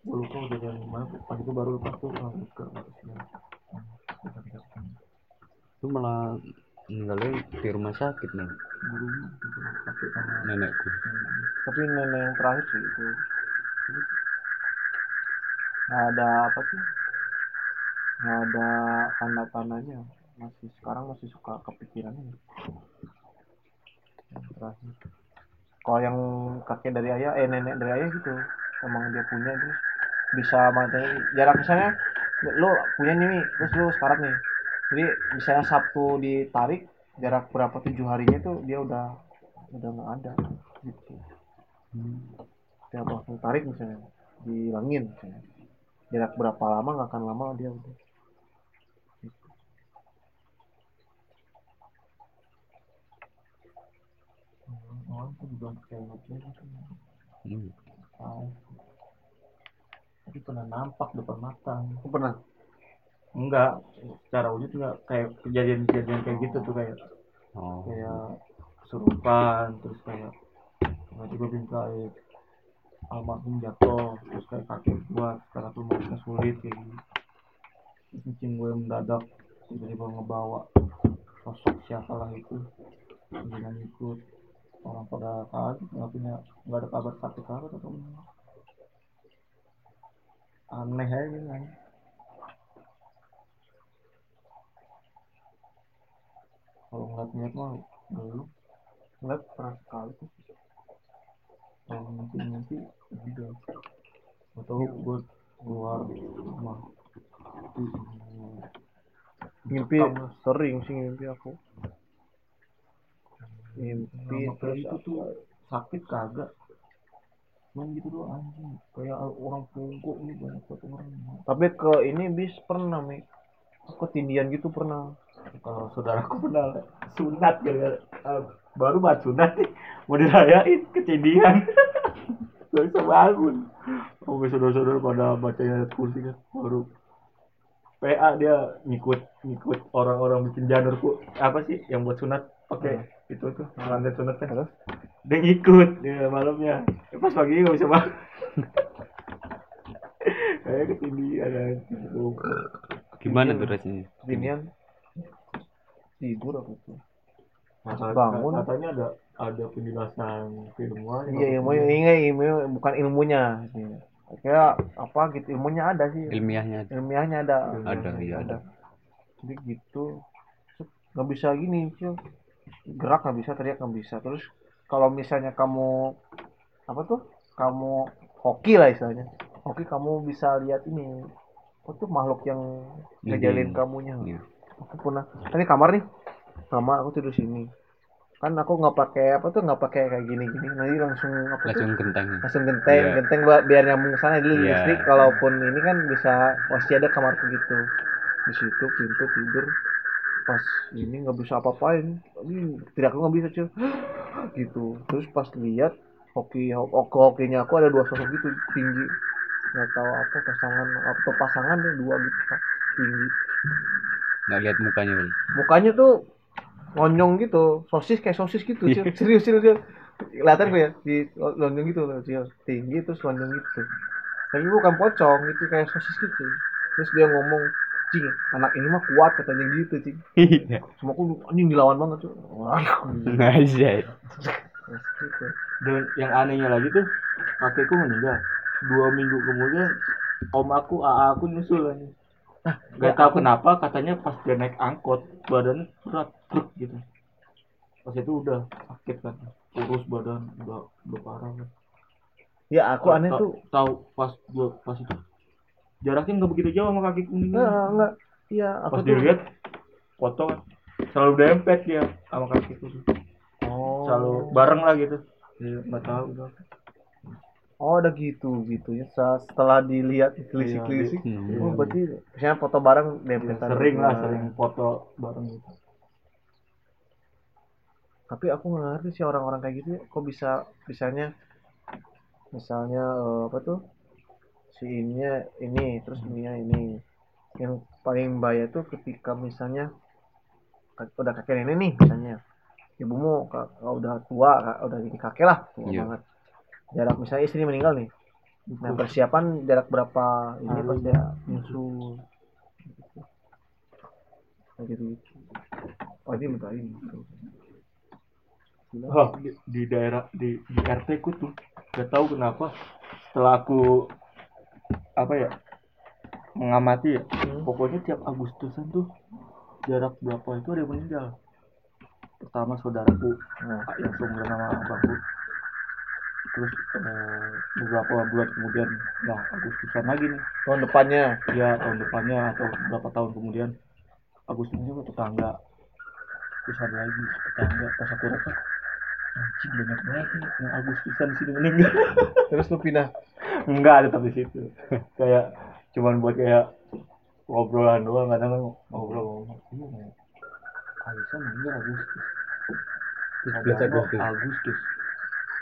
gue lupa udah dari mana pas itu baru lepas tuh ah, Itu malah meninggalnya di rumah sakit nih di rumah sama nenekku. tapi nenek yang terakhir sih itu. Nggak ada apa sih? Nggak ada tanda-tandanya. Masih sekarang masih suka kepikirannya yang terakhir. Kalau yang kakek dari ayah eh nenek dari ayah gitu emang dia punya terus bisa materi jarak misalnya lu punya nih terus lu sekarat nih jadi misalnya Sabtu ditarik jarak berapa tujuh harinya tuh dia udah udah nggak ada gitu. Dia langsung tarik misalnya dihilangin misalnya. Jarak berapa lama nggak akan lama dia udah. Tuh juga kayak gitu Hmm. tapi pernah nampak depan mata. Aku pernah enggak secara wujud enggak kayak kejadian-kejadian kayak gitu tuh kayak Oh. kayak kesurupan terus kayak tiba-tiba bingkai almarhum jatuh terus kayak kakek gua sekarang tuh mau sulit kayak gitu terus kucing gue mendadak tiba-tiba ngebawa sosok siapalah itu dengan ikut. Orang pada kaget nggak punya nggak ada kabar satu kabar atau aneh aja gitu kalau ngeliat-ngeliat mah belum ngeliat pernah sekali tuh. Kalau mimpi-mimpi udah. Atau gue keluar rumah. Mimpi Kamu. sering sih mimpi aku. Mimpi terus itu tuh sakit kagak. Cuman gitu doang anjing. Kayak orang pungkuk ini banyak banget orang. Tapi ke ini bis pernah mi. Aku tindian gitu pernah kalau saudaraku pernah sunat gara baru banget sunat nih. Mau dirayain kecindian. <laughs> Gak bisa bangun. Oke saudara-saudara pada baca ayat kursi kan baru PA dia ngikut ngikut orang-orang bikin janur ku apa sih yang buat sunat? Pakai itu tuh lantai sunat kan. Dia ngikut dia malamnya. Ya, pas pagi nggak bisa bangun. <laughs> Kayak ketindihan Gimana tuh rasanya? Binian tidur aku tuh. Masa- Bangun. katanya ada ada penjelasan ilmuwan Iya ilmu ini ilmu bukan ilmunya. Kayak apa gitu ilmunya ada sih. Ilmiahnya ada. Ilmiahnya ada. Ada, iya ada. Jadi gitu nggak bisa gini cuy. Gerak nggak bisa, teriak nggak bisa. Terus kalau misalnya kamu apa tuh? Kamu hoki lah istilahnya. Hoki kamu bisa lihat ini. Apa tuh makhluk yang ngejalin Iya. kamunya. Iya. Aku pernah. Ini kamar nih. Kamar aku tidur sini. Kan aku nggak pakai apa tuh nggak pakai kayak gini-gini. Nanti langsung apa tuh? Langsung genteng. langsung genteng Iya. genteng buat biar nyambung ke sana dulu Iya. listrik kalaupun ini kan bisa masih ada kamarku gitu di situ pintu tidur pas ini nggak bisa apa-apain ini tidak nggak bisa cuy <gasps> gitu terus pas lihat hoki hoki hokinya aku ada dua sosok gitu tinggi nggak tahu apa pasangan atau pasangan deh dua gitu tinggi Nggak lihat mukanya, Bang. mukanya tuh lonjong gitu sosis kayak sosis gitu Iya. Cil. serius serius Cil. kelihatan gue ya di lonjong gitu loh Cil. tinggi terus lonjong gitu tapi bukan pocong gitu kayak sosis gitu terus dia ngomong cing anak ini mah kuat katanya gitu cing Iya. semua aku anjing dilawan banget cuy wah Aja. <laughs> gitu. dan yang anehnya lagi tuh kakekku meninggal dua minggu kemudian om aku AA aku nyusul lagi Gak tahu kenapa katanya pas dia naik angkot badannya berat truk gitu. Pas itu udah sakit kan kurus badan udah udah parah kan. Ya aku aneh Ta- tuh. tahu pas gua pas itu. Jaraknya nggak begitu jauh sama kakiku ini enggak enggak iya aku pas tuh dilihat foto kan selalu dempet dia sama kakiku tuh oh. Selalu bareng lah gitu. Iya, nggak tahu. udah oh udah gitu gitu ya Se- setelah dilihat telisik telisik Hmm. Oh, berarti misalnya foto bareng dempetan. sering lah sering foto bareng gitu Tapi aku nggak ngerti sih orang-orang kayak gitu kok bisa misalnya misalnya eh, apa tuh si ininya ini terus ininya ini. Yang paling bahaya tuh ketika misalnya udah kakek nenek nih misalnya ibumu kak udah tua udah jadi kakek lah tua Iya. banget jarak misalnya istri meninggal nih nah persiapan jarak berapa ini pas dia nyusul? Kayak gitu oh ini minta ini. Wah, di, di daerah di, di RT ku tuh gak tahu kenapa setelah aku apa ya mengamati ya Hmm. pokoknya tiap Agustusan tuh jarak berapa itu ada yang meninggal. Pertama saudaraku nah. Yang seumuran sama abangku terus eh, beberapa bulan kemudian nah Agustusan lagi nih. Tahun depannya? Ya tahun depannya atau beberapa tahun kemudian Agustus juga tetangga. Terus ada lagi tetangga pas aku rasa anjing banyak banget nih yang Agustusan sini meninggal. <laughs> Terus lu pindah? Enggak tetap di situ. Kayak cuman buat kayak ngobrolan doang kadang ngobrol ngomong iya Aisyah meninggal Agustus. 17 Agustus.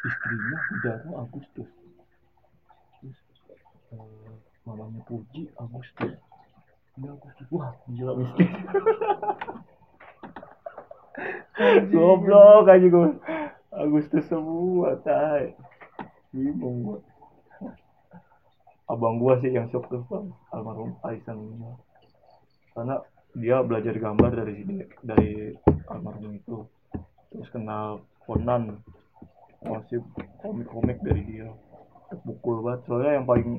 Istrinya Budara Agustus. Terus eh, mamanya Puji Agustus. Dia Agustus. Wah gila mistis goblok aja gue Agustus semua tay bingung gue abang gua sih yang shock tuh bang. Almarhum meninggal karena dia belajar gambar dari sini dari almarhum itu. Terus kenal Conan masih komik-komik dari dia. Terpukul banget. Soalnya yang paling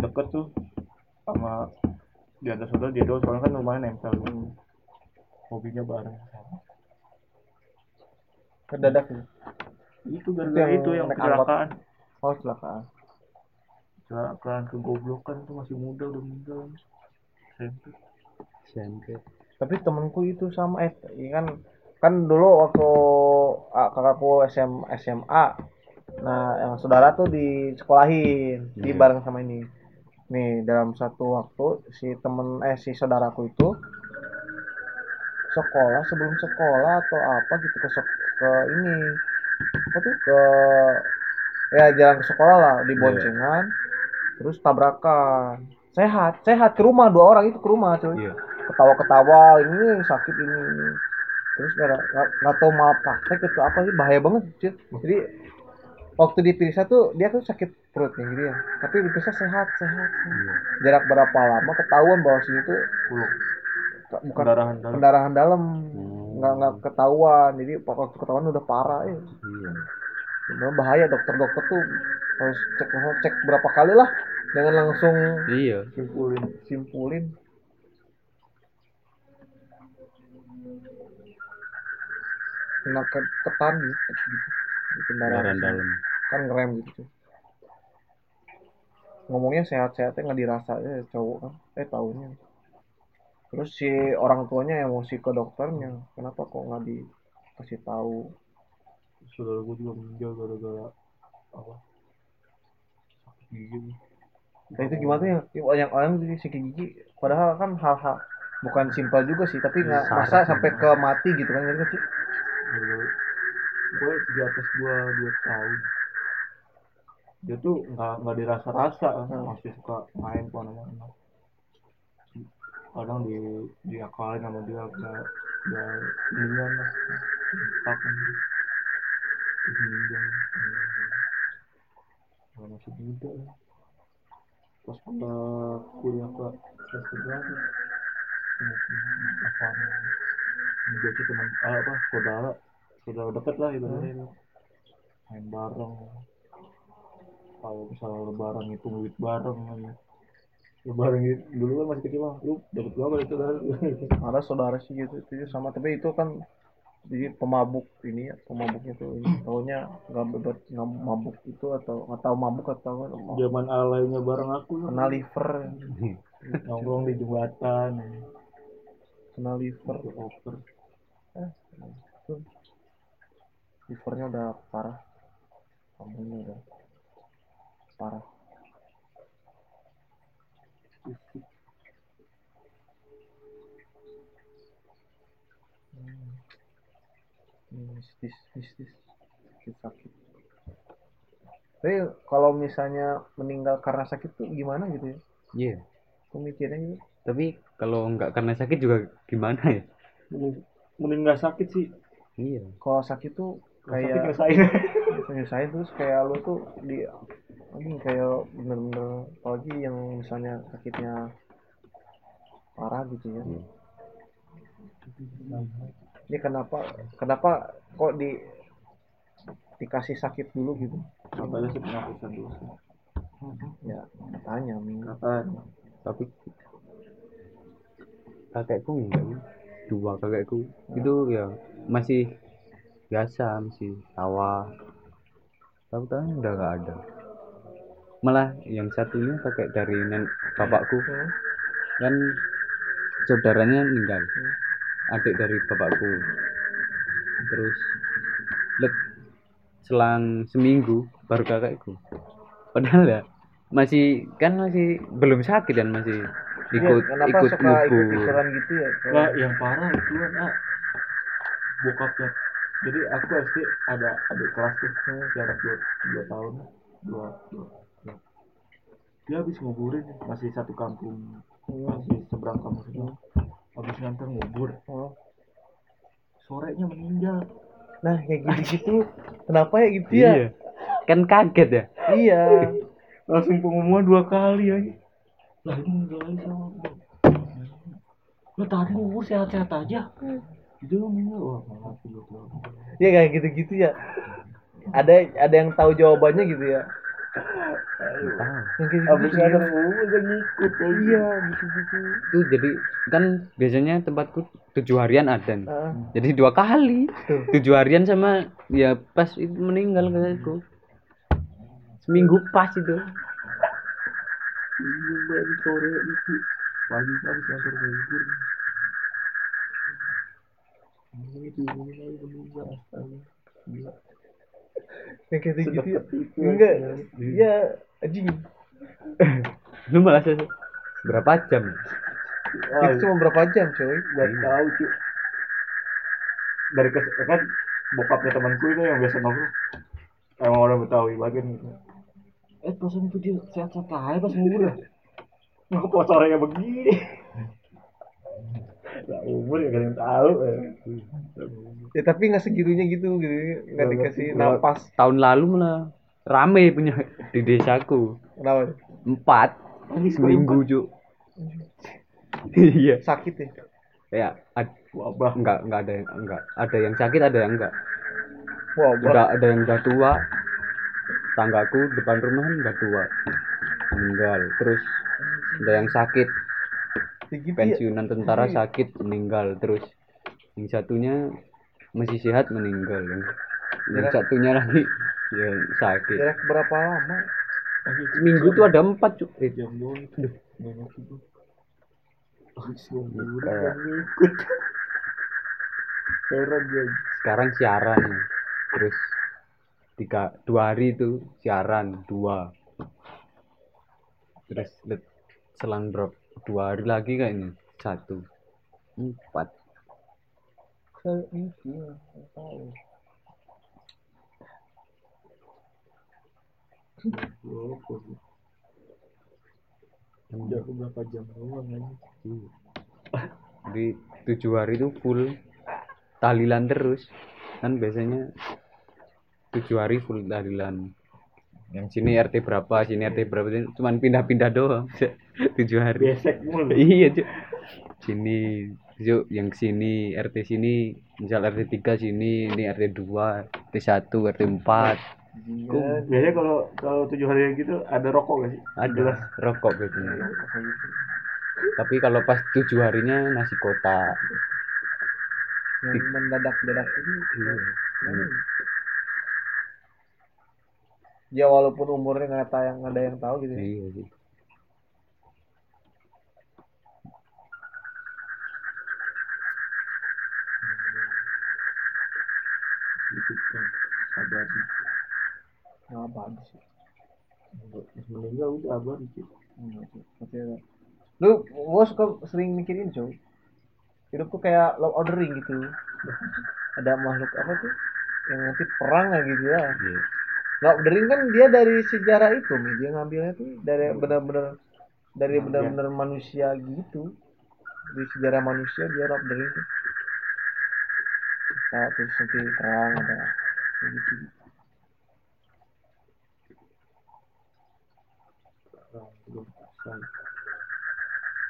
deket tuh sama di antara saudara dia doang. Soalnya kan lumayan nempel hobinya bareng kedadak nih itu gara-gara Yang itu yang kecelakaan. Oh kecelakaan. Kecelakaan kegoblokan tuh masih muda udah meninggal SMP SMP. tapi temenku itu sama. Eh iya kan kan dulu waktu ah, kakakku SM, SMA nah yang saudara tuh di sekolahin di Iya. bareng sama ini nih dalam satu waktu si temen eh si saudaraku itu sekolah sebelum sekolah atau apa gitu ke ke ini apa tuh ke ya jalan ke sekolah lah di Iya. boncengan terus tabrakan sehat sehat ke rumah dua orang itu ke rumah cuy Iya. ketawa-ketawa ini sakit ini ini terus nggak nggak nggak tahu mal praktek itu apa sih bahaya banget cuy jadi waktu diperiksa tuh dia tuh sakit perutnya gitu ya tapi diperiksa sehat sehat, sehat. jarak berapa lama ketahuan bahwa sini tuh Puluh. bukan Pendarahan dalam. pendarahan dalam Hmm. nggak nggak ketahuan jadi waktu ketahuan udah parah ya Iya. Memang bahaya dokter-dokter tuh harus cek cek berapa kali lah jangan langsung Iya. Simpulin. simpulin kena ke ketan gitu, gitu. di kendaraan dalam. kan ngerem gitu ngomongnya sehat-sehatnya nggak dirasa ya cowok kan eh taunya terus si orang tuanya emosi ke dokternya kenapa kok nggak dikasih tahu Saudara gue juga meninggal gara-gara apa? Sakit gigi. Nah itu gimana tuh yang yang orang jadi sakit gigi padahal kan hal-hal bukan simpel juga sih tapi nggak masa ya. sampai ke mati gitu kan sih Gara-gara gue di atas gua dua tahun. Dia tuh nggak nggak dirasa-rasa kan, masih suka main ke mana-mana. Kadang di diakalin sama dia kayak ya inian lah, tak kan. Meninggal. Kalau masih muda ya. Pas gua kuliah ke semester berapa? Apa? Gue sih teman ah, apa saudara saudara deket lah ibaratnya main. Bareng. Kalau misalnya lebaran itu duit bareng lebaran gitu dulu kan masih kecil mah lu dapet berapa itu saudara <laughs> ada saudara sih gitu itu sama. Tapi itu kan jadi pemabuk ini ya pemabuknya tuh ini taunya nggak bebas nggak mabuk itu atau nggak tahu mabuk atau zaman alaynya bareng aku kena liver. <laughs> Nongkrong di jembatan. Kena liver. Over livernya udah parah lambungnya udah parah Hmm. Ini mistis mistis sakit sakit tapi kalau misalnya meninggal karena sakit tuh gimana gitu ya Iya. pemikirannya gitu Tapi kalau nggak karena sakit juga gimana ya? mending nggak sakit sih Iya. kalau sakit tuh kayak ngerasain <laughs> nyusahin terus kayak lu tuh di anjing kayak bener-bener apalagi yang misalnya sakitnya parah gitu ya. Ini kenapa kenapa kok di dikasih sakit dulu gitu? Katanya sih dulu sih? Ya katanya Tapi kakekku enggak. Dua kakekku. Itu ya masih biasa, masih sawah. Tahu tahu udah nggak ada. Malah yang satunya kakek dari nen bapakku Hmm. kan saudaranya meninggal adik dari bapakku terus let selang seminggu baru kakekku padahal ya masih kan masih belum sakit kan masih Iya, ikut kenapa ikut suka ikut ngubur gitu ya Nah, yang parah itu kan ah, bokapnya. Jadi aku SD ada adik kelas tuh, jarak dua, dua tahun, dua, dua. Dia habis nguburin, masih satu kampung, masih seberang kampung itu. Habis nganter ngubur, Oh. sorenya meninggal. nah kayak gitu-gitu kenapa ya gitu ya iya kan kaget ya iya <laughs> Langsung pengumuman dua kali aja. Lah ini meninggal lagi sama. Lah tadi ngubur sehat-sehat aja. Itu meninggal, wah malah tahun. ya kayak gitu-gitu ya. Ada ada yang tahu jawabannya gitu ya. Kayak Habis gitu ngikut aja. iya gitu-gitu. Itu jadi kan biasanya tempatku tujuh harian ada nih. Ah, jadi dua kali. Tuh. tujuh harian sama ya pas itu meninggal kakekku seminggu pas itu. Iya, sore itu. Pagi kan habis nganter ngubur. Ini diumumin lagi meninggal, astaga. Gila. Yang kayak gitu ya Sedekat itu enggak iya anjing lu se- berapa jam Wah, itu cuma berapa jam coy Gak tahu cuy dari kes kan bokapnya temanku itu yang biasa nongkrong emang orang Betawi bagian gitu eh pasan itu dia sehat-sehat aja pas ngubur ya Kok suaranya begini? Nah, umur ya gak ada yang tahu. ya. ya tapi nggak segitunya gitu gitu. Nggak dikasih napas. Tahun lalu malah rame punya di desaku. Kenapa? Empat. Seminggu cuk. Iya. Sakit ya? Ad- Wabah. enggak enggak ada yang enggak ada yang sakit ada yang enggak wah udah ada yang udah tua. Tanggaku depan rumah kan udah tua. Meninggal. Terus ada yang sakit gitu ya? Pensiunan tentara sakit meninggal terus. Yang satunya masih sehat meninggal yang, yang satunya lagi ya sakit. Jarak berapa lama? Seminggu tuh ada empat cuk. Eh, itu. Itu. dia. sekarang siaran terus tiga dua hari itu siaran dua. Terus selang drop dua hari lagi kayaknya. Satu. Empat. Tahu Jago berapa jam doang aja. di tujuh hari itu full. Tahlilan terus. Kan biasanya tujuh hari full tahlilan yang sini RT berapa sini RT berapa cuman pindah-pindah doang <laughs> tujuh hari. Besek mulu. <laughs> iya cuk. Sini yuk yang sini RT sini misal RT 3 sini ini RT 2 RT 1 RT 4 Iya, Biasanya kalau kalau tujuh hari gitu ada rokok gak sih? ada rokok biasanya. Tapi kalau pas tujuh harinya nasi kotak. Yang mendadak-dadak itu Iya. Ya walaupun umurnya nggak ada yang nggak ada yang tahu gitu ya. iya sih Itu kan abadi. bagus sih Meninggal udah abadi sih. Ada. lu gua suka sering mikirin coy hidupku kayak love ordering gitu ada makhluk apa tuh yang nanti perang lah gitu ya iya love ordering kan dia dari sejarah itu nih dia ngambilnya tuh dari benar-benar dari benar-benar manusia gitu. Di sejarah manusia dia love ordering tuh nah, terus nanti perang ada kayak gitu.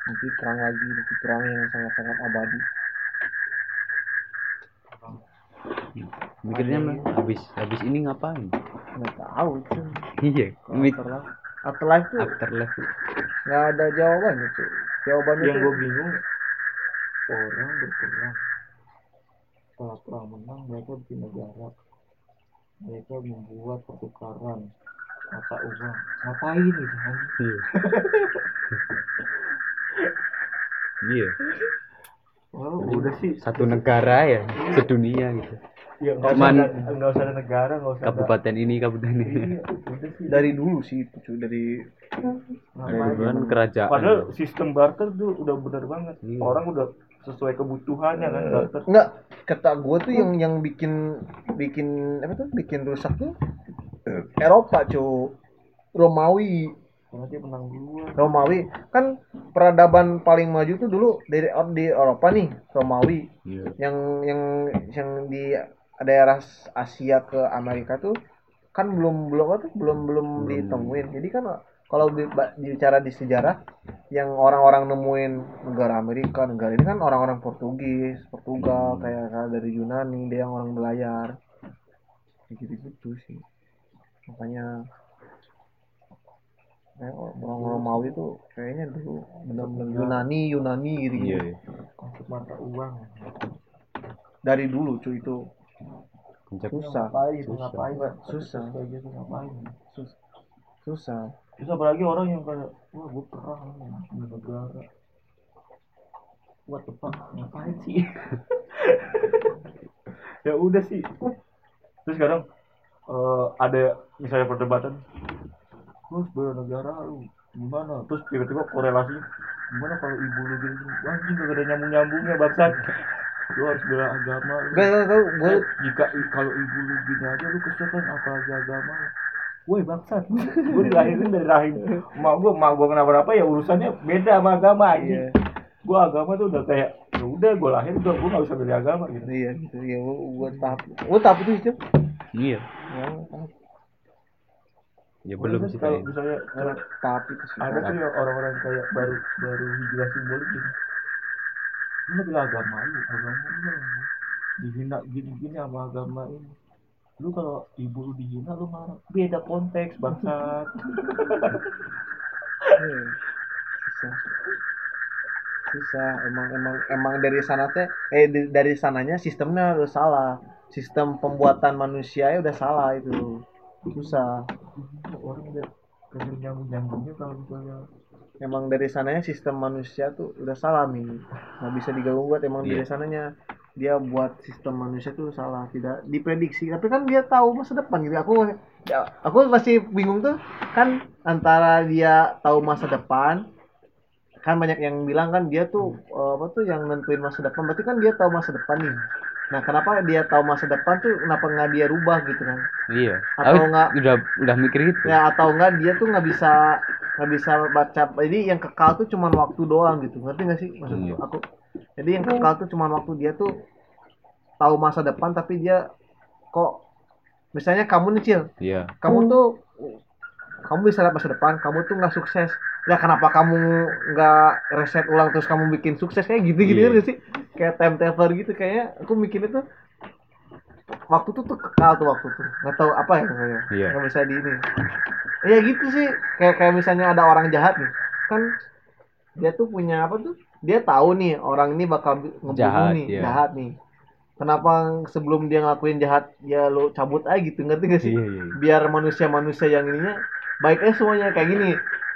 Nanti perang lagi nanti perang yang sangat-sangat abadi. Mikirnya habis habis ini ngapain nggak tahu cuy. Iya afterlife afterlife tuh afterlife nggak ada jawabannya cuy. Jawabannya Yang tuh gue bingung orang berperang setelah perang menang mereka bikin negara. Mereka membuat pertukaran mata uang. Ngapain itu iya. <laughs> Iya. Oh, udah sih. Satu negara ya sedunia gitu ya nggak Cuman- usah ada, nggak usah ada negara nggak usah ada kabupaten ini kabupaten ini Iya, dari dulu sih itu cuy dari kan kerajaan Padahal sistem barter tuh udah bener banget. Iya. Orang udah sesuai kebutuhannya kan barter. Enggak, kata gue tuh yang yang bikin bikin apa tuh bikin rusak tuh Eropa cuy Romawi menang. Romawi kan peradaban paling maju tuh dulu dari di Eropa nih Romawi Iya. yang yang yang di daerah Asia ke Amerika tuh kan belum belum apa tuh? Belum belum ditemuin. Jadi kan kalau di- bicara di sejarah yang orang-orang nemuin negara Amerika negara ini kan orang-orang Portugis Portugal kayak, kayak dari Yunani dia yang orang belayar. Gitu gitu sih. Makanya kayak orang Romawi tuh kayaknya dulu benar-benar Yunani Yunani gitu gitu iya. Konsep mata uang. dari dulu cuy itu susah Ngapain? Susah. Ngapain? Susah. Kayak gitu ngapain? Sus- susah Terus apalagi orang yang kayak, wah gue perang negara. What the fuck? Ngapain sih? <laughs> ya udah sih. Terus sekarang eh, ada misalnya perdebatan, terus bela negara lu gimana? Terus tiba-tiba korelasi gimana kalau ibu lu gini? Wah, anjing gak ada nyambung nyambungnya bangsat. Lu harus bela agama. lu. gak tau tau gue Eh, jika kalau ibu lu gini aja lu kesel kan apalagi agama lu. woi bangsat gue dilahirin dari rahim mak gue mak gue kenapa-napa ya urusannya beda sama agama aja Iya. gue agama tuh udah kayak ya udah gue lahir udah gue gak usah beli agama gitu Iya gitu. Iya gua, gua tahap. Gua tahap itu sih. iya Ya, ya belum sih kalau misalnya kayak tahap itu sih. ada tuh yang orang-orang kayak baru baru hijrah simbolik gitu lu bilang agama lu agama lu dihina gini-gini sama agama ini lu kalau ibu lu dihina lu marah beda konteks bangsat Iya. <laughs> Susah. Susah. Emang emang emang dari sana teh eh dari sananya sistemnya udah salah. Sistem pembuatan manusia udah salah itu. Susah. orang udah nyambung nyambungnya kalau misalnya Emang dari sananya sistem manusia tuh udah salah nih. Nggak bisa digabung buat emang Iya. dari sananya. Dia buat sistem manusia tuh salah tidak diprediksi. Tapi kan dia tahu masa depan gitu. Aku ya, aku masih bingung tuh. Kan antara dia tahu masa depan kan banyak yang bilang kan dia tuh eh, apa tuh yang nentuin masa depan. Berarti kan dia tahu masa depan nih nah kenapa dia tahu masa depan tuh kenapa nggak dia rubah gitu kan iya. Atau Aku enggak- udah udah mikir itu ya atau enggak dia tuh nggak bisa nggak bisa baca jadi yang kekal tuh cuman waktu doang gitu. Ngerti nggak sih maksud Iya. aku? Jadi yang kekal tuh cuman waktu dia tuh tahu masa depan tapi dia kok misalnya kamu nih Cil. Iya. Kamu tuh kamu bisa lihat masa depan kamu tuh nggak sukses ya kenapa kamu nggak reset ulang terus kamu bikin sukses? Kayak gitu gitu kan nggak sih? Kayak time traveler gitu kayaknya aku mikirnya tuh waktu tuh tuh kekal tuh waktu tuh. Nggak tahu apa ya Iya. nggak bisa di ini. Ya gitu sih. Kayak kayak misalnya ada orang jahat nih. Kan dia tuh punya apa tuh? Dia tahu nih orang ini bakal ngebunuh Jahat, nih iya. jahat nih. Kenapa sebelum dia ngelakuin jahat ya lo cabut aja gitu ngerti gak sih? Iya iya. Biar manusia-manusia yang ininya baik aja semuanya. Kayak gini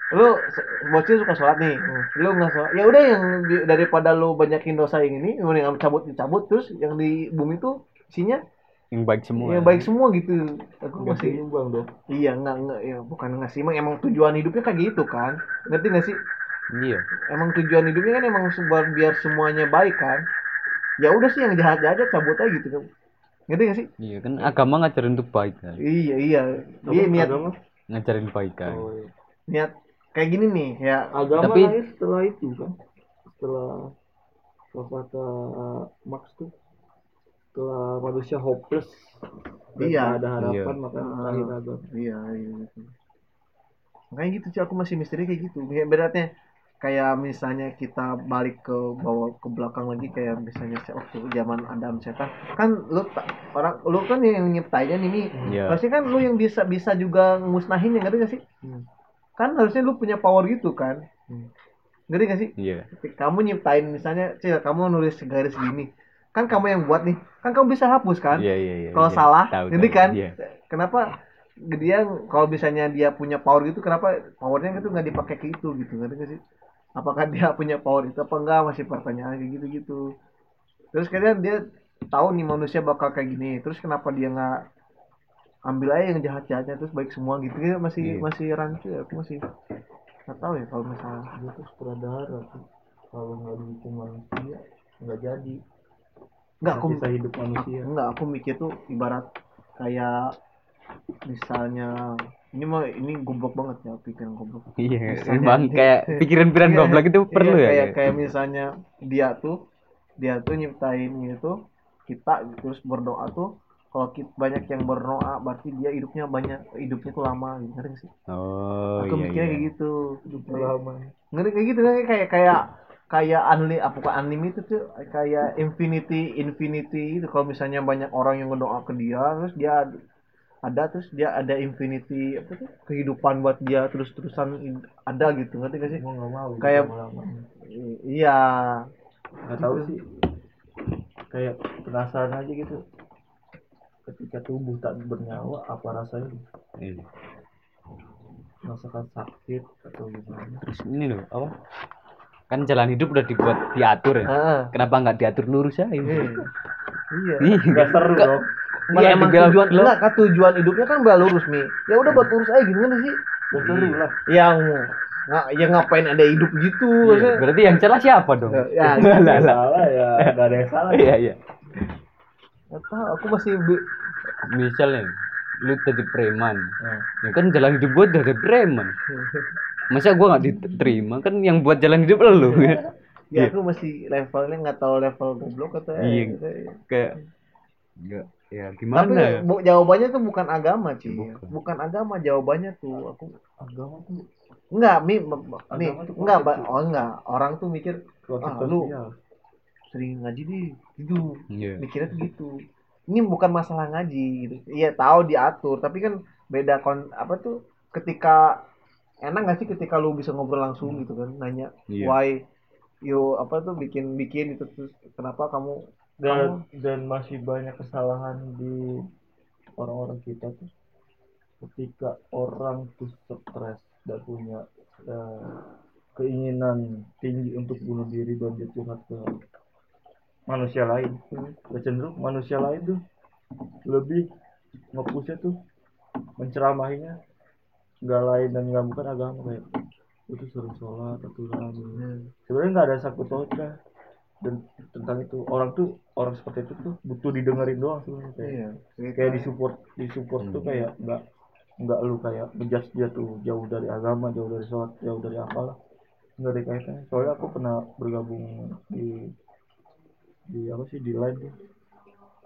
lu bocil suka sholat nih. Lu nggak sholat. Ya udah yang daripada lu banyakin dosa yang ini mending cabut dicabut terus yang di bumi tuh isinya yang baik semua. Ya baik semua gitu. Aku nggak masih seimbang dong iya nggak nggak ya bukan nggak sih. Emang emang tujuan hidupnya kayak gitu kan. Ngerti nggak sih? Iya. Emang tujuan hidupnya kan emang sebar biar semuanya baik kan. Ya udah sih yang jahat jahat cabut aja gitu. Kan ngerti nggak sih? Iya kan agama ngajarin untuk baik kan. Iya iya. Dia niat agama? Ngajarin baik kan oh, iya. niat kayak gini nih ya agama Tapi- lahir setelah itu kan setelah kata Marx tuh setelah manusia hopeless Iya. ada harapan Iya. maka Ah. lahir agama iya iya gitu. makanya gitu sih aku masih misteri kayak gitu kayak beratnya kayak misalnya kita balik ke bawah ke belakang lagi kayak misalnya waktu zaman Adam setan kan lu orang lu kan yang nyiptainnya nih Iya. pasti kan lu yang bisa bisa juga musnahin ya ngerti gak sih Hmm. Kan harusnya lu punya power gitu kan. Hmm. ngerti gak sih? Iya. Kamu nyiptain misalnya cil kamu nulis garis gini. Kan kamu yang buat nih. Kan kamu bisa hapus kan? Iya iya iya. Kalau iya. salah Tahu, jadi kan? Iya. Kenapa dia kalau misalnya dia punya power gitu kenapa powernya itu nggak dipakai ke itu gitu? Ngerti gak sih? Apakah dia <laughs> punya power itu apa enggak masih pertanyaan kayak gitu gitu terus kemudian dia tahu nih manusia bakal kayak gini. Terus kenapa dia nggak ambil aja yang jahat jahatnya terus baik semua gitu. Gitu masih Iya. masih rancu ya aku masih nggak tahu ya kalau misalnya. Dia tuh sutradara tuh kalau nggak dihukum manusia nggak jadi. Nggak aku bisa hidup manusia. enggak aku mikir tuh ibarat kayak misalnya ini mah ini goblok banget ya pikiran goblok. Iya Misalnya- emang kayak <laughs> pikiran-pikiran Iya, goblok itu perlu iya, ya kayak kayak- kayak misalnya dia tuh dia tuh nyiptain itu kita terus berdoa tuh kalau kita banyak yang berdoa berarti dia hidupnya banyak hidupnya tuh lama gitu ngerti sih? Oh aku iya mikirnya iya. kayak gitu hidup lama. Ngerti kayak gitu kan kayak kayak kayak unli apa bukan unlimited tuh kayak infinity infinity itu kalau misalnya banyak orang yang berdoa ke dia terus dia ada terus dia ada infinity apa tuh kehidupan buat dia terus terusan ada gitu ngerti gak sih? Nggak mau Kayak- iya. Nggak tahu sih. Kayak penasaran aja gitu ketika tubuh tak bernyawa apa rasanya? Iya. merasakan sakit atau gimana? Terus ini loh apa? Kan jalan hidup udah dibuat diatur ya. Heeh. kenapa nggak diatur lurus aja? Iya. Iya. Iya. nggak seru dong. Iya Malah emang dibelok- tujuan enggak kan tujuan hidupnya kan udah lurus nih ya udah buat lurus aja kan sih? Seru lah. Yang nggak ya ngapain ada hidup gitu Iya, berarti yang salah siapa dong? Ya <laughs> lah lah lah. salah ya nggak ada yang salah. Iya iya nggak tahu aku masih misalnya lu jadi preman. Nah, ya kan jalan hidup gua dari preman. Masa gua nggak diterima? Kan yang buat jalan hidup lu. Ya Iya. aku masih levelnya nggak tahu level goblok atau Iya. kayak nggak ya gimana tapi ya? bu- jawabannya tuh bukan agama sih Bukan. bukan. agama jawabannya tuh. Aku agama tuh enggak mi m- m- nih Agama tuh enggak oh enggak orang tuh mikir Ah, lu-. Sering ngaji deh gitu Iya. mikirnya tuh gitu ini bukan masalah ngaji gitu iya tahu diatur tapi kan beda kon apa tuh ketika enak gak sih ketika lu bisa ngobrol langsung gitu kan nanya Iya. why you apa tuh bikin bikin itu terus kenapa kamu dan dan masih banyak kesalahan di orang-orang kita tuh ketika orang tuh stres dan punya eh, keinginan tinggi untuk bunuh diri dan dia curhat ke manusia lain. Ya cenderung manusia lain tuh lebih ngepusnya tuh menceramahinya. Nggak lain dan nggak bukan agama kayak itu suruh sholat aturan sebenarnya nggak ada sangkut pautnya. Dan tentang itu orang tuh orang seperti itu tuh butuh didengerin doang sebenarnya kayak, iya kayak disupport disupport tuh kayak nggak nggak lu kayak ngejudge dia tuh jauh dari agama jauh dari sholat jauh dari apalah. Nggak ada kaitannya. Soalnya aku pernah bergabung di di apa sih di line tuh.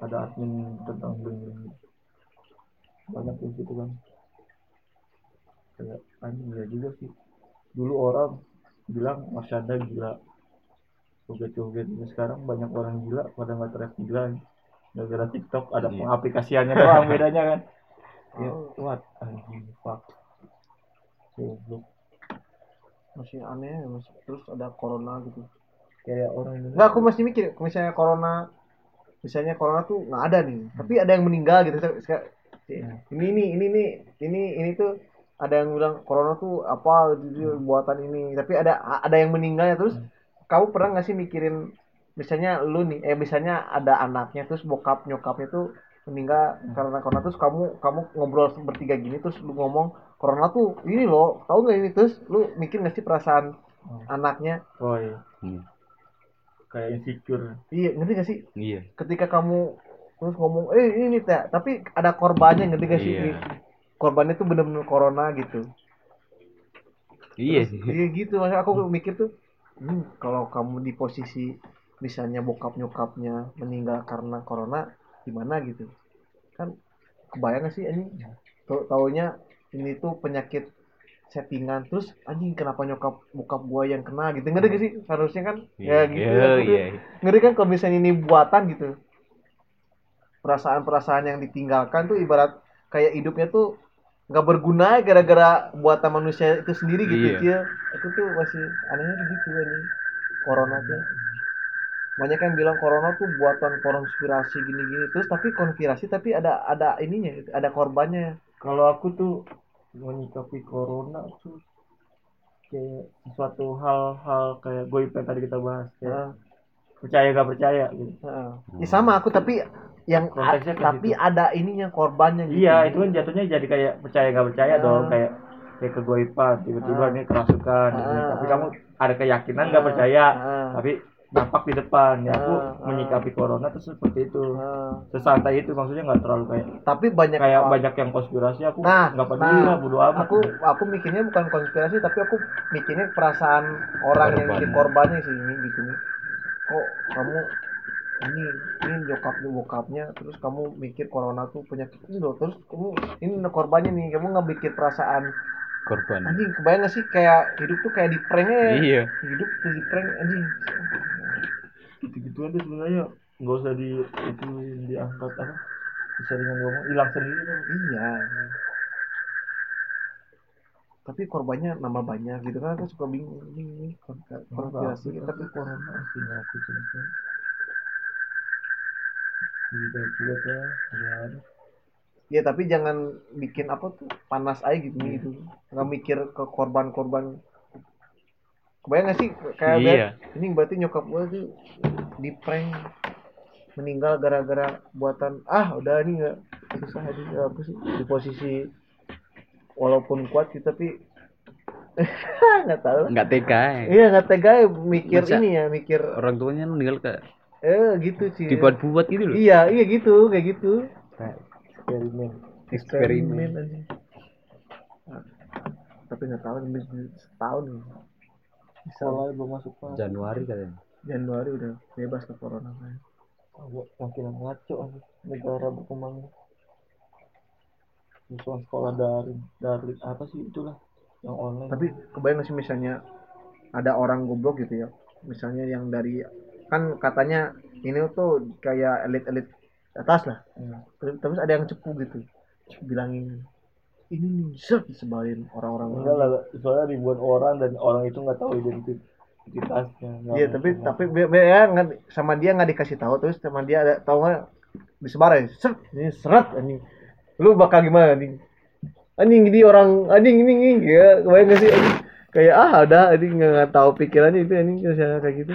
Ada admin tentang dengerin banyak tuh gitu kan. Kayak anjing ya juga sih. Dulu orang bilang Mas Anda gila. Joget-joget. Ini sekarang banyak orang gila pada nggak teriak gila gara-gara TikTok ada Iya. pengaplikasiannya doang bedanya kan. <laughs> Ya what? Anjing fuck. Goblok. Masih aneh masih terus ada corona gitu kayak orang Indonesia Enggak, aku masih mikir, misalnya corona, misalnya corona tuh nggak ada nih, tapi ada yang meninggal gitu. Sek- Ini ini ini ini ini ini tuh ada yang bilang corona tuh apa gitu, buatan ini, tapi ada ada yang meninggal ya. Terus kamu pernah nggak sih mikirin misalnya lu nih, eh misalnya ada anaknya terus bokap nyokapnya tuh meninggal karena corona terus kamu kamu ngobrol bertiga gini terus lu ngomong corona tuh ini loh tahu nggak ini? Terus lu mikir nggak sih perasaan anaknya? Oh iya. Hmm. Kayak insecure. Iya ngerti gak sih? Iya. Ketika kamu terus ngomong eh ini nih Teh." tapi ada korbannya ngerti gak sih? Iya. Korbannya tuh bener-bener corona gitu. Iya. Terus, sih iya gitu maksudnya aku mikir tuh hmm, kalau kamu di posisi misalnya bokap nyokapnya meninggal karena corona gimana gitu? Kan kebayang gak sih ini Tau- taunya ini tuh penyakit settingan terus anjing kenapa nyokap bokap gua yang kena? Gitu. Ngerti gak sih? Harusnya kan ya gitu iya aku tuh- iya ngeri kan kalau misalnya ini buatan gitu. Perasaan-perasaan yang ditinggalkan tuh ibarat kayak hidupnya tuh nggak berguna gara-gara buatan manusia itu sendiri gitu Iya. Cil. itu tuh masih anehnya gitu ini corona tuh. Banyak yang bilang corona tuh buatan konspirasi gini-gini. Terus tapi konspirasi tapi ada ada ininya ada korbannya. Kalau aku tuh menyikapi corona tuh kayak sesuatu hal-hal kayak goib yang tadi kita bahas kayak Heeh. percaya gak percaya gitu Heeh. Ya sama aku tapi yang Konteksnya ke tapi situ. ada ininya korbannya gitu iya itu kan jatuhnya jadi kayak percaya gak percaya dong kayak kayak kegoiban tiba-tiba Ah. ini kerasukan gitu. Ah, tapi kamu ada keyakinan gak percaya Ah. tapi nampak di depan ya aku ah. menyikapi corona tuh seperti itu Heeh. sesantai itu maksudnya nggak terlalu kayak tapi banyak kayak banyak yang konspirasi aku Nah, nggak peduli nah, lah bodo amat aku aku mikirnya bukan konspirasi tapi aku mikirnya perasaan orang yang Korban. jadi korbannya sih ini gitu nih kok kamu ini ini nyokapnya bokapnya terus kamu mikir corona tuh penyakit ini loh terus kamu ini korbannya nih kamu nggak mikir perasaan korban anjing kebayang gak sih kayak hidup tuh kayak di prank ya iya hidup tuh di prank anjing gitu-gitu aja sebenarnya nggak usah di itu diangkat apa bisa dengan ngomong hilang sendiri tuh iya tapi korbannya nambah banyak gitu kan aku suka bingung ini ini kon- konspirasi tapi corona aslinya aku cerita juga juga ya Ya tapi jangan bikin apa tuh panas aja gitu gitu. Nggak mikir ke korban-korban. Kebayang gak sih kayak Iya. liat, ini berarti nyokap gue tuh di prank meninggal gara-gara buatan ah udah ini nggak susah ini apa sih di posisi walaupun kuat sih tapi <laughs> nggak tahu nggak tega ya. iya nggak tega ya mikir Masa- ini ya mikir orang tuanya meninggal kayak eh gitu sih dibuat-buat gitu loh iya iya gitu kayak gitu eksperimen eksperimen anjing. Ah, tapi nggak tahu lebih dari setahun bisa Sekolah belum masuk pak Januari katanya. Januari udah bebas ke corona kan makin ngaco negara berkembang. Misalnya sekolah daring daring apa sih itulah yang online. Tapi kebayang nggak sih misalnya ada orang goblok gitu ya? Misalnya yang dari kan katanya ini tuh kayak elit-elit atas lah. Hmm. terus, terus ada yang cepu gitu. Bilangin ini nih set disebarin orang-orang enggak lah soalnya ribuan orang dan orang itu nggak tahu identitas identitasnya. Iya tapi mungkin. tapi ya sama dia nggak dikasih tahu terus sama dia ada tahu nggak? Disebarin seret ini seret anjing. Lu bakal gimana anjing? Anjing ini orang anjing ini ini ya kebayang nggak sih anjing? Kayak ah udah anjing nggak tahu pikirannya itu anjing kayak gitu.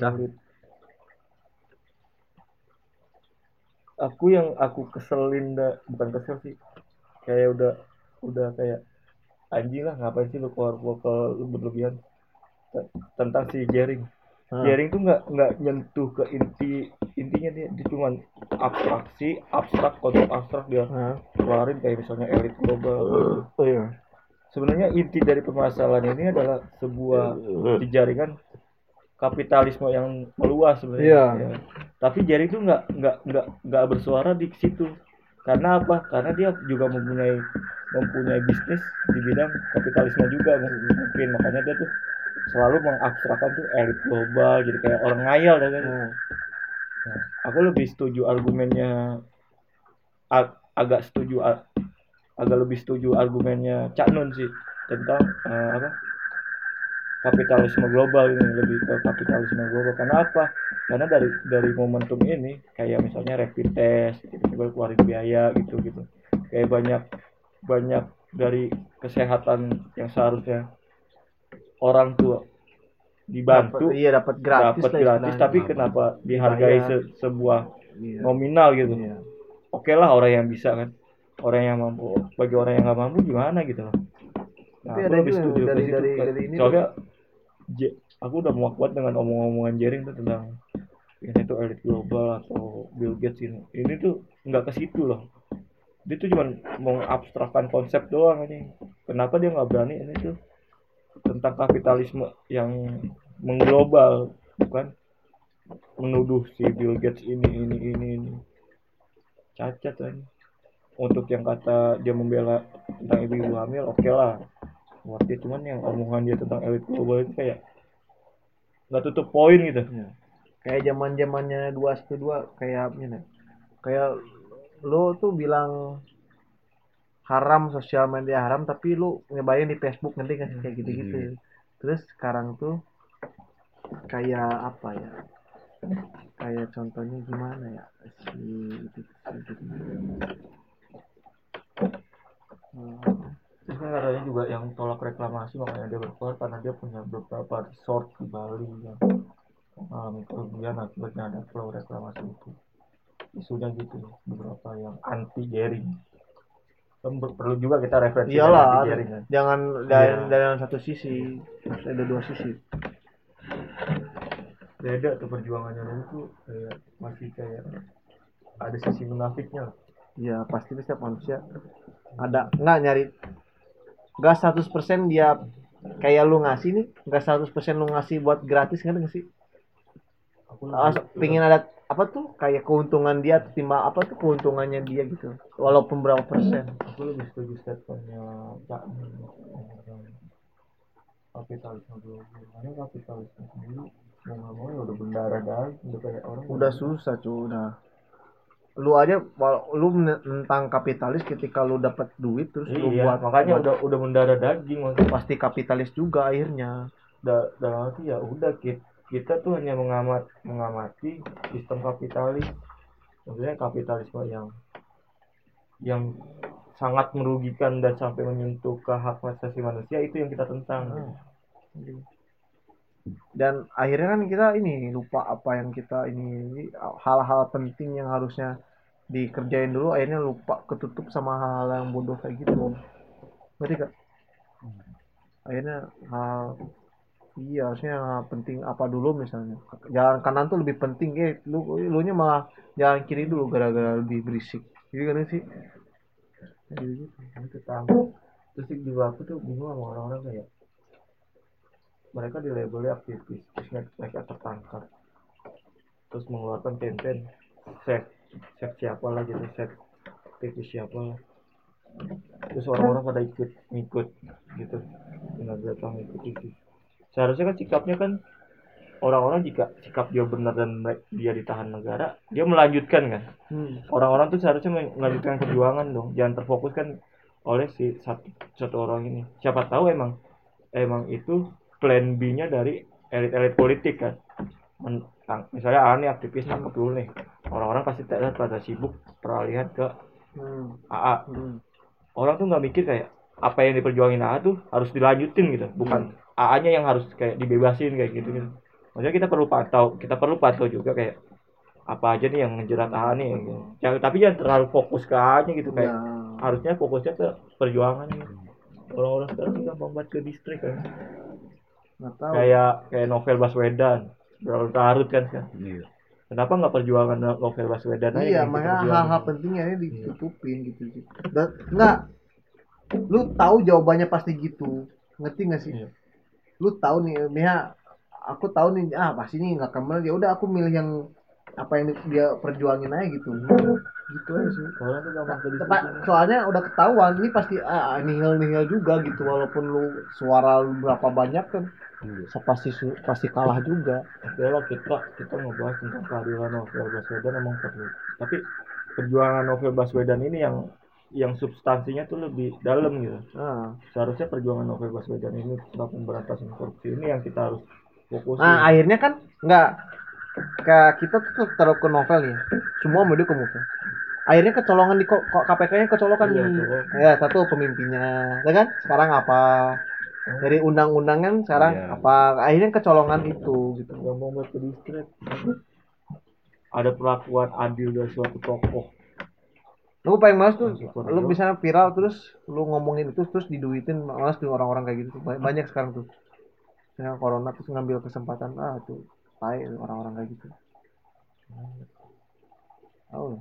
Sulit. Aku yang aku keselin dah bukan kesel sih. Kayak udah udah kayak anjing lah ngapain sih lu keluar keluar ke berlebihan? Tentang si Jering. Hmm. Jering tuh nggak nggak nyentuh ke inti intinya dia dia cuma abstraksi abstrak konsep abstrak dia Nah, keluarin kayak misalnya elit global gitu. oh iya. Sebenarnya inti dari permasalahan ini adalah sebuah jaringan kapitalisme yang meluas sebenarnya. Iya. Ya. Tapi Jerry itu nggak nggak nggak nggak bersuara di situ. Karena apa? Karena dia juga mempunyai mempunyai bisnis di bidang kapitalisme juga mungkin makanya dia tuh selalu mengabstrakkan tuh elit global jadi kayak orang ngayal dah kan. Hmm. Nah, aku lebih setuju argumennya ag- agak setuju agak lebih setuju argumennya Cak Nun sih tentang eh, apa kapitalisme global ini lebih ke kapitalisme global. Karena apa? Karena dari dari momentum ini kayak misalnya rapid test tiba-tiba keluarin biaya gitu gitu. Kayak banyak banyak dari kesehatan yang seharusnya orang tua dibantu Dapat- iya dapat gratis dapat gratis. tapi kenapa dihargai se- sebuah Iya. nominal gitu? Iya. oke lah orang yang bisa kan? Orang yang mampu. Bagi orang yang nggak mampu gimana gitu loh nah, Tapi ada lebih setuju ke dari- situ, dari- Kak. dari ini soalnya aku udah muak banget dengan omong-omongan Jering tuh tentang ini tuh elit global atau Bill Gates ini. Ini tuh nggak ke situ loh. Dia tuh cuma mengabstrakkan konsep doang ini. Kenapa dia nggak berani ini tuh? Tentang kapitalisme yang mengglobal bukan menuduh si Bill Gates ini ini ini ini. Cacat kan untuk yang kata dia membela tentang ibu-ibu hamil oke lah buat dia cuman yang omongan dia tentang elit global itu kayak nggak tutup poin gitu. Iya. kayak zaman zamannya dua dua kayak ini? Kayak lo tuh bilang haram sosial media haram tapi lu nyebarin di Facebook nanti kan kayak gitu gitu terus sekarang tuh kayak apa ya? Kayak contohnya gimana ya? Si itu, itu, Hmm. terus kan katanya juga yang tolak reklamasi makanya dia berkeluar karena dia punya beberapa resort di Bali yang mengalami kerugian akibatnya ada flow reklamasi itu. Isunya gitu beberapa yang anti jaring kan perlu juga kita referensi iyalah anti jaring kan. jangan dari Iya. dari satu sisi harus ada dua sisi. Beda tuh perjuangannya dulu tuh kayak masih kayak ada sisi munafiknya ya pasti setiap manusia ada. Nggak nyari. Nggak 100% dia kayak lu ngasih nih nggak 100% lu ngasih buat gratis ngerti nggak sih? Aku Ah, lebih- pingin ada apa tuh? Kayak keuntungan dia timbang apa tuh keuntungannya dia gitu. Walaupun berapa persen. Aku lebih setuju statementnya Cak kapitalisme dulu. Karena kapitalisme sendiri mau nggak mau ya udah berdarah daging udah kayak orang. Udah susah cuy udah lu aja lu tentang kapitalis ketika lu dapat duit terus lu iya buat makanya buat- udah udah mendarah daging maksudnya. pasti kapitalis juga akhirnya. Da, dalam arti ya udah kita, kita tuh hanya mengamat mengamati sistem kapitalis. Maksudnya kapitalisme yang yang sangat merugikan dan sampai menyentuh ke hak asasi manusia itu yang kita tentang. Dan akhirnya kan kita ini lupa apa yang kita ini hal-hal penting yang harusnya dikerjain dulu akhirnya lupa ketutup sama hal-hal yang bodoh kayak gitu. Ngerti gak akhirnya hal iya harusnya hal penting apa dulu misalnya? Jalan kanan tuh lebih penting eh lu lu nya malah jalan kiri dulu gara-gara lebih berisik. Gitu kan sih? Gitu itu tahu. Terus juga aku tuh bingung sama orang-orang kayak mereka di labelnya aktivis terus mereka tertangkap. Terus mengeluarkan campaign save save siapa lah gitu save aktivis siapa lah. Terus orang-orang pada ikut ngikut gitu. Dengan datang ikut itu. Seharusnya kan sikapnya kan orang-orang jika sikap dia benar dan dia ditahan negara dia melanjutkan kan. Hmm. orang-orang tuh seharusnya melanjutkan perjuangan dong. Jangan terfokus kan oleh si satu satu orang ini. Siapa tahu emang emang itu plan B-nya dari elit-elit politik kan. Men- misalnya nih aktivis tangkap dulu nih orang-orang pasti tidak pada sibuk peralihan ke Hmm. AA Hmm. orang tuh nggak mikir kayak apa yang diperjuangin AA tuh harus dilanjutin gitu bukan AA-nya yang harus kayak dibebasin kayak gitu gitu maksudnya kita perlu pantau kita perlu pantau juga kayak apa aja nih yang ngejerat AA nih gitu. Jangan, tapi jangan terlalu fokus ke AA-nya gitu kayak Ya. harusnya fokusnya ke perjuangan gitu. orang-orang sekarang gampang banget ke distrik kan nggak tahu kayak kayak novel Baswedan terlalu larut kan sekarang. Iya. Kenapa nggak perjuangan novel Baswedan aja iya makanya hal-hal pentingnya ini ditutupin gitu sih. Dan nggak lu tahu jawabannya pasti gitu. Ngerti nggak sih? Iya. lu tahu nih Mia aku tahu nih ah pasti ini nggak ke mana ya udah aku milih yang apa yang dia perjuangin aja gitu. Gitu aja sih. Orang tuh gampang ke distrik Tepat, soalnya udah ketahuan ini pasti ah, nihil nihil juga gitu walaupun lu suara lu berapa banyak kan. Iya. Pasti su- pasti kalah juga. Oke lah kita kita ngebahas tentang keadilan Novel Baswedan emang perlu. Tapi perjuangan Novel Baswedan ini yang yang substansinya tuh lebih dalam gitu. nah, Seharusnya perjuangan Novel Baswedan ini tentang pemberantasan korupsi. Ini yang kita harus fokusin. nah akhirnya kan nggak kayak kita tuh taruh ke novel ya. Semua mau ke novel. Akhirnya kecolongan di kok kok KPK-nya kecolokan Iya, nih kecolongan. ya satu pemimpinnya. Ya kan? Sekarang apa dari undang-undangan sekarang Iya. apa akhirnya kecolongan itu gitu gampang banget ke distrik. Ada perlakuan adil dari suatu tokoh. lu paling males tuh Super lu bisa viral terus lu ngomongin itu terus diduitin males tuh orang-orang kayak gitu Ba- banyak sekarang tuh yang corona terus ngambil kesempatan ah tuh tai orang-orang kayak gitu tahu lu.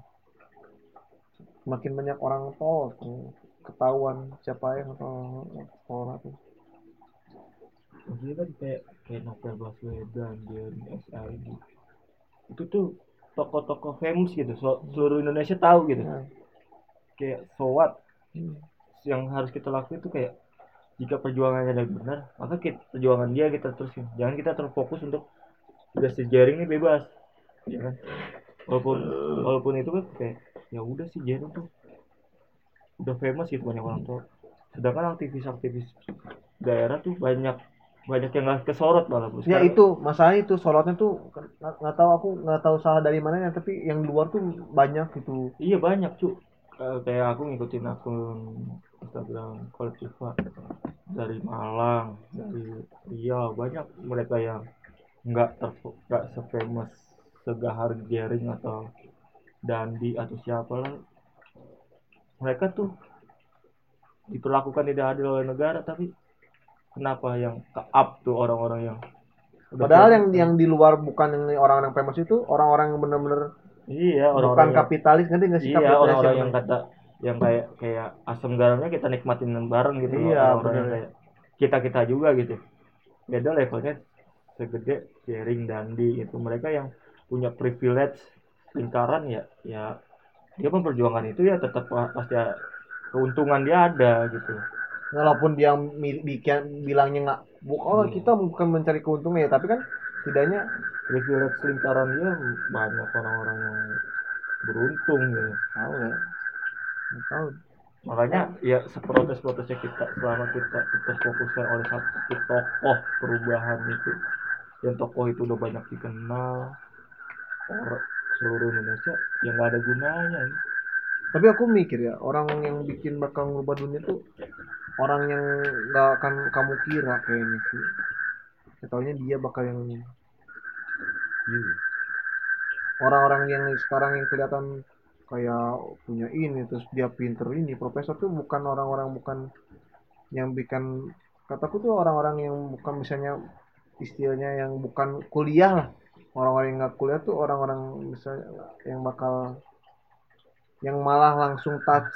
semakin banyak orang tol tuh ketahuan siapa yang tol corona tuh Maksudnya kan kayak kayak Novel Baswedan, Jeremy SID. Itu tuh tokoh-tokoh famous gitu. So- seluruh Indonesia tahu gitu. Nah, Kayak so what? hmm. yang harus kita lakuin itu kayak jika perjuangannya ada benar maka kita, perjuangan dia kita terusin jangan kita terfokus untuk udah si jaring ini bebas ya kan walaupun walaupun itu kan kayak ya udah sih jaring tuh udah famous gitu banyak orang tua sedangkan aktivis-aktivis daerah tuh banyak banyak yang nggak kesorot malah bro. ya Sekarang- itu. Masalahnya itu sorotnya tuh nggak nggak tahu aku nggak tahu salah dari mana ya tapi yang di luar tuh banyak gitu. Iya banyak cu Eh, kayak aku ngikutin akun Instagram kolektiva dari Malang, dari Riau banyak mereka yang nggak ter nggak sefamous segahar Gering atau Dandi atau siapa lah mereka tuh diperlakukan tidak adil oleh negara tapi kenapa yang ke up tuh orang-orang yang padahal yang famous? yang di luar bukan yang orang-orang famous itu orang-orang yang bener-bener iya bukan orang-orang yang kapitalis ngerti nggak sih iya orang-orang yang- yang kata yang kayak kayak asam garamnya kita nikmatin bareng gitu. Iya, orang-orang yang kayak kita kita juga gitu beda levelnya segede sharing dandi itu mereka yang punya privilege lingkaran ya ya dia memperjuangkan itu ya tetap pa- pasti keuntungan dia ada gitu walaupun dia bikin bilangnya nggak bu oh Hmm. kita bukan mencari keuntungan ya tapi kan setidaknya privilege lingkaran dia banyak orang-orang yang beruntung gitu tahu ya. Nggak tahu. Makanya ya seprotes-protesnya kita selama kita terfokuskan oleh satu tokoh perubahan itu yang tokoh itu udah banyak dikenal orang seluruh Indonesia yang nggak ada gunanya tapi aku mikir ya orang yang bikin bakal ngubah dunia tuh orang yang nggak akan kamu kira kayaknya sih. Ketaunya dia bakal yang orang-orang yang sekarang yang kelihatan kayak punya ini terus dia pinter ini profesor tuh bukan orang-orang bukan yang bikin kataku tuh orang-orang yang bukan misalnya istilahnya yang bukan kuliah lah. Orang-orang yang nggak kuliah tuh orang-orang misalnya yang bakal yang malah langsung touch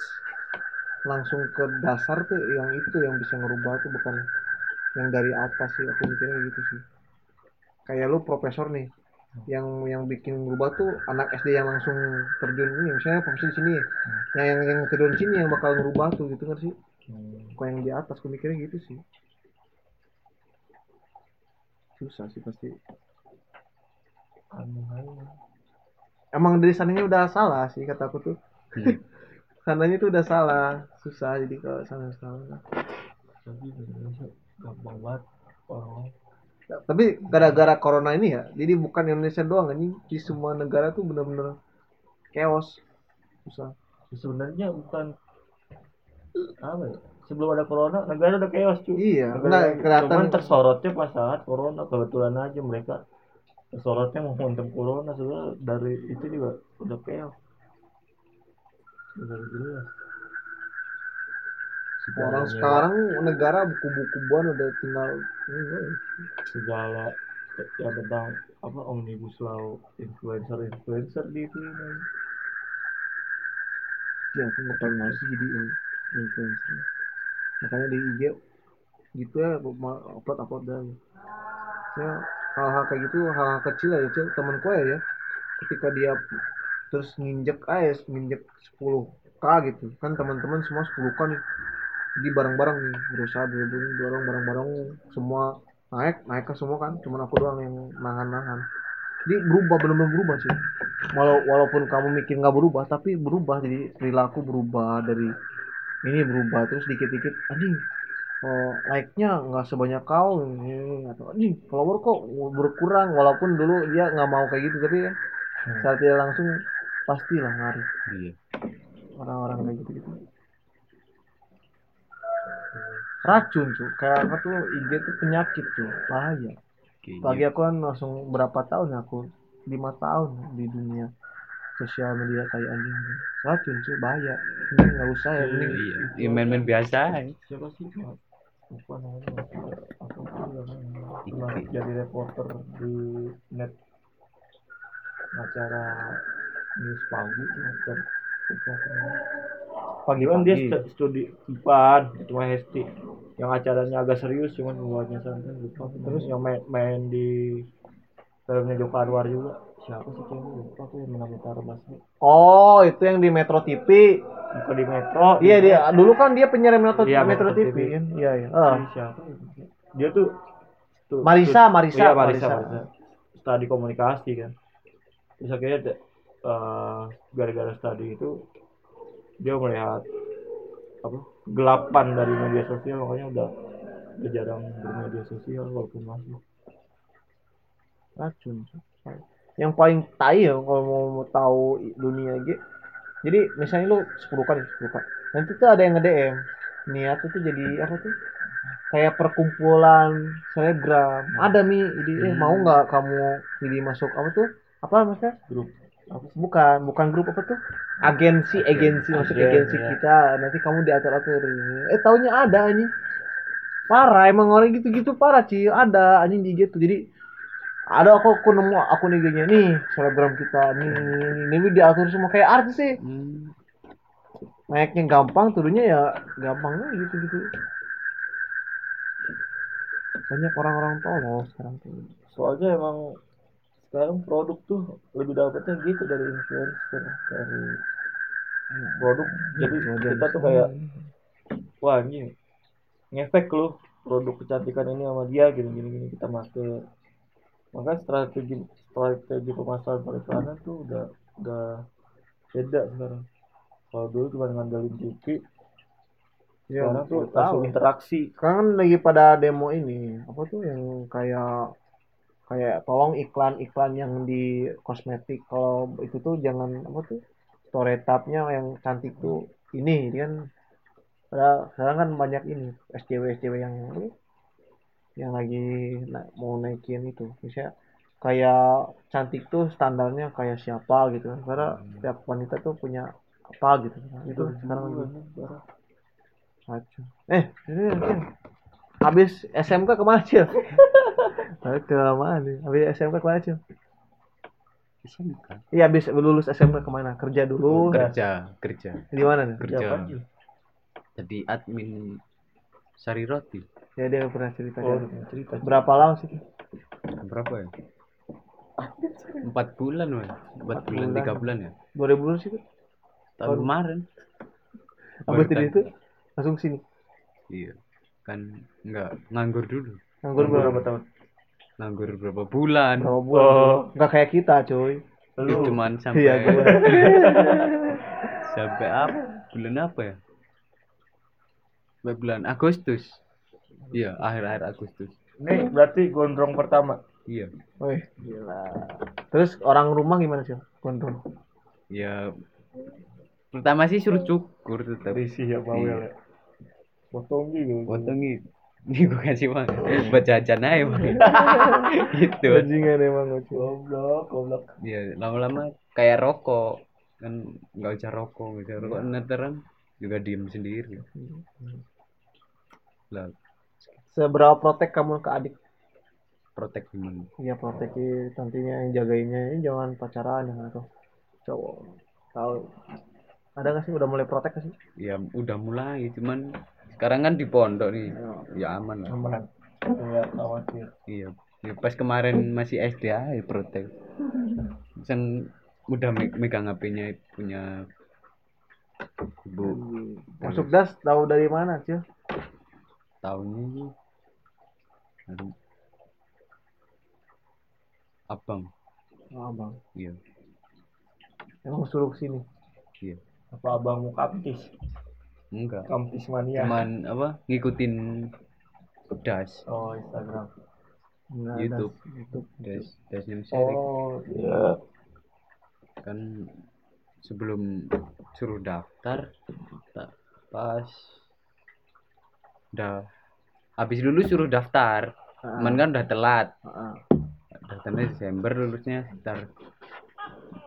langsung ke dasar tuh yang itu yang bisa ngerubah tuh bukan yang dari atas sih aku mikirnya gitu sih. Kayak lu profesor nih yang yang bikin berubah tuh anak SD yang langsung terjun ini misalnya profesor di sini yang yang, yang terjun sini yang bakal ngerubah tuh gitu kan sih? Kok yang di atas aku mikirnya gitu sih. Susah sih pasti. Aneh emang dari sananya udah salah sih kata aku tuh. Hmm. <laughs> sananya tuh udah salah. Susah jadi kalau sana salah tapi Indonesia gampang banget orang tapi gara-gara corona ini ya jadi bukan Indonesia doang ini di semua negara tuh bener-bener chaos. Susah. Sebenarnya bukan apa ya sebelum ada corona negara udah chaos cuy. Iya, Negara- nah, kelihatan- cuman tersorotnya pas saat corona kebetulan aja mereka tersorotnya mau mentem corona sebenarnya dari itu juga udah chaos jelas orang sekarang negara buku-bukuan udah tinggal ini segala ya tentang apa omnibus law influencer influencer di itu ya aku nggak pernah sih jadi in- influencer. Makanya di IG gitu ya ma- upload upload dah ya hal-hal kayak gitu hal-hal kecil kecil temanku ya ya. Ketika dia terus nginjek aja nginjek 10 k gitu. Kan teman-teman semua 10 k nih. Jadi bareng-bareng nih berusaha dorong dorong bareng-bareng semua naik naik ke semua kan. Cuman aku doang yang nahan-nahan. Jadi berubah benar-benar berubah sih. Walau walaupun kamu mikir nggak berubah tapi berubah. Jadi perilaku berubah dari ini berubah. Terus dikit-dikit anjing oh, like-nya nggak sebanyak kau. Ini atau anjing follower kok berkurang. Walaupun dulu dia nggak mau kayak gitu tapi kan secara tidak langsung pastilah ngaruh iya. Orang-orang kayak gitu gitu racun tuh kayak apa tuh IG tuh penyakit tuh bahaya. Oke, Pagi aku kan langsung berapa tahun ya aku? Lima tahun di dunia sosial media kayak anjing. Racun sih bahaya. Ini nggak usah ya mending iya iya. main-main biasa ya. siapa sih apa namanya? Pernah jadi reporter di net. Acara news pagi tuh acara pagi kan dia pagi. stu- studi IPAN cuma Hesti yang acaranya agak serius cuman buatnya santai lupa. Terus yang main, main di filmnya Joko Anwar juga. Siapa sih cewek? Lupa tuh yang menang basket oh itu yang di Metro TV bukan di Metro iya dia dulu kan dia penyiar Metro, Iya, Metro, TV, TV. kan? Iya iya. Ah. siapa dia tuh, tuh Marisa, tuh- Marisa, iya, Marisa, Marisa. Marisa. studi komunikasi kan. Terus akhirnya eh, gara-gara studi itu dia melihat apa gelapan dari media sosial. Makanya udah udah jarang bermedia sosial walaupun masih. Racun yang paling tai ya kalau mau, mau tahu dunia G. Jadi misalnya lu 10 kan 10 kan nanti tuh ada yang nge-DM niat itu jadi apa tuh? Kayak perkumpulan selebgram ada mi. Jadi eh mau nggak kamu jadi masuk apa tuh? Apa maksudnya grup bukan bukan grup apa tuh? Agensi agensi masuk Agen, agensi iya. kita. Nanti kamu diatur atur eh taunya ada anjing. Parah emang orang gitu gitu parah sih ada anjing di gitu. Jadi ada aku aku nemu akun IG-nya. Nih selebgram kita. Nih nih, nih, nih diatur semua. Kayak artis sih. Hmm. naiknya gampang turunnya ya gampang gitu gitu banyak orang-orang tolol sekarang tuh. Soalnya emang sekarang produk tuh lebih dapetnya gitu dari influencer dari produk. Jadi kita tuh kayak wah ini ngefek lu produk kecantikan ini sama dia gini gini gini kita make. Maka strategi strategi pemasaran periklanan tuh udah udah beda sekarang. Kalau dulu cuma ngandelin TV ya sekarang tuh tahu. langsung interaksi kan lagi pada demo ini apa tuh yang kayak kayak tolong iklan-iklan yang di kosmetik. Kalau itu tuh jangan apa tuh? Storytapnya yang cantik tuh ini kan. Padahal sekarang kan banyak ini SJW SJW yang yang lagi na- mau naikin itu. Misalnya kayak cantik tuh standarnya kayak siapa gitu kan. Karena setiap wanita tuh punya apa gitu itu sekarang lagi. Kacau. Eh, ini ini. habis SMK ke mana Cil? Balik ke mana nih? Habis SMK ke mana Cil? SMK Iya, habis lulus SMA ke mana? Kerja dulu. kerja kerja Di mana nih? kerja sih? jadi admin sari roti Ya dia pernah cerita. Oh, dia. cerita. Berapa lama sih? berapa ya empat bulan weh empat bulan bulan. tiga bulan ya 2000 sih tuh. tahun kemarin Habis Baru dari kan- itu langsung sini. iya kan nggak nganggur dulu Nganggur berapa? berapa tahun? nganggur berapa bulan Berapa bulan? Oh. Enggak kayak kita, coy. Ya, Lu cuman <laughs> sampai Iya, gua. <laughs> sampai apa bulan apa ya sampai bulan Agustus iya akhir-akhir Agustus ini berarti gondrong pertama. iya Wih, gila. Terus orang rumah gimana sih? Gondrong. ya pertama sih suruh cukur tetap Risih ya bawel Iya. ya. Potong gitu. Ini gue kasih uang buat jajan aja Bang. <laughs> gitu. Bajingan emang. Goblok, goblok. ya lama-lama kayak rokok. Kan nggak usah rokok usah rokok. Neteran juga diem sendiri. Lah. Seberapa protek kamu ke adik? protek gimana? Iya proteki nantinya yang jagainnya ini jangan pacaran jangan tuh cowok. Tahu. Ada nggak sih? Udah mulai protek sih? Ya udah mulai. Cuman sekarang kan di pondok nih. Ya aman lah. Aman. Enggak khawatir. iya. Ya, pas kemarin masih SD aja protek. Sen udah me- megang HP-nya punya ibu. Masuk das tahu dari mana sih aduh. Abang. Oh, bang iya. Emang suruh sini? Iya. Apa abangmu kampis? Enggak Kampis mania. cuman apa ngikutin das Oh, Instagram. Nggak, YouTube. Das. YouTube das dasnya sharing Oh, iya. kan sebelum suruh daftar ta- pas udah habis lulus suruh daftar Ah, cuman kan udah telat ah. daftarnya Desember lulusnya sekitar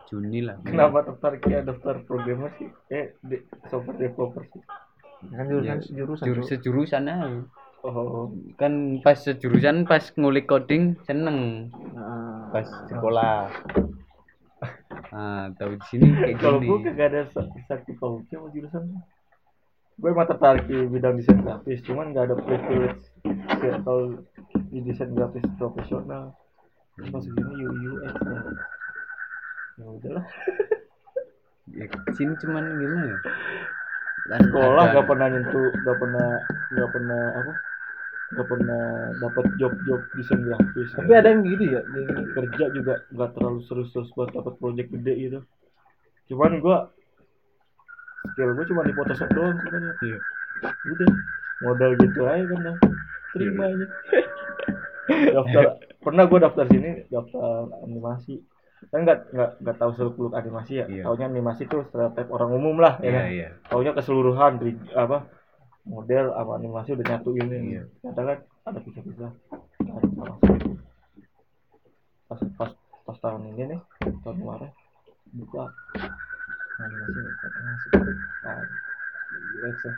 Juni lah Kenapa tertarik ya daftar programmer sih? Eh, di software developer sih. kan jurusan Ya, jurusan Jurus Cuk. sejurusan aja. Oh, kan pas sejurusan pas ngulik coding seneng. Ah, pas sekolah. Ah tahu di sini kayak kalau gini. gue kagak ada sa- sakti pauci sama jurusan. Gue emang tertarik di bidang desain grafis cuman gak ada privilege kayak kalau di desain grafis profesional. Terus masuk sini UI UX ya ya udahlah. Ya, ke sini cuman gimana ya? Sekolah ada- gak pernah nyentuh gak pernah gak pernah apa? Gak pernah dapat job-job desain grafis tapi ada yang gitu ya jadi kerja juga nggak terlalu serius-serius buat dapat project gede gitu. Cuman gua skill gua cuma di Photoshop doang sebenarnya. Iya. udah modal gitu aja kan dah. terima aja. <laughs> Daftar pernah gua daftar sini daftar animasi kan nggak nggak nggak tahu seluk beluk animasi ya. Iya. taunya animasi tuh stereotip orang umum lah ya iya kan? iya. Taunya keseluruhan dari apa model sama animasi udah nyatuin ini. Iya. ternyata kan ada pisah-pisah pas pas pas tahun ini nih tahun kemarin buka animasi animasi nah, UX ya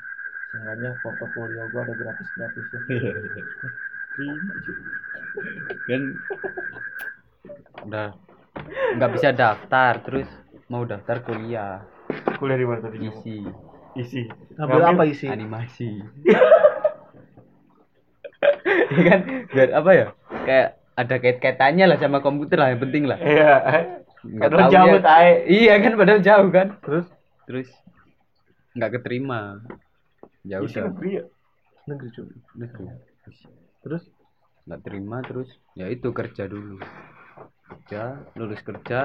seenggaknya portofolio gua ada gratis-gratis ya. Iya, cuy. kan udah nggak bisa daftar terus mau daftar kuliah. Kuliah di mana tadi? Isi. Isi. Ngambil apa isi? Animasi. <laughs> Iya kan? Biar apa ya? Kayak ada kait-kaitannya lah sama komputer lah yang penting lah. Iya. Nggak Padahal tahu jauh, ya- iya kan padahal jauh kan? Terus? Terus nggak keterima. Ya isi udah. negeri ya? Negeri cuy Negeri. terus? Nggak terima terus? Ya itu kerja dulu kerja lulus kerja.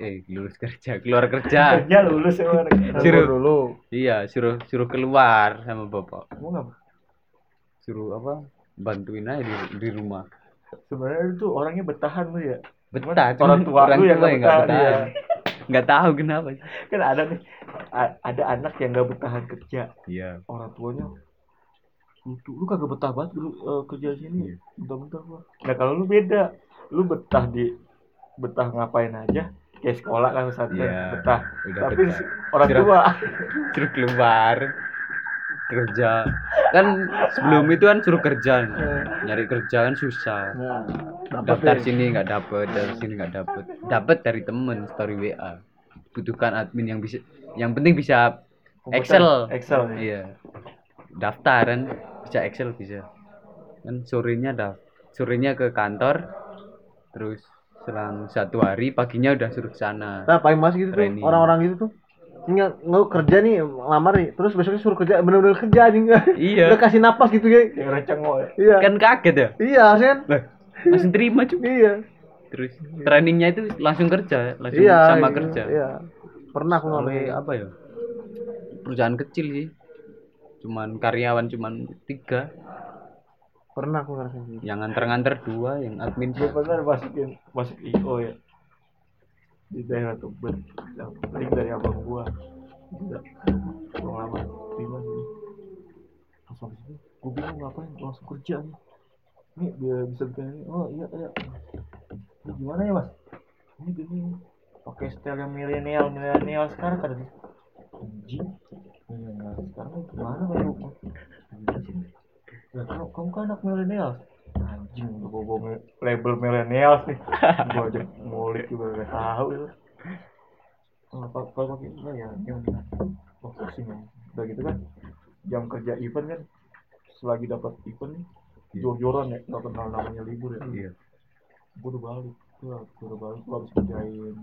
Eh lulus kerja keluar kerja. <laughs> Kerja lulus emang Suruh. dulu. Iya suruh suruh keluar sama bapak. Kamu ngapa suruh apa? Bantuin aja di, di rumah. Sebenarnya itu orangnya bertahan lu ya. Betah orang cuman tua lu yang nggak tua nggak betah, iya. nggak tahu kenapa. Kan ada nih a- ada anak yang nggak bertahan kerja. Iya. Orang tuanya lu, tuh- lu kagak betah banget lu eh, kerja sini. Iya. bentar-bentar gua nah kalau lu beda lu betah di betah ngapain aja? Kayak sekolah kan misalnya Iya, betah. udah tapi betah. orang tua. suruh keluar kerja. Kan sebelum itu kan suruh kerja. Eh, nyari kerja kan susah. Dapet daftar deh. sini nggak dapet dari sini nggak dapet. Dapet dari temen story WA butuhkan admin yang bisa yang penting bisa Excel. Excel ya. iya. Daftar kan bisa Excel bisa. Kan sorenya dah sorenya ke kantor terus selang satu hari paginya udah suruh ke sana Nah, paling mas gitu tuh, Training. orang-orang gitu tuh. Tinggal nggak kerja nih, lamar nih, terus besoknya suruh kerja, bener-bener kerja anjing. iya Udah kasih napas gitu ya. Yang recengok ya. Iya. kan kaget ya Iya, kan. lah langsung terima cuy Iya. terus trainingnya itu langsung kerja langsung Iya. sama iya, kerja Iya. Pernah aku oleh ngalamin. apa ya perusahaan kecil sih cuman karyawan cuman tiga Pernah aku ngerasain gitu. yang nganter-nganter dua yang admin Gue pernah masukin masuk IO ya. Di daerah Tebet yang link dari abang gua. Gua lama. Terima sih. Habis itu gue bingung ngapain langsung kerja nih. Nih biar bisa bikin ini. Oh iya iya. Ini gimana ya mas? Ini gini pakai style yang milenial milenial sekarang kan anjing. Milenial sekarang gimana baru kamu, kamu kan anak milenial. Anjing, gue bawa label milenial sih. gue aja ngulik juga gak tahu itu. Oh, apa kalau pakai enggak ya, yang oh, pusing ya. Udah gitu kan, jam kerja event kan, selagi dapat event nih, jor-joran ya, nggak kenal namanya libur ya. iya Gue udah balik, gue udah balik, gue harus kerjain.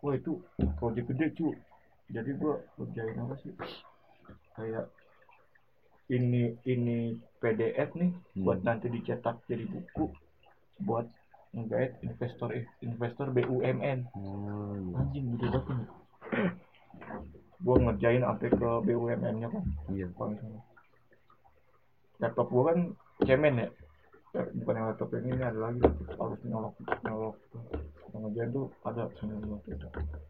Wah itu project gede cu. Jadi gue kerjain apa sih? Kayak ini ini PDF nih Hmm. buat nanti dicetak jadi buku buat menggait investor investor BUMN oh iya. Anjing gede banget nih gua ngerjain sampai ke BUMN nya kan iya. Sana. laptop gua kan cemen ya. Eh, bukan yang laptop yang ini ada lagi. Harus nyolok nyolok. Yang ngerjain tuh ada semua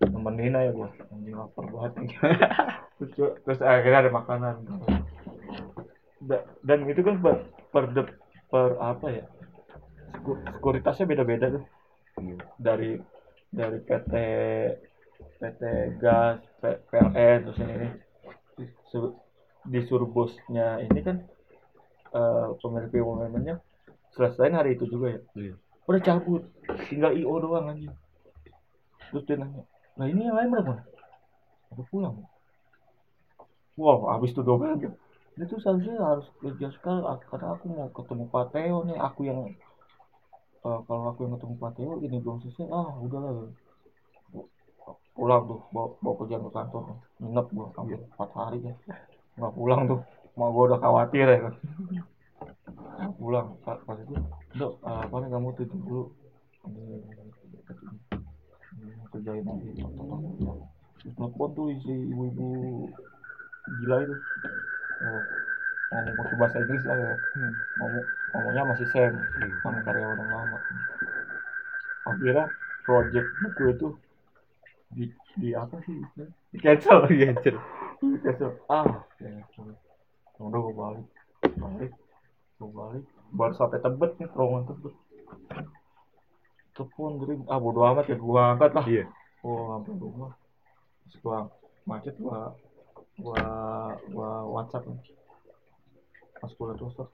nemenin aja gua. Anjing lapar banget. Nih <laughs> terus, terus akhirnya ada makanan dan itu kan per per, de- per apa ya? Seku- sekuritasnya beda-beda tuh. Dari dari PT PT gas PLN terus ini, ini. Su- disuruh bosnya ini kan eh pemilik BUMN-nya selesai hari itu juga ya? Iya. Udah cabut tinggal IO doang anjing terus dia nanya nah ini yang lain berapa? Udah pulang. Wow habis dua bulan itu seharusnya harus kerja sekali. Ak- karena aku mau ketemu Pak Teo nih. Aku yang eh, kalau aku yang ketemu Pak Teo ini belum selesai ah udahlah pulang tuh bawa, bawa kerjaan ke kantor. Nginep gua hampir empat hari ya nggak pulang tuh. Mau gua udah khawatir ya kan. Pulang. Pas itu dok apa nih kamu tutup dulu. Kerjain nanti terus telepon tuh si ibu-ibu gila itu oh, ngomong pakai bahasa Inggris lah ya. Ngomong ngomongnya masih Sam. Sama karyawan yang lama. Akhirnya project buku itu di di apa sih? Di cancel di cancel. Di cancel. Ah cancel. Udah gue balik. Balik. Gue balik. Baru sampai tebet nih terowongan tebet. Telepon gering ah bodo amat ya gue angkat lah. Iya. Oh sampai rumah. Terus gua macet gua gua gua WhatsApp nih. Pas gua liat WhatsApp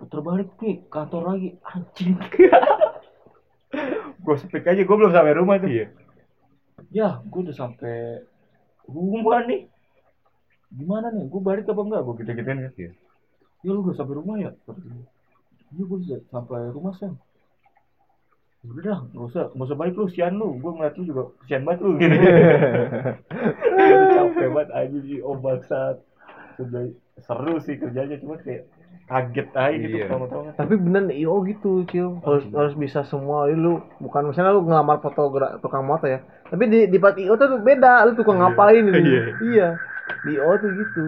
puter balik ki kantor lagi. Anjing. <laughs> Gua speak aja gua belum sampai rumah tuh. Iya. Ya gua udah sampai rumah nih. Gimana nih? Gua balik apa enggak? Gua gitu gituin kan? Iya. ya lu udah sampai rumah ya? Iya gua udah sampai rumah sen udah dah nggak usah nggak usah balik lu sian lu. Gua ngeliat lu juga sian banget lu. gitu <laughs> Banget aja sih oh bangsat seru sih kerjanya cuma kayak kaget aja gitu Iya. kan Tapi bener IO gitu, Cil. Harus harus bisa semua. Lu bukan misalnya lu ngelamar fotogra tukang moto ya. Tapi di di part IO tuh beda, lu tukang ngapain gitu. Iya. Iya. Di IO tuh gitu.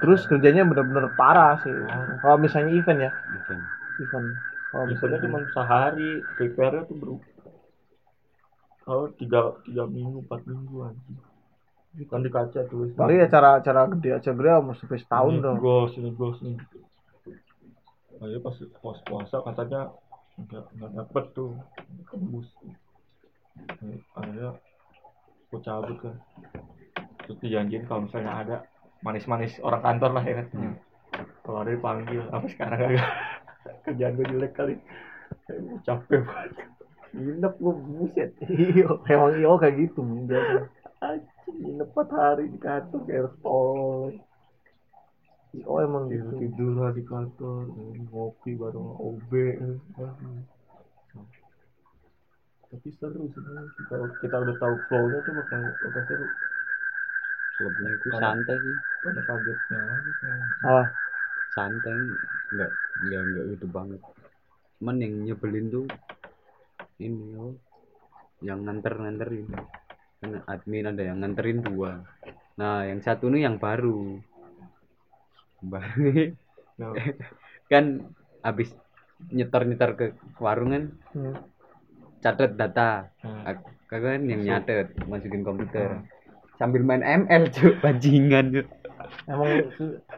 Terus kerjanya bener-bener parah sih. Kalau misalnya event ya, Event. event. Kalau misalnya misalnya cuma sehari prepare tuh bro kalau tiga tiga minggu empat minggu aja kan di kaca tulis Paling acara acara gede acara gede mau sampai setahun ini dong. gos ini gos nih akhirnya pas pas puasa katanya nggak nggak dapet tuh. Tembus. Akhirnya gue cabut kan terus dijanjiin kalau misalnya ada manis-manis orang kantor lah ya kan. Hmm. kalau ada dipanggil apa sekarang agak <laughs> kerjaan gue jelek kali. Capek banget. Nginep gue buset. Iya emang iya kayak gitu biasa <laughs> nginep 4 hari di kantor kayak tol oh emang tidur gitu tidur lah di kantor ngopi bareng OB tapi seru sebenarnya sih. kalau kita udah tahu flow-nya tuh bakal bakal seru Klubnya itu santai sih. ada kagetnya aja kan ah Santai enggak enggak enggak gitu banget. Cuman yang nyebelin tuh ini oh yang nganter-nganterin. Kan admin ada yang nganterin dua. Nah, yang satu nih yang baru. Baru Nah, <laughs> kan habis nyetor-nyetor ke warungan hmm. catat data. Ak- kan yang nyatet masukin komputer. Sambil main ML cuy bajingan cuy emang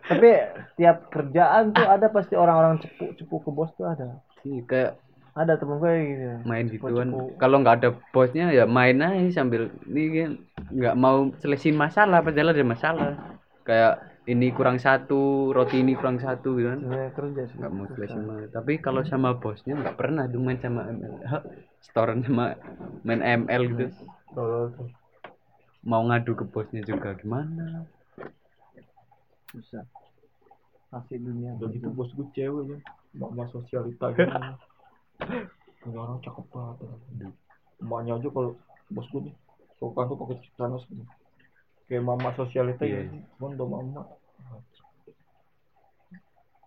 tapi tiap kerjaan tuh ada pasti orang-orang cepu cepu ke bos tuh ada. Ih, kayak ada temen gue gitu. Main gituan. kalau nggak ada bosnya ya main aja sambil ini kan nggak mau selesin masalah padahal ada masalah. Kayak ini kurang satu roti ini kurang satu gitu kan. Sebenarnya kerja sih. Nggak mau selesin masalah. tapi kalau sama bosnya nggak pernah tuh main sama ML setoran sama main ML gitu. Tolol tuh. Mau ngadu ke bosnya juga gimana? Susah. Masih dunia. Udah gitu bos gue cewek ya. Mama sosialita <laughs> gitu Ini orang cakep banget emaknya aja kalau bos gue nih suka tuh pakai celana segini. Kayak mama sosialita Iya. ya cuman udah mama.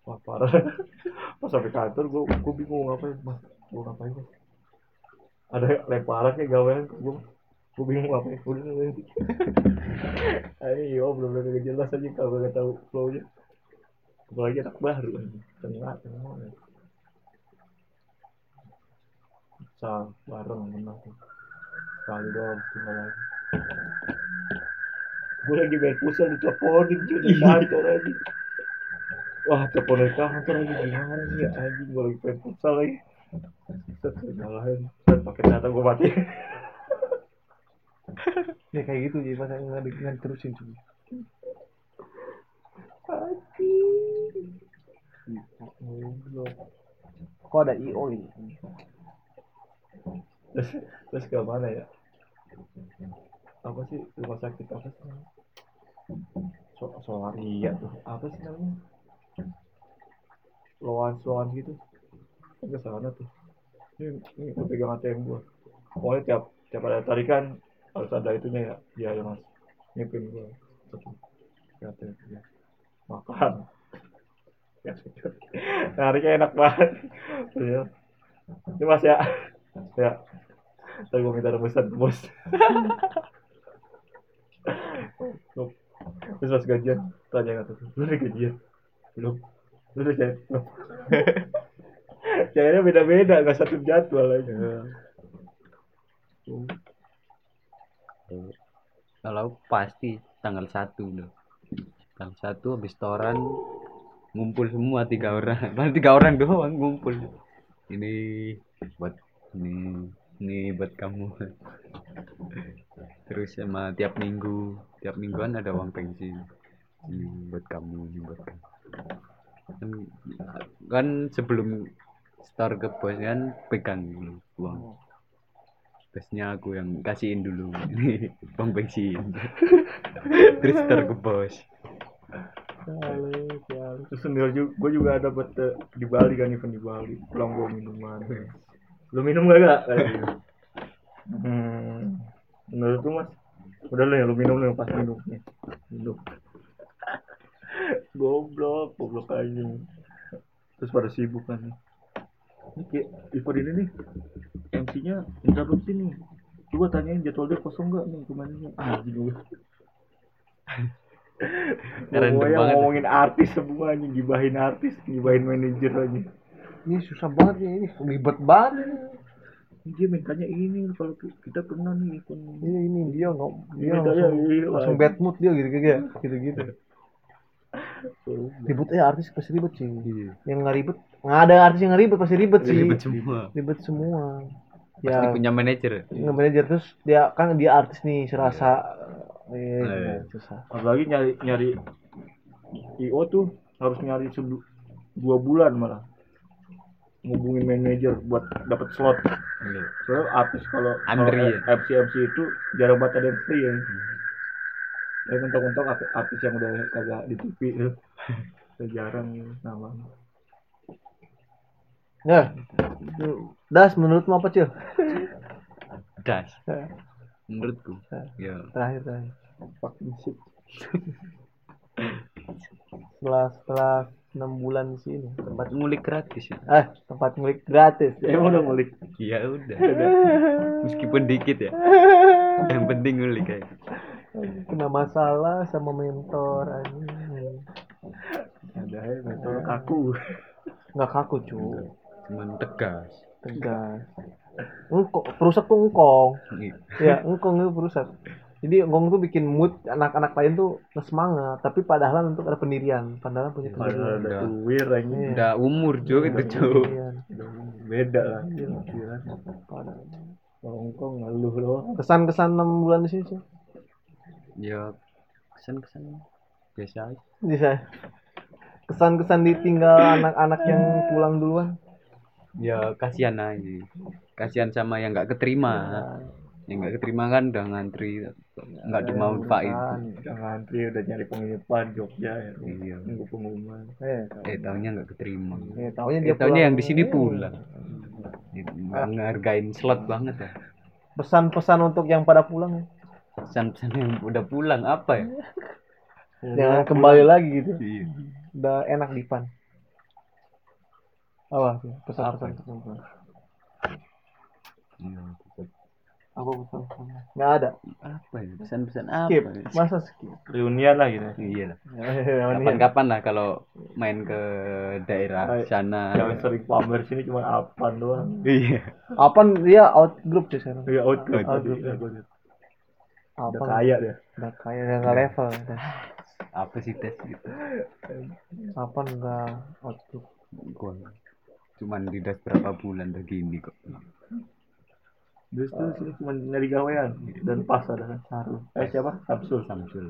Wah parah. <laughs> Pas sampai kantor gue gue bingung ngapain mas. Gue ngapain mas? Ada lemparan kayak gawean gue gue bingung ngapain. Udah nanti <laughs> ayo belum belum jelas aja kalau nggak tahu flownya. Apalagi anak baru ternyata ternyata bisa bareng menang sekali doang tinggal lagi. Gue lagi main pusat diteleponin cuy di kantor aja wah telepon dari kantor lagi gimana nih ya anjing gue lagi main pusat lagi. Set nyalain set pakai data gue mati. Ya kayak gitu jadi pas nggak nggak terusin cuy. Kok ada io ini terus terus ke mana ya? Apa sih rumah sakit apa sih namanya? so solaria tuh. Apa sih namanya? Loan loan gitu ke sana tuh. Ini ini gue pegang ATM gua pokoknya tiap tiap ada tarikan harus ada itunya ya dia yang mas gua. Satu. Ke ATM ya. makan. Ya tariknya enak banget. Ya ini mas ya ya. Ntar gue minta rebusan bos terus pas gajian tanya kata lu udah gajian? Belum. Lu udah cair belum. <laughs> Cairnya beda-beda nggak satu jadwal aja kalau pasti tanggal satu loh tanggal satu habis toran ngumpul semua tiga orang. Malah <laughs> tiga orang doang ngumpul. Ini buat ini ini buat kamu. Terus sama tiap minggu tiap mingguan ada uang pensiun ini buat kamu ini buat kamu. Kan, kan sebelum store ke bos kan pegang dulu uang. Bosnya aku yang kasihin dulu ini <laughs> uang bensin terus store ke bos. Terus sendiri juga gue juga ada buat eh, di Bali kan event di Bali. Pulang gue minuman lu minum gak gak hmm. menurut lu mas? Udah lu ya lu minum lu pas minum. Nih minum. Goblok goblok aja. Terus pada sibuk kan nih. Ini kayak event ini nih. MC-nya interupsi nih. Coba tanyain jadwal dia kosong gak nih ke mana anjing gue Random Pokoknya banget. ngomongin artis semua anjing gibahin artis gibahin manajer aja ini susah banget nih ini ribet banget ini dia mintanya ini kalau ki- kita pernah nih event ini ini dia nggak dia Iya, langsung iya, iya. langsung bad mood dia gitu gitu gitu gitu ribut eh artis pasti ribet sih. Yang nggak ribet nggak ada artis yang nggak ribet pasti ribet sih. Ribet semua. Ribet semua. Pasti ya. punya manajer. Nge-manager terus dia kan dia artis nih serasa. Iya, Eh. iya, susah. apalagi nyari nyari IO tuh harus nyari dua bulan malah ngubungin manajer buat dapat slot Iya. soalnya artis kalau ya? MC MC itu jarang banget ada yang free ya ya mentok-mentok artis- artis yang udah kagak di TV tuh <laughs> Udah jarang nama Ya. Das menurutmu apa, Cil? das Eh, menurutku ya Terakhir terakhir. Fucking shit. setelah setelah enam bulan di sini. Tempat ngulik gratis ya ah tempat ngulik gratis. Emang udah ngulik? Ya udah. Meskipun dikit ya. Yang penting ngulik kayak kena masalah sama mentor anjing. Ada ya mentor kaku. Nggak kaku cu. Cuman tegas. Tegas. Engkong perusak tuh engkong. Iya. ya engkong itu perusak jadi engkong tuh bikin mood anak-anak lain tuh semangat tapi padahal untuk ada pendirian padahal punya padahal pendirian ada Udah. tuwir aja Iya. udah umur jo itu jo. Pendirian. beda lah. Iya. Engkau ngeluh doang. Kesan-kesan enam bulan di sini sih ya kesan kesan biasa aja. Bisa. Kesan-kesan ditinggal anak-anak yang pulang duluan. Ya kasihan aja. Kasihan sama yang nggak keterima yang nggak keterima kan udah ngantri nggak dimanfaatin udah ngantri udah nyari penginapan Jogja ya iya. Nunggu pengumuman. Eh eh tahunya nggak keterima. Eh taunya eh dia tahunya pulang. yang di sini Eh, pulang. Itu, nggak ngehargain slot banget ya. Pesan-pesan untuk yang pada pulang ya? Pesan-pesan yang udah pulang apa ya? <laughs> Jangan kembali lagi gitu. Iya. Udah enak di pan apa tuh pesan-pesan yang pulang? Iya, apa pesan-pesan nggak ada. Apa ya? Pesan-pesan apa skip. ya? masa skip? Reunian lah gitu. Iya lah. Kapan kapan-kapan lah kalau main ke daerah Ay, sana. Yang sering pamer sini cuma apan doang. Iya. Apa dia out group sih sekarang ya out group. Out group. ya, gua liat. apa udah kaya deh udah kaya udah nggak level udah. apa sih tes gitu? Apa nggak out group. Cuman didas berapa bulan udah gini kok terus tuh sini cuma nyari gawean. Dan pas ada kan Sarul eh siapa? Samsul Samsul.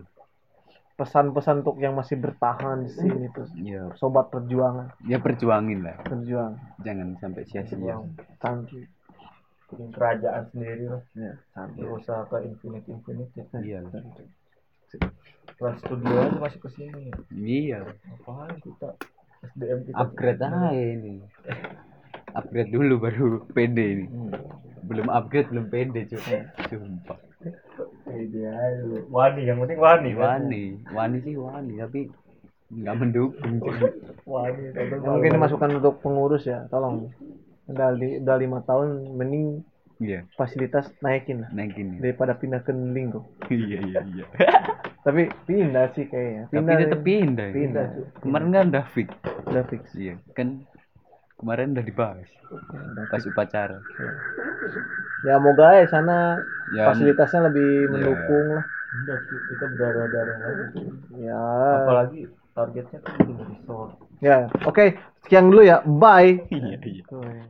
Pesan-pesan untuk yang masih bertahan di sini terus ya sobat perjuangan. Ya perjuangin lah. Berjuang jangan sampai sia-sia. Santuy bikin kerajaan sendiri lah. Ya santuy berusaha ke infinite infinite ya. iya. Trans studio aja masuk ke sini. Iya. Apaan kita? SDM kita? Upgrade aja ini <laughs> upgrade dulu baru pede ini. Belum upgrade belum pede cuy sumpah. Wani yang penting wani. Kan? wani. Wani sih wani tapi nggak mendukung wani tapi Ya, mungkin ini masukan untuk pengurus ya tolong. Li- udah lima tahun mending iya. fasilitas naikin lah. Naikin ya. daripada pindah ke linggo iya iya iya. Tapi pindah sih kayaknya. Tapi pindah tetap pindah pindah kemarin kan udah fix. Udah fix. Iya kan kemarin udah dibahas. Pas upacara. Ya moga ya sana ya fasilitasnya lebih Ya. mendukung lah. Enggak sih kita berdarah-darah aja ya. Apalagi targetnya kan belum resort. Ya oke. Sekian dulu ya. Bye. Iya iya. Tuh, ya.